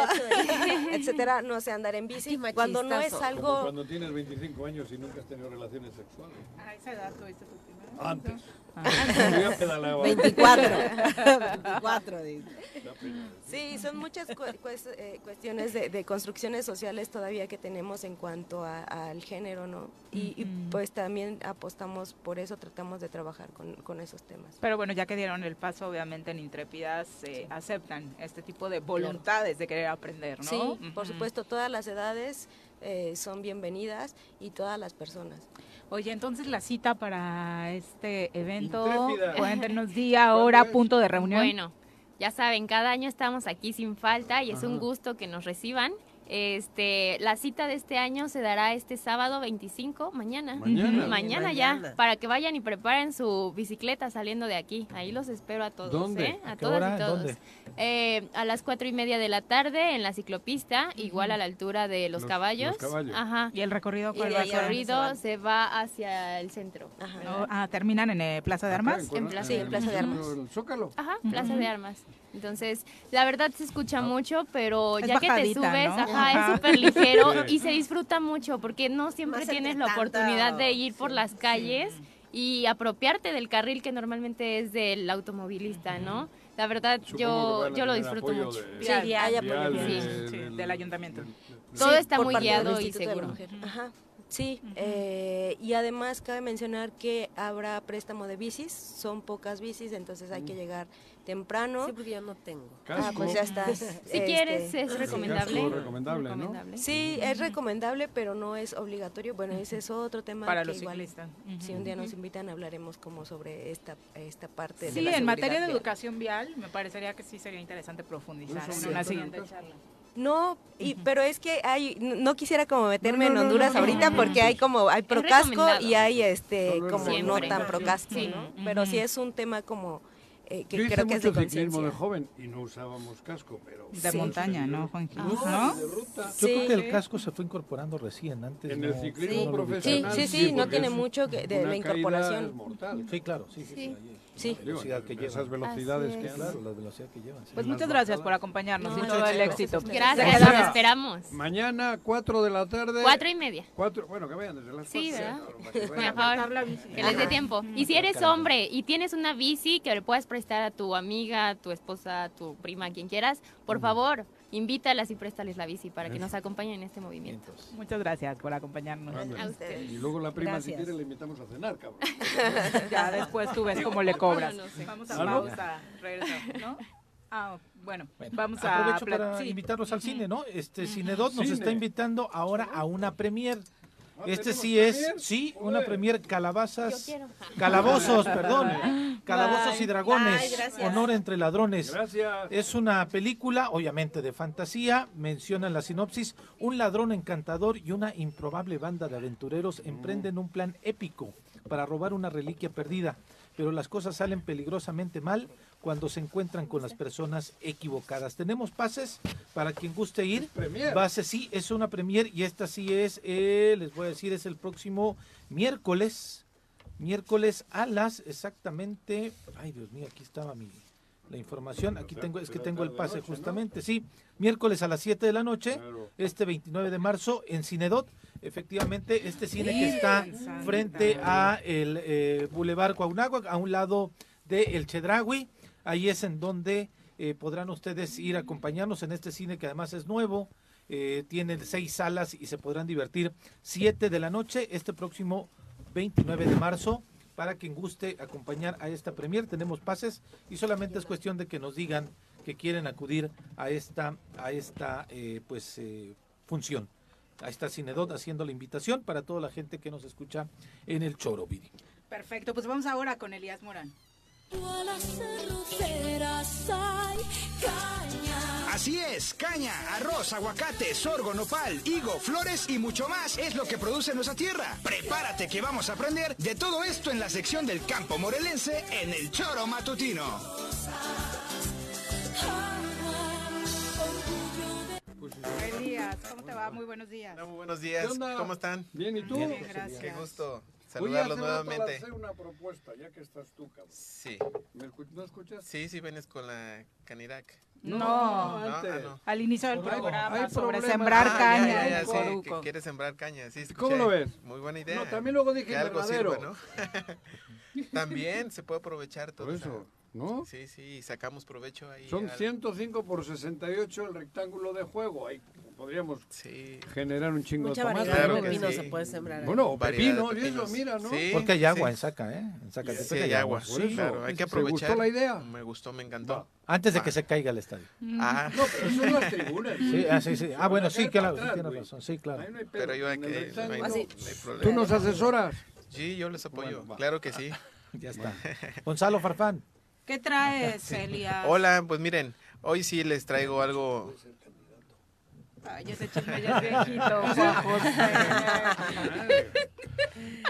etcétera, no sé andar en bici, cuando no es machistazo. Como algo... cuando tienes 25 años y nunca has tenido relaciones sexuales. A esa edad tuviste tu primera. Antes. Ah. Yo ya pedaleaba. 24. 24, dice. Sí, son muchas cu- eh, cuestiones de, de construcciones sociales todavía que tenemos en cuanto a- al género, ¿no? Y, y, pues también apostamos, por eso tratamos de trabajar con, con esos temas. Pero bueno, ya que dieron el paso, obviamente en Intrépidas se aceptan este tipo de voluntades de querer aprender, ¿no? Sí, por supuesto, todas las edades eh, son bienvenidas y todas las personas. Oye, entonces la cita para este evento, Intrépida. cuéntenos día, hora, punto de reunión. Bueno, ya saben, cada año estamos aquí sin falta y es un gusto que nos reciban. Este, la cita de este año se dará este sábado 25, mañana. Mañana. Mañana ya, Mañana. para que vayan y preparen su bicicleta saliendo de aquí. Ahí los espero a todos, ¿Dónde? ¿eh? ¿A A todas hora? y todos. ¿Dónde? Eh, a las cuatro y media de la tarde en la ciclopista, igual a la altura de los, Los- caballos. los caballos. Ajá. ¿Y el recorrido Y cuál el va a ser? recorrido se va hacia el centro. Ajá. No, ah, terminan en eh, Plaza de Acá, Armas. En Plaza- sí, en Plaza de Armas. el Zócalo. Ajá, Plaza de Armas. Entonces, la verdad se escucha mucho, pero Es ya que te subes, ¿no? ajá, Ajá. es súper ligero Sí. y se disfruta mucho porque no siempre Más tienes la oportunidad de ir por las calles y apropiarte del carril que normalmente es del automovilista, ¿no? La verdad, Supongo yo, yo lo disfruto mucho. de- Sí, Vial, hay vial, apoyo de-. Sí, sí, del- ayuntamiento. Todo Sí, está muy guiado y de seguro. Ajá. Sí, eh, y además cabe mencionar que habrá préstamo de bicis, son pocas bicis, entonces hay que llegar temprano. Sí, porque yo no tengo. Ah, Casco. pues ya estás. Si quieres, es recomendable. casco recomendable, ¿no? Sí, es recomendable, pero no es obligatorio. Bueno, ese es otro tema Para que los igual, ciclistas. Si un día nos invitan, hablaremos como sobre esta, esta parte de Sí, la en materia de educación vial, me parecería que sí sería interesante profundizar Eso en una siguiente charla. No, y, pero es que hay, no quisiera como meterme No, no, en no, Honduras no, no, ahorita no, porque no. hay como, hay procasco y hay este como no Siempre. tan procasco, Sí. ¿no? Pero sí es un tema como eh, que Yo hice creo que es de ciclismo de joven y no usábamos casco, pero... De Sí. montaña, ¿no, Juanji? No, ¿No? de ruta. Yo Sí. creo que el casco se fue incorporando recién, antes En no- el ciclismo Sí, profesional. sí, sí, sí, no tiene es mucho que, de caída incorporación. mortal. Sí, claro, sí, sí. Sí. sí, Sí. La velocidad que llevan. Esas velocidades que. Claro, la velocidad que llevan. sí. Pues muchas gracias por acompañarnos No, y todo el éxito. Gracias, Se los queda- esperamos. Mañana, 4 de la tarde. Cuatro y media. Cuatro, bueno, que vayan desde las Sí, cuatro. ¿verdad? Mejor que les dé tiempo. Y si eres hombre y tienes una bici que le puedas prestar a tu amiga, a tu esposa, a tu prima, a quien quieras, por favor, invítalas y préstales la bici para que nos acompañen en este movimiento. Muchas gracias por acompañarnos. Ándale. A ustedes. Y luego la prima, si quiere, le invitamos a cenar, cabrón. Ya después tú ves cómo le cobras. No, no sé. Vamos a pausa, regresamos, ¿no? Ah, bueno, Bueno, vamos a... aprovecho para sí. invitarlos al cine, ¿no? Este Cinedot nos Cine. está invitando ahora a una premier. Ah, Este ¿tenemos sí es, premier? sí, una premier calabazas, quiero. calabozos, perdón, calabozos y dragones, honor entre ladrones. Gracias. Es una película, obviamente de fantasía, menciona en la sinopsis, un ladrón encantador y una improbable banda de aventureros emprenden un plan épico para robar una reliquia perdida, pero las cosas salen peligrosamente mal cuando se encuentran con las personas equivocadas. Tenemos pases para quien guste ir. Premier. Base sí, es una premier y esta sí es, eh, les voy a decir, es el próximo miércoles, miércoles a las exactamente, ay Dios mío, aquí estaba mi la información, aquí tengo, es que tengo el pase justamente, sí, miércoles a las 7 de la noche, este 29 de marzo en Cinedot, efectivamente este cine que está frente a el eh, Boulevard Cuauhnáhuac, a un lado de El Chedraui, ahí es en donde eh, podrán ustedes ir a acompañarnos en este cine que además es nuevo, eh, tiene seis salas y se podrán divertir 7 de la noche este próximo 29 de marzo. Para quien guste acompañar a esta premier, tenemos pases y solamente es cuestión de que nos digan que quieren acudir a esta, a esta eh, pues, eh, función. A esta Cinedot haciendo la invitación para toda la gente que nos escucha en el Choro, Viri. Perfecto, pues vamos ahora con Elías Morán. Así es, caña, arroz, aguacate, sorgo, nopal, higo, flores y mucho más es lo que produce nuestra tierra. Prepárate que vamos a aprender de todo esto en la sección del campo morelense en el Choro Matutino. Elías, ¿cómo te va? Muy buenos días. Muy buenos días. ¿Qué onda? ¿Cómo están? Bien, ¿y tú? Bien, gracias. Qué gusto saludarlos hace rato nuevamente. una propuesta, ya que estás tú, cabrón. Sí. ¿Me escu- ¿No escuchas? Sí, sí, vienes con la Canirac. No, no, antes. ah, no. Al inicio del Hay- programa hay sobre problemas. sembrar Ah, caña. ya, ya, ya, sí, que quiere sembrar caña, sí. ¿Cómo lo ves? Muy buena idea. No, también luego dije que algo sirva, ¿no? también se puede aprovechar todo Por eso, ¿no? Sí, sí, sacamos provecho ahí. Son al- 105 por 68 el rectángulo de juego. Ahí podríamos Sí. generar un chingo Mucha de variedad Claro de que pepinos sí. se puede sembrar. ahí. Bueno, o pepino, y eso, mira, ¿no? Sí, Porque hay agua sí. en Saca, ¿eh? En Zacatepec Sí, hay agua. Por eso, claro, hay que ¿te aprovechar. gustó la idea? Me gustó, me encantó. Antes de que Ah. se caiga el estadio. Ah. No, pero son las tribunas. Sí, ah, sí, sí. Ah, bueno, sí, claro, atrás, tienes razón. Sí, claro. Ahí no hay. Pero yo hay que. No hay, rectángulo. no hay problema. ¿Tú nos asesoras? Sí, yo les apoyo. Bueno, va. claro que sí. Ya está. Gonzalo Farfán. ¿Qué traes, Elías? Hola, pues miren, hoy sí les traigo algo. Ay, ese chisme ya es viejito.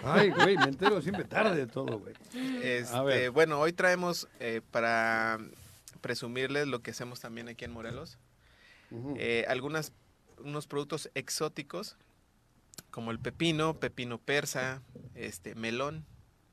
Ay, güey, me entero siempre tarde de todo, güey. Este, A ver. bueno, hoy traemos eh, para presumirles lo que hacemos también aquí en Morelos. Eh, algunas, unos productos exóticos, como el pepino, pepino persa, este, melón.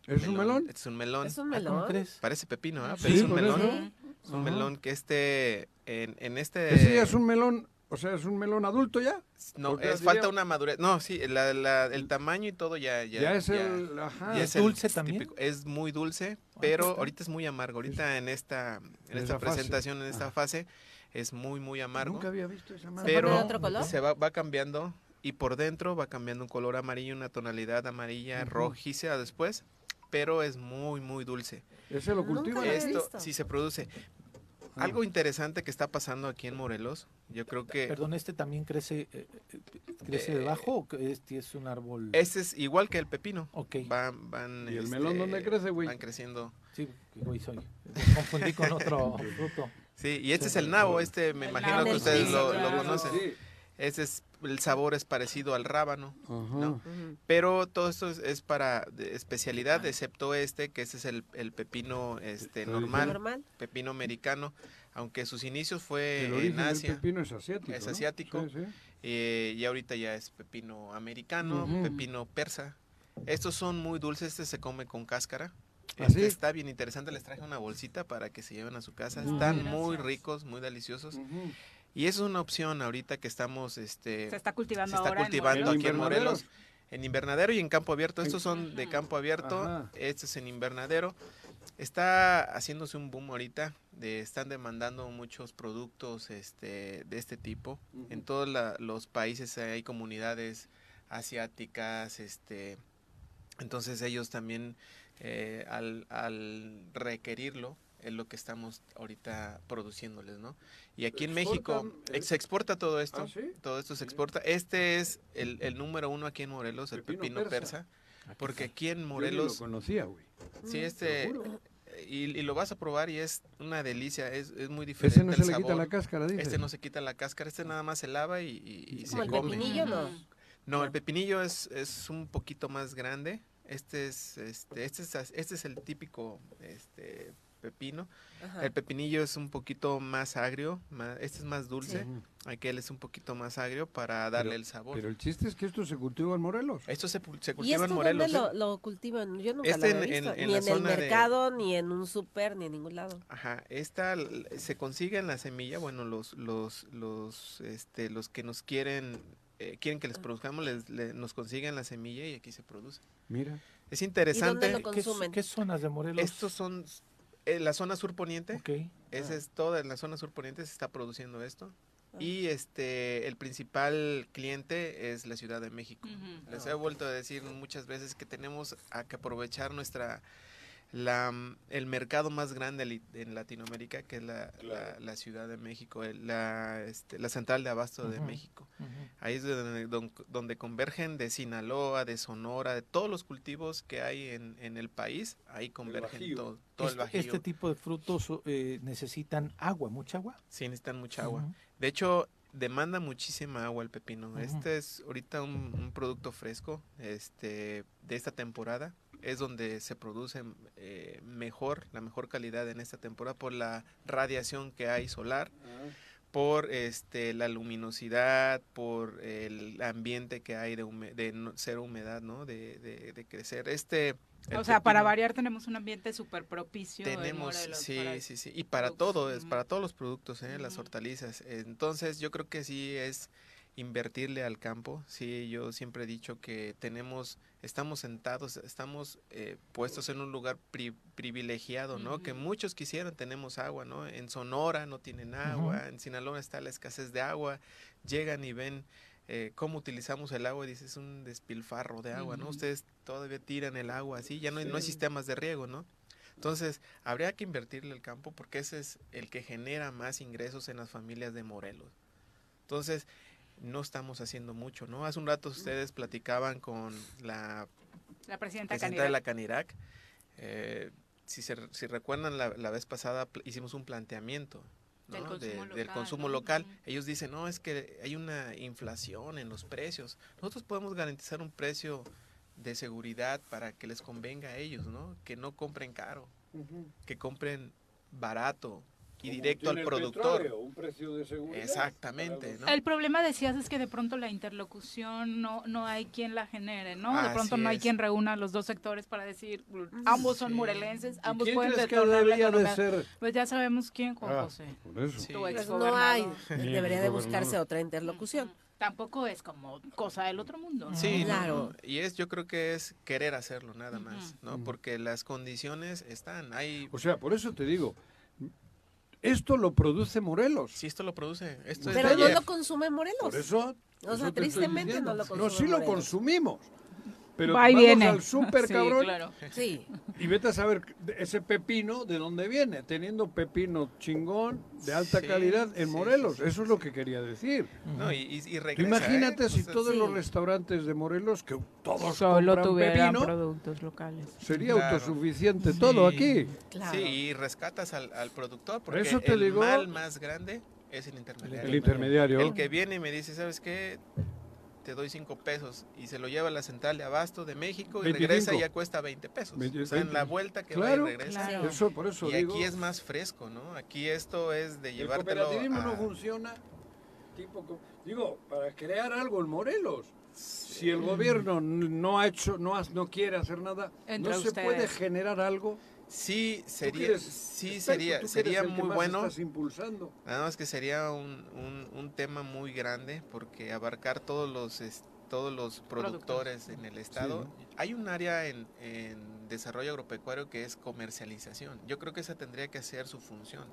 ¿Es un melón? Es un melón. ¿Es un Ah, ¿Cómo melón? crees? Parece pepino, ¿ah? Sí, Pero es un melón. eso. Es un melón que este, en, en este... ¿Ese ya es un melón, o sea, es un melón adulto ya? No, es, diría- falta una madurez. No, sí, la- la- el tamaño y todo ya... Ya, Ya es el- ajá. ya ¿Es el dulce también? típico. Es muy dulce, Ah, pero ahorita es muy amargo. Ahorita en esta, en En esta fase. presentación, en esta Ah. fase, es muy, muy amargo. Nunca había visto esa madre. pero de otro color? se va, va cambiando y por dentro va cambiando un color amarillo, una tonalidad amarilla, rojiza después, pero es muy, muy dulce. ¿Ese lo he Esto sí se produce. Algo interesante que está pasando aquí en Morelos, yo creo que Perdón, ¿este también crece eh, eh, crece Eh, debajo o que este es un árbol? este es igual que el pepino. Ok. Van, van, ¿Y el este, melón dónde crece, güey? Van creciendo. Sí, güey soy. Me confundí con otro fruto. Sí, y este Sí. es el nabo, este me El imagino nabo, que ustedes sí, lo, claro. lo conocen. Sí. Ese es, el sabor es parecido al rábano. ¿no? Pero todo esto es, es para de especialidad, excepto este, que ese es el, el pepino este normal, Normal. pepino americano, aunque sus inicios fue El en Asia. pepino es asiático. Es ¿no? asiático. Sí, sí. eh, y ahorita ya es pepino americano, pepino persa. Estos son muy dulces, este se come con cáscara. ¿Ah, Este sí? está bien interesante, les traje una bolsita para que se lleven a su casa. Están muy ricos, muy deliciosos. Y eso es una opción ahorita que estamos, este, Se está cultivando se está ahora cultivando aquí en. Morelos, en invernadero y en campo abierto. Estos son de campo abierto, Ajá. este es en invernadero. Está haciéndose un boom ahorita, de, están demandando muchos productos este, de este tipo. En todos la- los países hay comunidades asiáticas, este, entonces ellos también eh, al, al requerirlo es lo que estamos ahorita produciéndoles, ¿no? Y aquí en México eh, se exporta todo esto, ¿Ah, sí? todo esto se exporta. Este es el, el número uno aquí en Morelos, el Pepino pepino persa. persa, porque aquí en Yo Morelos, lo conocía, güey. sí, Te este, y, y lo vas a probar y es una delicia, es, es muy diferente Ese no el se le quita la cáscara, dice. Este no se quita la cáscara, este nada más se lava y, y- y se el come. pepinillo, ¿no? No, el pepinillo es, es un poquito más grande. Este es, este, este es, este es el típico este, pepino. Ajá. El pepinillo es un poquito más agrio, más- este es más dulce. Ujú. Aquel es un poquito más agrio para darle Pero- el sabor. Pero el chiste es que esto se cultiva en Morelos. esto se, pu- se ¿Y cultiva esto en Morelos. dónde ¿eh? lo, lo cultivan? Yo nunca Este lo en- visto. en ni la en el de- mercado, ni en un súper, ni en ningún lado. Ajá, esta se consigue en la semilla, bueno, los los los este los que nos quieren eh, quieren que les produzcamos les, le- nos consiguen la semilla y aquí se produce. Mira. Es interesante. lo ¿Qué, qué zonas de Morelos? Estos son eh, la zona sur poniente. Ok. Esa es toda en la zona sur poniente se está produciendo esto. Ah. Y este el principal cliente es la Ciudad de México. Les he vuelto a decir muchas veces que tenemos a que aprovechar nuestra la, el mercado más grande en Latinoamérica, que es la, la- la Ciudad de México, el- la, este, la central de abasto de México. Ahí es donde, don- donde convergen de Sinaloa, de Sonora, de todos los cultivos que hay en, en el país, ahí convergen todo, todo el Este, bajío. este tipo de frutos eh, necesitan agua, mucha agua. Sí, necesitan mucha agua. De hecho, demanda muchísima agua el pepino. Este es ahorita un, un producto fresco este, de esta temporada. Es donde se produce eh, mejor, la mejor calidad en esta temporada por la radiación que hay solar, por este la luminosidad, por el ambiente que hay de, hume- de no- ser humedad, ¿no? De, de- de crecer. Este el O sea, para variar tenemos un ambiente súper propicio. en tenemos, sí, para- sí, sí, y para todo, es para todos los productos, ¿eh? las hortalizas. Entonces, yo creo que sí es invertirle al campo. Sí, yo siempre he dicho que tenemos, estamos sentados, estamos eh, puestos en un lugar pri- privilegiado, ¿no? Que muchos quisieran, tenemos agua, ¿no? En Sonora no tienen agua, en Sinaloa está la escasez de agua, llegan y ven eh, cómo utilizamos el agua y dices, es un despilfarro de agua, ¿no? Ustedes todavía tiran el agua así, ya no hay, no hay Sí. sistemas de riego, ¿no? Entonces, habría que invertirle al campo porque ese es el que genera más ingresos en las familias de Morelos. Entonces, no estamos haciendo mucho, ¿no? Hace un rato ustedes platicaban con la La presidenta presidenta de la Canirac. Eh, si, se, si recuerdan, la, la vez pasada hicimos un planteamiento ¿no? Del de- consumo del local, consumo ¿no? local. Ellos dicen, no, es que hay una inflación en los precios. Nosotros podemos garantizar un precio de seguridad para que les convenga a ellos, ¿no? Que no compren caro, que compren barato y directo al productor. petróleo, un precio de seguridad Exactamente, ¿no? El problema, decías, es que de pronto la interlocución no, no hay quien la genere, ¿no? de pronto no hay es. quien reúna los dos sectores para decir, ambos son Sí. morelenses, ¿Y ambos quién pueden crees que detonar la debería de ser? Pues ya sabemos quién, Juan Ah, José. por eso. Tu Pues no hay, debería de buscarse otra interlocución. Tampoco es como cosa del otro mundo. ¿no? Sí, no, Claro. no, Y es, yo creo que es querer hacerlo nada más, ¿no? Porque las condiciones están, hay... O sea, por eso te digo, esto lo produce Morelos. Sí, esto lo produce. Esto es Pero no ayer. lo consume Morelos. Por eso. O sea, tristemente no lo consume No, sí lo consumimos. Pero Va y vamos viene. al súper, Sí, cabrón. claro. Sí. Y vete a saber ese pepino de dónde viene, teniendo pepino chingón de alta Sí, calidad en sí, Morelos. sí, sí, Eso es lo que quería decir. No, y, y, regresa, imagínate ¿eh? si O sea, todos los restaurantes de Morelos, que todos Solo tuvieran pepino, productos locales. sería Claro. autosuficiente todo aquí. Claro. Sí, y rescatas al, al productor, porque eso te el digo- mal más grande es el intermediario. El intermediario. El que viene y me dice, ¿sabes qué? Te doy cinco pesos y se lo lleva a la central de abasto de México y 25. regresa y ya cuesta 20 pesos. O sea, en la 20. vuelta que Claro, va y regresa. claro. Eso, por eso y digo. aquí es más fresco, ¿no? Aquí esto es de El llevártelo cooperativismo a- no funciona. Tipo, digo, para crear algo en Morelos. Si el gobierno no ha hecho, no, ha- no quiere hacer nada, Entre no se puede generar algo. Sí, sería, eres sí sería, tú sería muy bueno. Estás impulsando. Nada más que sería un, un, un tema muy grande porque abarcar todos los todos los productores en el estado. Hay un área en, en desarrollo agropecuario que es comercialización. Yo creo que esa tendría que ser su función.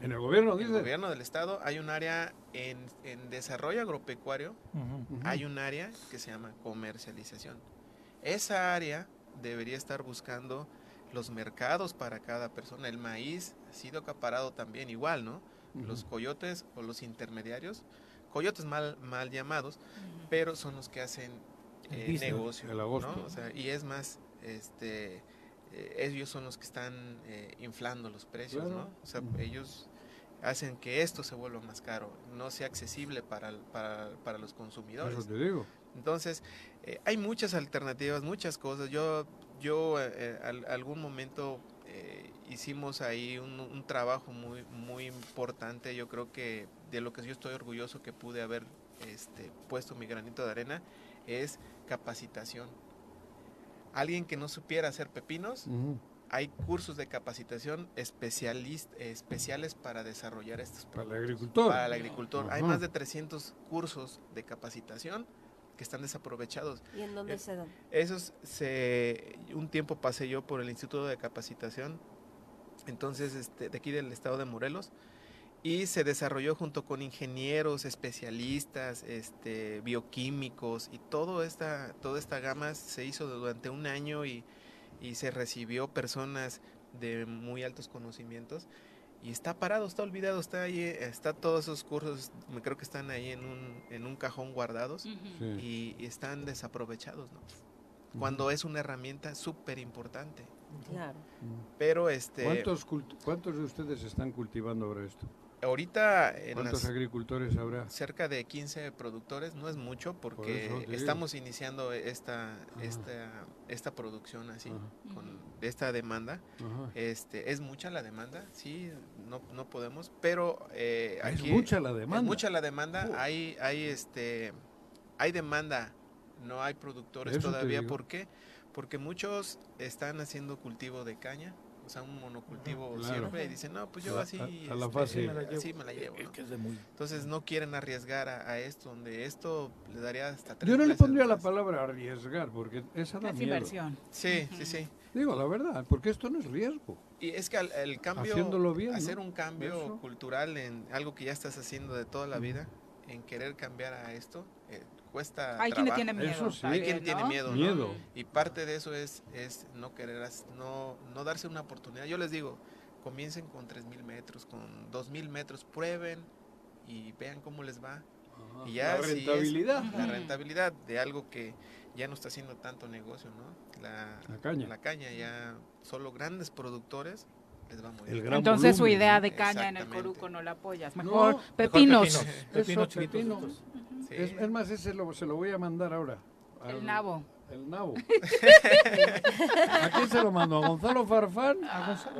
En el gobierno, En el dice. gobierno del estado hay un área en, en desarrollo agropecuario, hay un área que se llama comercialización. Esa área debería estar buscando los mercados para cada persona. El maíz ha sido acaparado también igual, ¿no? Los coyotes o los intermediarios, coyotes mal, mal llamados, pero son los que hacen El eh, negocio. el agosto. ¿no? O sea, y es más, este, eh, ellos son los que están eh, inflando los precios, Claro. ¿no? O sea, ellos hacen que esto se vuelva más caro, no sea accesible para, para, para los consumidores. Eso te digo. Entonces, eh, hay muchas alternativas, muchas cosas. Yo, yo eh, eh, al- algún momento eh, hicimos ahí un, un trabajo muy, muy importante. Yo creo que de lo que yo estoy orgulloso que pude haber este, puesto mi granito de arena es capacitación. Alguien que no supiera hacer pepinos, hay cursos de capacitación especiales para desarrollar estos Para el agricultor. Para el agricultor. Hay más de 300 cursos de capacitación que están desaprovechados. ¿Y en dónde Eh, se dan? Esos se un tiempo pasé yo por el Instituto de Capacitación, entonces este, de aquí del estado de Morelos, y se desarrolló junto con ingenieros, especialistas, este, bioquímicos y todo esta, toda esta gama se hizo durante un año y, y se recibió personas de muy altos conocimientos y está parado, está olvidado, está ahí, eh, está todos esos cursos, me creo que están ahí en un, en un cajón guardados Sí. y, y están desaprovechados, ¿no? Cuando es una herramienta súper importante. Claro. Pero este... ¿Cuántos, ¿Cuántos de ustedes están cultivando ahora esto? Ahorita en ¿Cuántos las- agricultores habrá? cerca de 15 productores, no es mucho porque digo. estamos iniciando esta, esta, esta producción así, con esta demanda. Ajá. Este, es mucha la demanda, sí, no, no podemos, pero eh, Es aquí mucha la demanda. Es mucha la demanda, hay, hay este, hay demanda, no hay productores Eso todavía. ¿por qué? Porque muchos están haciendo cultivo de caña, o sea, un monocultivo Claro. siempre y dicen, no, pues yo así, a- a la este, fácil. así me la llevo. ¿no? que es de muy- Entonces no quieren arriesgar a, a esto, donde esto le daría hasta tres Yo no le pondría la palabra arriesgar, porque esa da Es miedo. inversión. Sí, sí, sí. Digo la verdad, porque esto no es riesgo. Y es que al- el cambio, Haciéndolo bien, hacer ¿no? un cambio Eso. cultural en algo que ya estás haciendo de toda la vida, en querer cambiar a esto, eh, cuesta Hay quien le trabajo. tiene miedo Eso sí. Hay quien también, tiene ¿no? miedo, ¿no? Miedo. Y parte de eso es, es no querer, no, no darse una oportunidad. Yo les digo, comiencen con 3.000 metros, con 2.000 metros, prueben y vean cómo les va. Y ya La si es rentabilidad. la rentabilidad de algo que ya no está haciendo tanto negocio, ¿no? La, La caña. La caña ya solo grandes productores les va muy El bien. Entonces su volumen, idea ¿no? de caña en el coruco no la apoyas. No, Mejor mejor pepinos. Eso, Pepinos chiquitos pepinos. Sí. Es, es más, ese lo- se lo voy a mandar ahora. El nabo. El nabo. ¿A quién se lo mando? ¿A Gonzalo Farfán?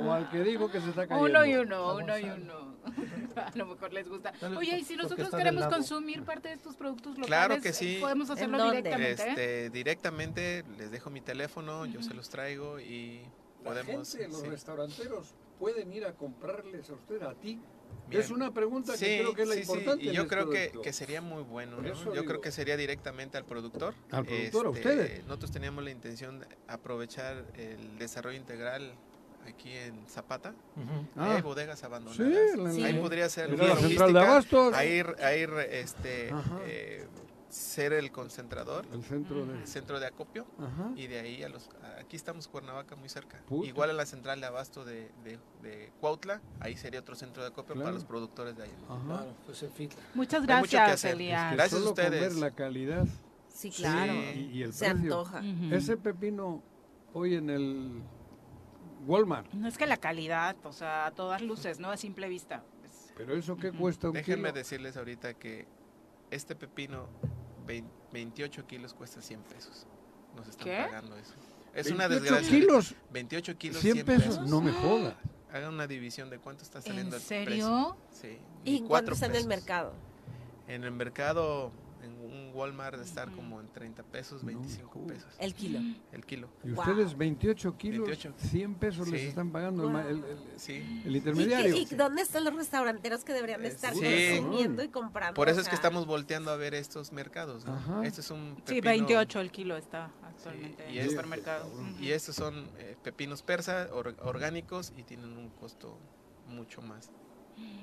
¿O al que digo que se está cayendo? Uno y uno, uno y uno. A lo mejor les gusta. Oye, y porque si nosotros queremos consumir parte de estos productos locales, Claro que sí. podemos hacerlo directamente. ¿eh? Este, directamente les dejo mi teléfono, yo se los traigo y La podemos... gente, los sí. restauranteros, pueden ir a comprarles a usted, a ti. Bien. Es una pregunta Sí, que creo que es la sí, sí, importante. Y yo esto creo que, que sería muy bueno. ¿no? Yo digo. creo que sería directamente al productor. Al productor, a Este, ustedes. Nosotros teníamos la intención de aprovechar el desarrollo integral aquí en Zapata. Ujú. Ahí hay Ah. bodegas abandonadas. Ahí podría ser la central de abastos. Ahí, ahí este, eh, ser el concentrador, El centro de... el centro de acopio. Ajá. Y de ahí a los... Aquí estamos Cuernavaca muy cerca. Puta. Igual a la central de abasto de, de, de Cuautla. Ahí sería otro centro de acopio Claro. para los productores de. Claro, pues en fin. Muchas Hay mucho que gracias. Que Gracias a ustedes. la calidad Sí, claro. Sí. y, y el Se precio. antoja. Ese pepino hoy en el Walmart. No es que la calidad, o sea, a todas luces, ¿no? A simple vista. Pues, Pero eso qué cuesta un Déjenme kilo? decirles ahorita que este pepino, 28 kilos cuesta 100 pesos. Nos están ¿Qué? pagando eso. Es una 28 desgracia. kilos, 28 kilos, 100 100, pesos. pesos. No me jodas. Hagan una división de cuánto está ¿En saliendo el serio? precio. Sí. ¿Y cuatro cuánto está en el mercado? En el mercado, en un Walmart, de estar como en 30 pesos, 25 pesos. El kilo. El kilo. Y Wow. ustedes 28 kilos, 28. 100 pesos les Sí. están pagando el ma- el, el- Sí. el ¿Y, intermediario. qué- y dónde están los restauranteros que deberían de estar Sí. consumiendo y comprando? Por eso es que estamos volteando a ver estos mercados. ¿no? Este es un Sí, pepino- 28 el kilo está actualmente Sí, en y el supermercado. Y estos son eh, pepinos persa, or- orgánicos y tienen un costo mucho más,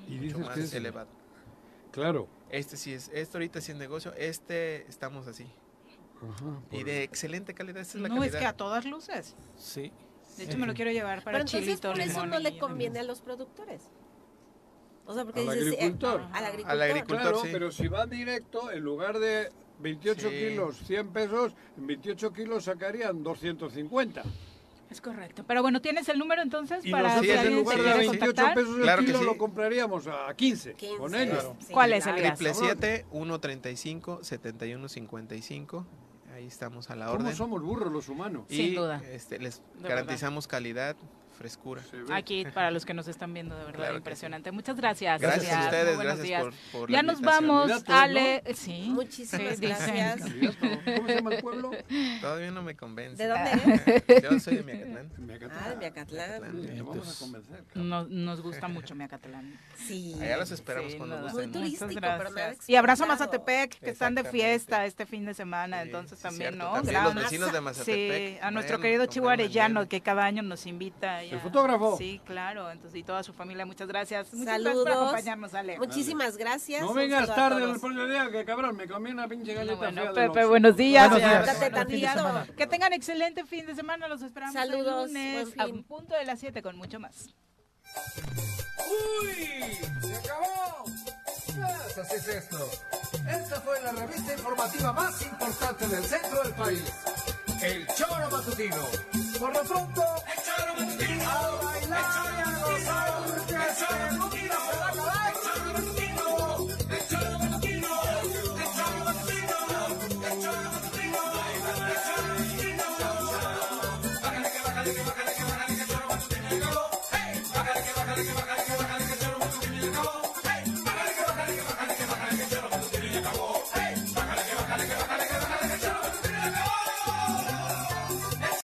Y mucho más que es- elevado. Claro. Este sí es, este ahorita sí es negocio, este estamos así. Ajá, Y de excelente calidad, esta es la No, es que a todas luces. Sí. De hecho, me lo quiero llevar para Pero entonces chilito, por eso no le conviene a los productores. O sea, porque Al dices, eh, al agricultor. Al agricultor. Claro, sí. pero si va directo, en lugar de 28 Sí. kilos, 100 pesos, en 28 kilos sacarían 250. Es correcto. Pero bueno, ¿tienes el número entonces Y para nosotros si en lugar de quiere 28 contactar? pesos el Claro que kilo sí. lo compraríamos a 15, 15. con ellos. Claro. ¿Cuál es? Triple 7 135 71 55. Ahí estamos a la ¿Cómo orden. somos burros los humanos? Y Sin duda. este, les De garantizamos calidad, frescura. Aquí, para los que nos están viendo, de verdad, Claro impresionante. Muchas gracias. Gracias a Elías. ustedes, Muy buenos gracias días. por, por Ya la nos vamos, Ale. Sí. Muchísimas Sí, dicen. gracias. ¿Cómo se llama el pueblo? Todavía no me convence. ¿De dónde eres? Yo soy de Miacatlán. Miacatlán. Ah, de Miacatlán. Te vamos a convencer. Nos, nos gusta mucho Miacatlán. Sí. Allá los esperamos Sí, cuando gusten. Muy turístico, pero nada gracias. Y abrazo a. Mazatepec, que están de fiesta este fin de semana, Sí, entonces sí, también, cierto, ¿no? los vecinos de Mazatepec. Sí, a nuestro querido Chivo Arellano, que cada año nos invita. ¿El fotógrafo? Sí, claro, entonces y toda su familia, muchas gracias. Muchas gracias por Saludos. acompañarnos, Ale. Muchísimas gracias. No vengas tarde próximo día, que cabrón, me comí una pinche galleta No, bueno, fea Pepe, los- buenos días. Buenos días. Que tengan excelente fin de semana, los esperamos Saludos, el lunes a un punto de las 7 con mucho más. ¡Uy! ¡Se acabó! Pues así es esto. Esta fue la revista informativa más importante del centro del país. El Choro Matutino. Por lo pronto, El Choro Matutino. A bailar y a gozar.